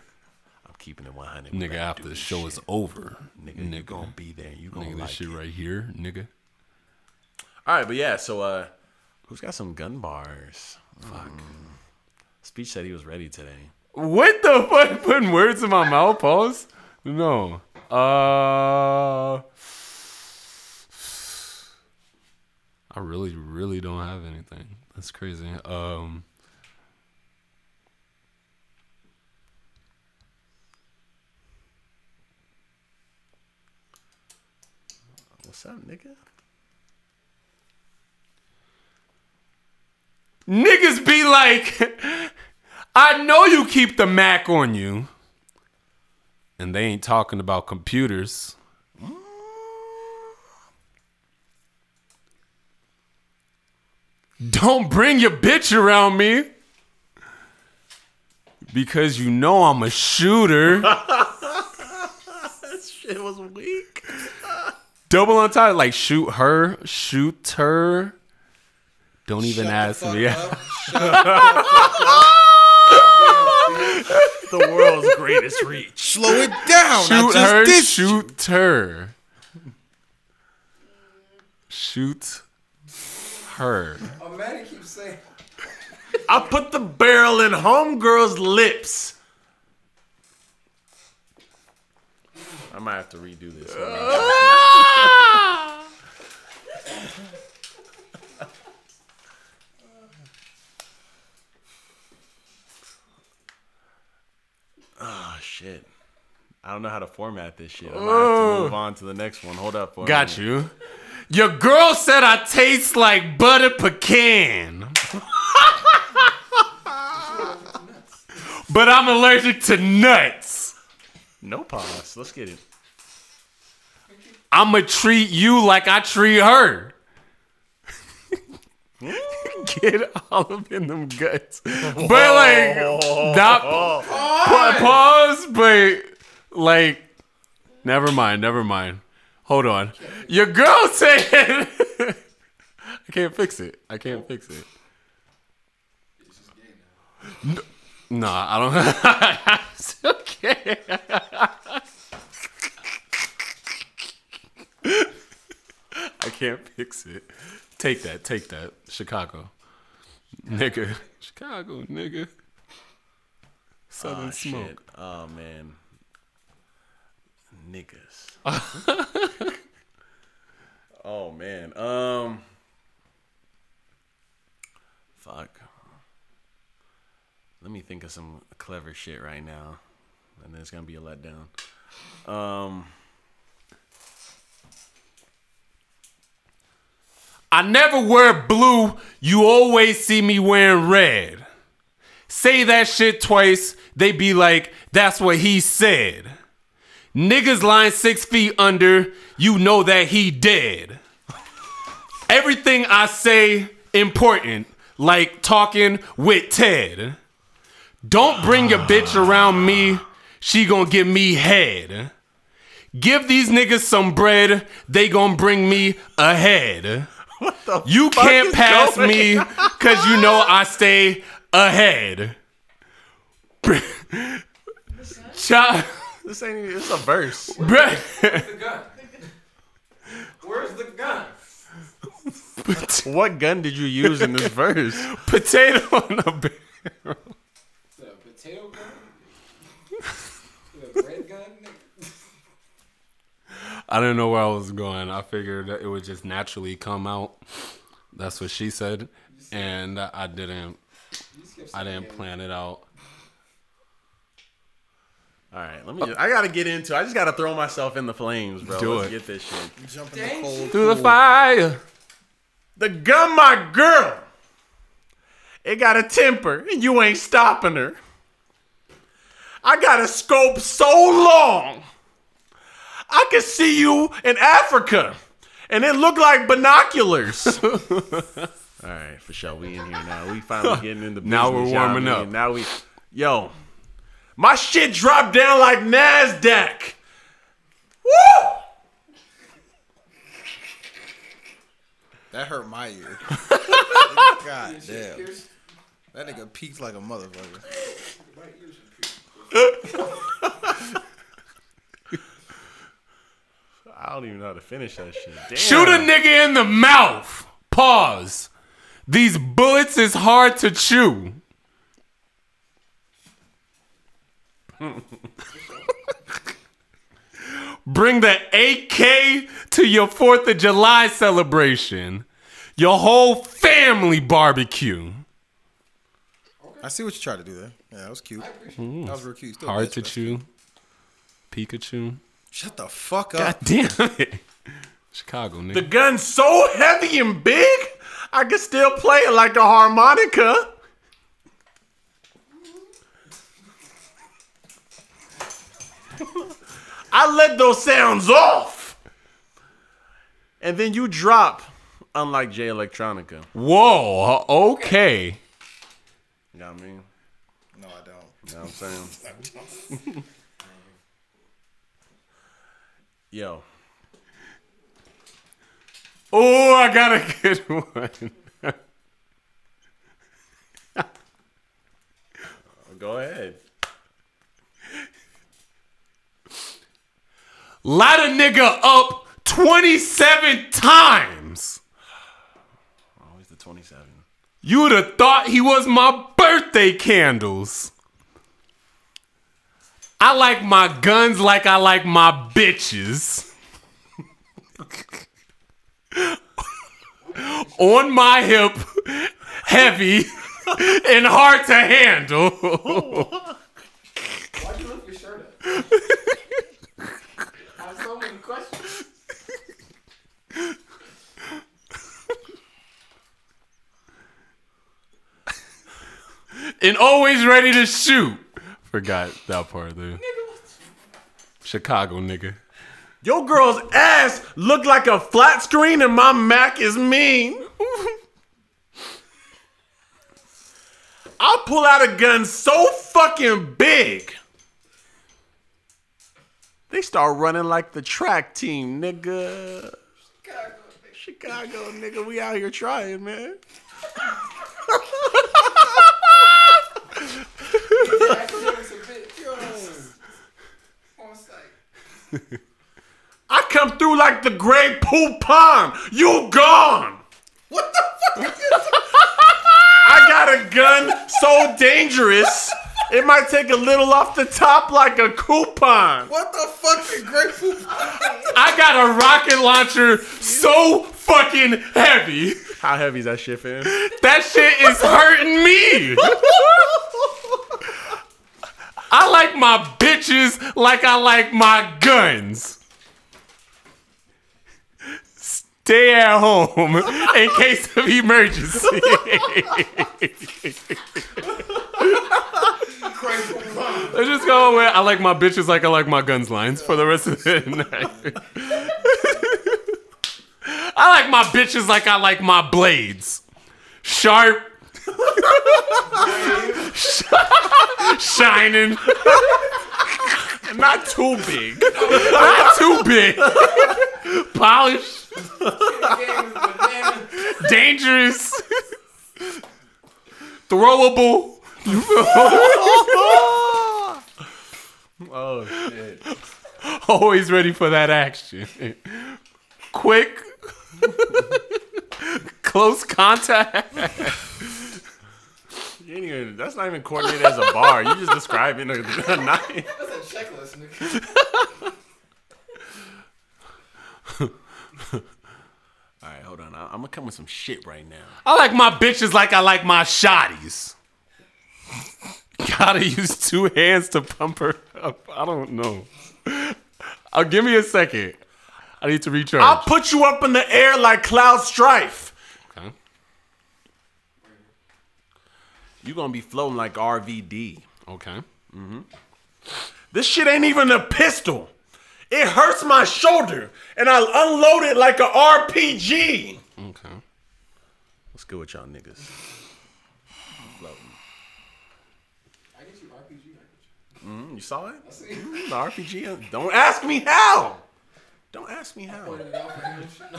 I'm keeping it 100. Nigga, after the show shit. is over. nigga, you Nigga, gonna be there. You gonna nigga, like this shit it. right here, nigga. All right, but yeah. So uh, who's got some gun bars? Fuck. Speech said he was ready today. What the fuck? Putting words in my mouth, pause? No. Uh. I really, really don't have anything. That's crazy. Um. What's up, nigga? Niggas be like, I know you keep the Mac on you. And they ain't talking about computers. Don't bring your bitch around me. Because you know I'm a shooter. Shit was weak. Double on top, like shoot her, shoot her. Don't even ask me. The world's greatest reach. Slow it down. I shoot just her, did shoot her. Shoot her. Oh, Maddie keeps saying. I put the barrel in homegirl's lips. I might have to redo this. oh shit. I don't know how to format this shit. I might have to oh. move on to the next one. Hold up for Got minute. you. Your girl said I taste like butter pecan. but I'm allergic to nuts. No pause. Let's get it. I'ma treat you like I treat her. Get all up in them guts. But like, not pa- pause, but like, never mind, never mind. Hold on. Your girl said, I can't fix it. I can't fix it. No, Nah, I don't. It's okay. I can't fix it. Take that, take that. Chicago. Nigga. Chicago, nigga. Southern Oh, smoke. shit. Oh man. Niggas. oh man. Um Fuck. Let me think of some clever shit right now. And then it's gonna be a letdown. Um I never wear blue. You always see me wearing red. Say that shit twice, they be like, that's what he said. Niggas lying six feet under, you know that he dead. Everything I say important, like talking with Ted. Don't bring your bitch around me, she gonna give me head. Give these niggas some bread, they gonna bring me ahead. You can't is pass going me because you know I stay ahead. Cha- this ain't even it's a verse. bruh. The gun. Where's the gun? what gun did you use in this verse? Potato on a barrel. The potato gun? The red gun? nigga? I didn't know where I was going. I figured that it would just naturally come out. That's what she said, and I didn't. You just kept I didn't plan it out. All right, let me. Just, I gotta get into. I just gotta throw myself in the flames, bro. Do Let's it. get this shit. Jump in the cold Through the fire. The gun, my girl. It got a temper, and you ain't stopping her. I got a scope so long, I could see you in Africa, and it looked like binoculars. All right, for sure. We in here now. We finally getting in the business. Now we're warming mean? up. Now we, yo, my shit dropped down like Nasdaq. Woo! That hurt my ear. God damn. That nigga peaked like a motherfucker. I don't even know how to finish that shit. Damn. Shoot a nigga in the mouth. Pause. These bullets is hard to chew. Bring the AK to your 4th of July celebration. Your whole family barbecue. I see what you tried to do there. Yeah, that was cute. Mm-hmm. That was real cute. Still Hard bitch, to chew. Pikachu. Shut the fuck up. God damn it. Chicago, nigga. The gun's so heavy and big, I can still play it like a harmonica. I let those sounds off. And then you drop, unlike Jay Electronica. Whoa, uh, okay. You know what I mean? No, I don't. You know what I'm saying? Yo. Oh, I got a good one. Oh, go ahead. Light a nigga up 27 times. Always the 27. You would have thought he was my birthday candles. I like my guns like I like my bitches. On my hip, heavy and hard to handle. Why'd you lift your shirt up? I have so many questions. and always ready to shoot. Forgot that part there. Chicago nigga. Your girl's ass look like a flat screen and my Mac is mean. I'll pull out a gun so fucking big. They start running like the track team, nigga. Chicago, nigga, we out here trying, man. Academics a bit. Yo. On site. I come through like the Grey Poupon. You gone. What the fuck? I got a gun so dangerous, it might take a little off the top like a coupon. What the fuck is grapefruit? I got a rocket launcher so fucking heavy. How heavy is that shit, fam? That shit is hurting me. I like my bitches like I like my guns. Stay at home in case of emergency. Let's just go with I like my bitches like I like my guns lines for the rest of the night. I like my bitches like I like my blades. Sharp. Shining. Not too big. Not too big. Polished. Game is banana. Dangerous. Throwable. Oh shit. Always ready for that action. Quick. Close contact. You ain't even, that's not even coordinated as a bar. You just describing a, a knife. That's a checklist, nigga. All right, hold on. I, I'm gonna come with some shit right now. I like my bitches like I like my shotties. Gotta use two hands to pump her up. I don't know. I'll give me a second. I need to recharge. I'll put you up in the air like Cloud Strife. You gonna be floating like RVD. Okay. This shit ain't even a pistol. It hurts my shoulder, and I unload it like a RPG. Okay. What's good with y'all niggas? Floating. I get you RPG. I Mm, you saw it? I see. Mm, the RPG. uh, Don't ask me how. Don't ask me how. Pointed it out for him. No.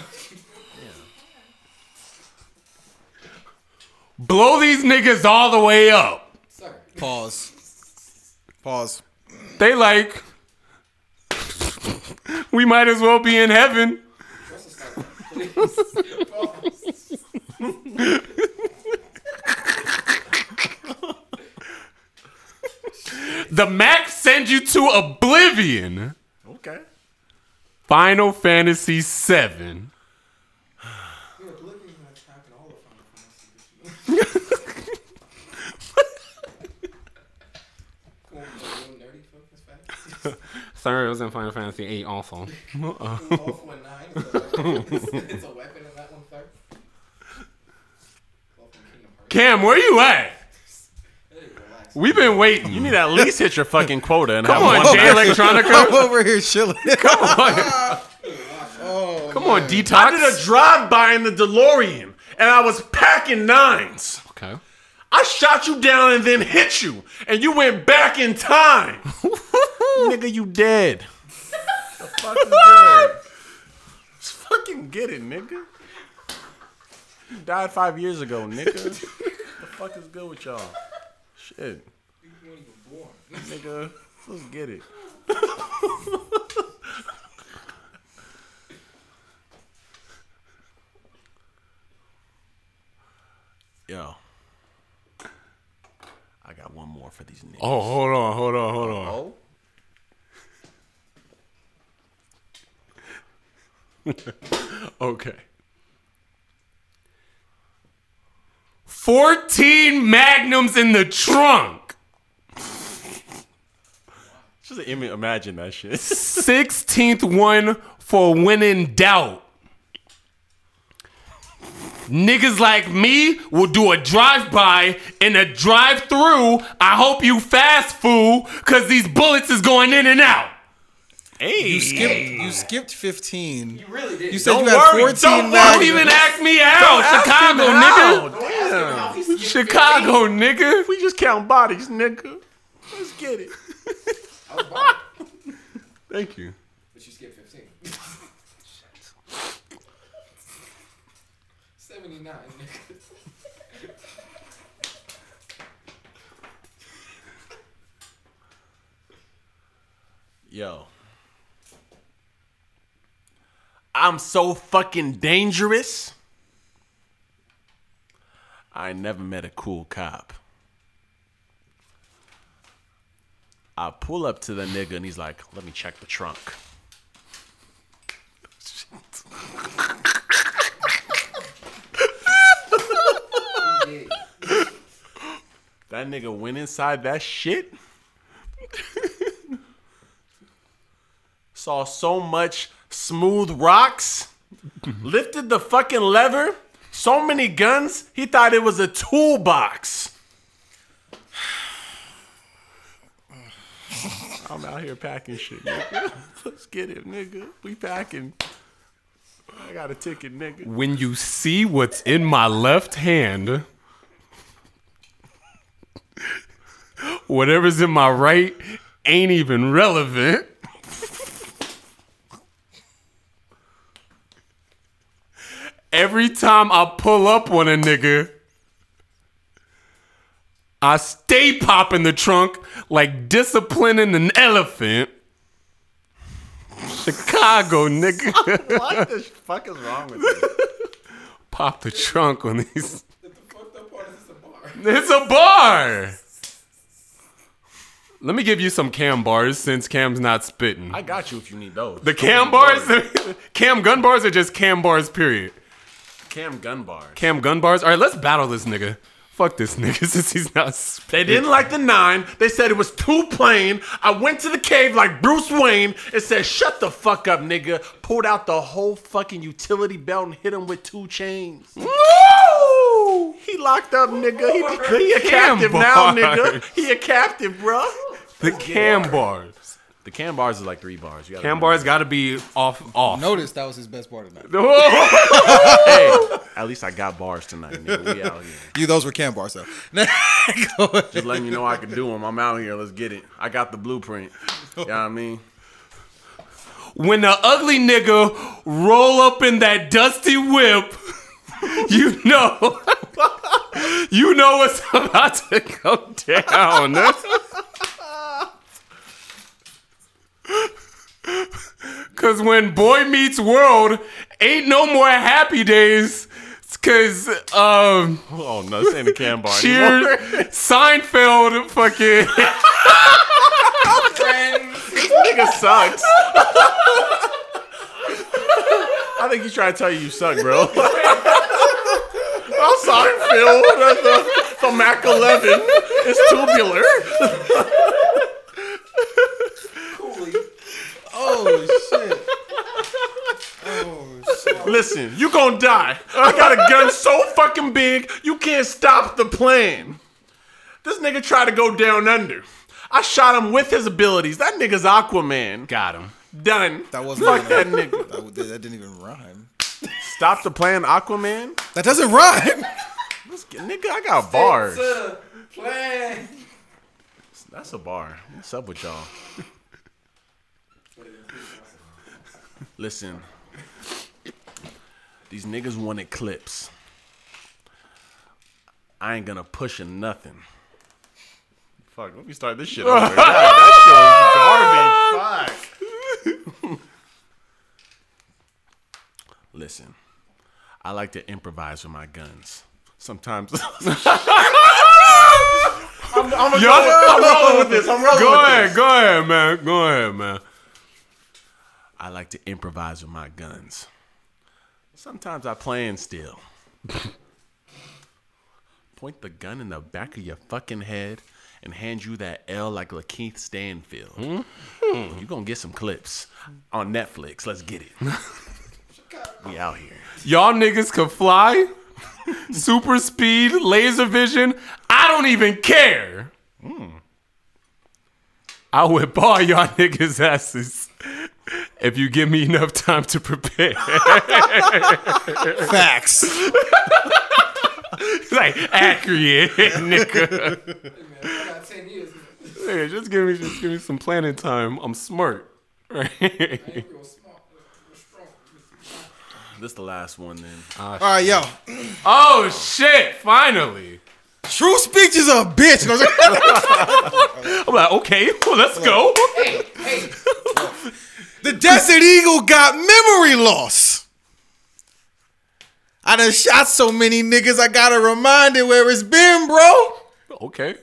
Blow these niggas all the way up. Sir. Pause. Pause. They like. we might as well be in heaven. The start? The Mac sends you to oblivion. Okay. Final Fantasy VII. Yeah, Oblivion's not attacking all of Final Fantasy. Come on, a little nerdy focus fact. Sorry, it was in Final Fantasy VIII also. Also a nine. It's a weapon. it's a weapon in that one third. Well, from Kingdom Hearts. Cam, where you at? We've been waiting. You need to at least hit your fucking quota and Come have on, one Jay match. I'm Electronica. over here chilling. Come on. Oh, oh, Come on, detox. I did a drive by in the DeLorean, and I was packing nines. Okay. I shot you down and then hit you, and you went back in time. nigga, you dead. the fuck is? Just fucking get it, nigga. You died five years ago, nigga. the fuck is good with y'all? Shit, You weren't even born. nigga. Let's get it. Yo. Got one more for these niggas. Oh, hold on, hold on, hold on. Oh? Okay. 14 magnums in the trunk. Just imagine that shit. 16th one for when in doubt. Niggas like me will do a drive-by and a drive-through. I hope you fast food, cause these bullets is going in and out. hey, You skipped. You skipped 15. You really did. You said Don't you had worry, 14 don't worry. Don't even ask me out, Chicago, nigga. Don't ask him how he skipped Chicago, nigga. We just count bodies, nigga. Let's get it. 15. I was wrong, Thank you Yo. I'm so fucking dangerous. I never met a cool cop. I pull up to the nigga and he's like, let me check the trunk. That nigga went inside that shit. Saw so much smooth rocks. Lifted the fucking lever. So many guns. He thought it was a toolbox. I'm out here packing shit, nigga. Let's get it, nigga. We packing. I got a ticket, nigga. When you see what's in my left hand, whatever's in my right ain't even relevant. Every time I pull up on a nigga, I stay popping the trunk like disciplining an elephant. Chicago, nigga. What the fuck is wrong with you? Pop the trunk on these. The fucked up part is it's a bar. It's a bar. Let me give you some cam bars since Cam's not spitting. I got you if you need those. The cam bars, cam gun bars, are just cam bars? Period. Cam gun bars. Cam Gunbars. All right, let's battle this nigga. Fuck this nigga since he's not. They didn't like the nine. They said it was too plain. I went to the cave like Bruce Wayne and said, "Shut the fuck up, nigga." Pulled out the whole fucking utility belt and hit him with two chains. Woo! He locked up, nigga. He, he a captive now, nigga. He a captive, bro. The cam bars. The cam bars is like three bars. You gotta Cam remember. bars got to be off off. Notice that was his best part of that. Hey, at least I got bars tonight, nigga. We out here. You, those were cam bars though. Go ahead. Just letting you know I can do them. I'm out here. Let's get it. I got the blueprint. You know what I mean? when the ugly nigga roll up in that dusty whip, you know, you know what's about to go down. Cause when boy meets world, ain't no more happy days. Cause um, Oh no, this ain't a cam bar. cheer anymore. Seinfeld fucking this nigga sucks. I think he's trying to tell you you suck, bro. I'm sorry, Phil. The, the, the Mac 11 is tubular. Oh shit. Oh shit. Listen, you gonna die. I got a gun so fucking big, you can't stop the plane. This nigga tried to go down under. I shot him with his abilities. That nigga's Aquaman. got him. Done. That wasn't Fuck that nigga. That, that didn't even rhyme. Stop the plan, Aquaman. That doesn't rhyme. Let's get, nigga, I got bars. Plan. That's a bar. What's up with y'all? Listen, these niggas wanted clips. I ain't gonna push in nothing. Fuck, let me start this shit over. God, that shit was garbage. Fuck. Listen, I like to improvise with my guns. Sometimes. I'm, I'm, Yo. I'm rolling with this. I'm rolling Go with ahead, this. go ahead, man. Go ahead, man. I like to improvise with my guns. Sometimes I plan still. Point the gun in the back of your fucking head and hand you that L like Lakeith Stanfield. Hmm. You gonna get some clips on Netflix. Let's get it. we out here. Y'all niggas could fly, super speed, laser vision. I don't even care. Hmm. I would bar y'all niggas asses if you give me enough time to prepare. Facts. like accurate, nigga. Man, I got 10 years. Nigga, just give me, just give me some planning time. I'm smart. Right? Real smart. Real strong. This the last one then. Ah, All right, yo. oh shit! Finally. True speech is a bitch. I'm like, okay, well, let's go. Hey, hey. The Desert Eagle got memory loss. I done shot so many niggas, I gotta remind it where it's been, bro. Okay.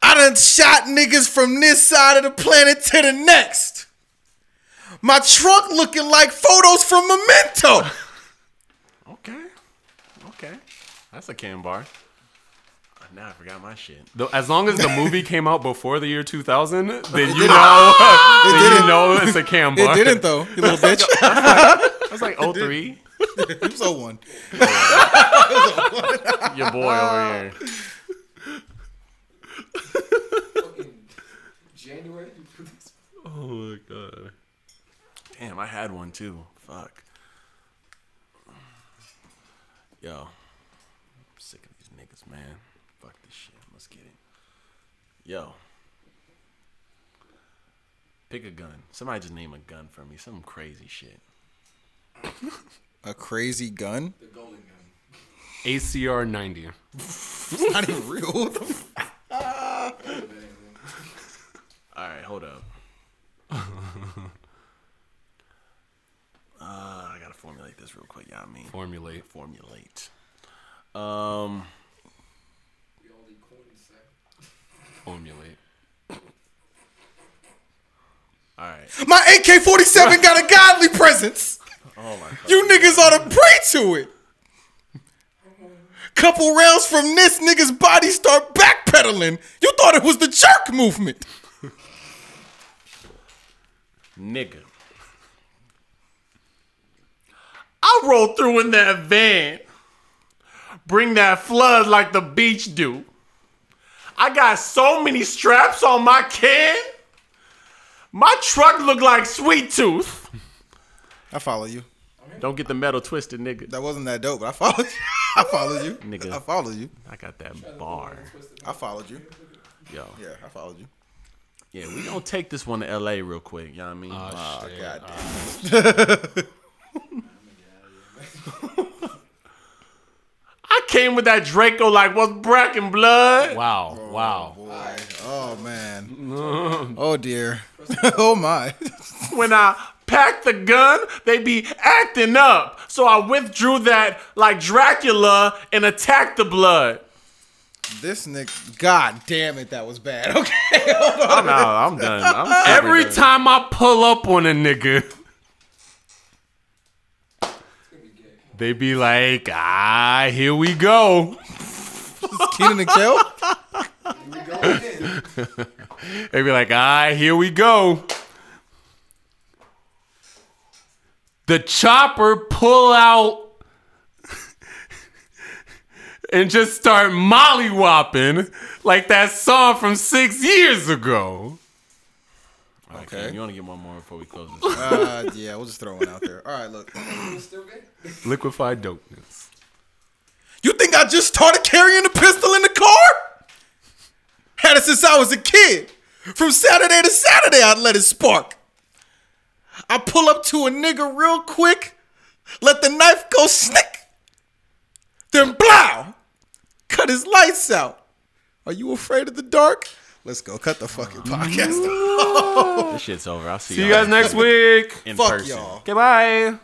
I done shot niggas from this side of the planet to the next. My trunk looking like photos from Memento. Okay. Okay. That's a can bar. Now I forgot my shit. Though, as long as the movie came out before the year 2000, then you know, then you didn't. know it's a cam bar. It didn't though, you little bitch. That's like 03. you oh so oh one. Your boy over ah. here. Fucking January. you put this- Oh my god. Damn, I had one too. Fuck. Yo. I'm sick of these niggas, man. Fuck this shit. Let's get it. Yo. Pick a gun. Somebody just name a gun for me. Some crazy shit. A crazy gun? The golden gun. ACR 90. It's not even real. What the f- Alright, hold up. uh, I gotta formulate this real quick. Yeah, I mean, Formulate. formulate. Um, We all need coins, son. Formulate. all right. My AK 47 got a godly presence. Oh my god. You niggas ought to pray to it. Couple rounds from this nigga's body start backpedaling. You thought it was the jerk movement. Nigga. I roll through in that van. bring that flood like the beach do. I got so many straps on my can. My truck look like Sweet Tooth. I follow you. Don't get the metal twisted, nigga. That wasn't that dope, but I followed you. I followed you. Nigga. I followed you. I got that bar. I followed you. Yo. Yeah, I followed you. Yeah, we gonna take this one to LA real quick. You know what I mean? Oh, shit. God I came with that Draco like what's Bracken blood? Wow. Oh, wow. Boy. Oh, man. Mm. oh, dear. oh, my. When I packed the gun, they be acting up. So I withdrew that like Dracula and attacked the blood. This nigga. God damn it, that was bad. Okay. Hold on. No, I'm done. I'm Every done. time I pull up on a nigga, they be like, ah, here we go. Kenan and Kel? Go. They be like, ah, here we go. The chopper pull out and just start mollywopping like that song from six years ago. Okay. Okay. You want to get one more before we close this? Uh, yeah, we'll just throw one out there. All right, look. It's still good. Liquefied dopeness. You think I just started carrying a pistol in the car? Had it since I was a kid. From Saturday to Saturday, I'd let it spark. I pull up to a nigga real quick, let the knife go snick, then blow, cut his lights out. Are you afraid of the dark? Let's go. Cut the fucking podcast. this shit's over. I'll see, See you guys next week. in Fuck person. y'all. Goodbye.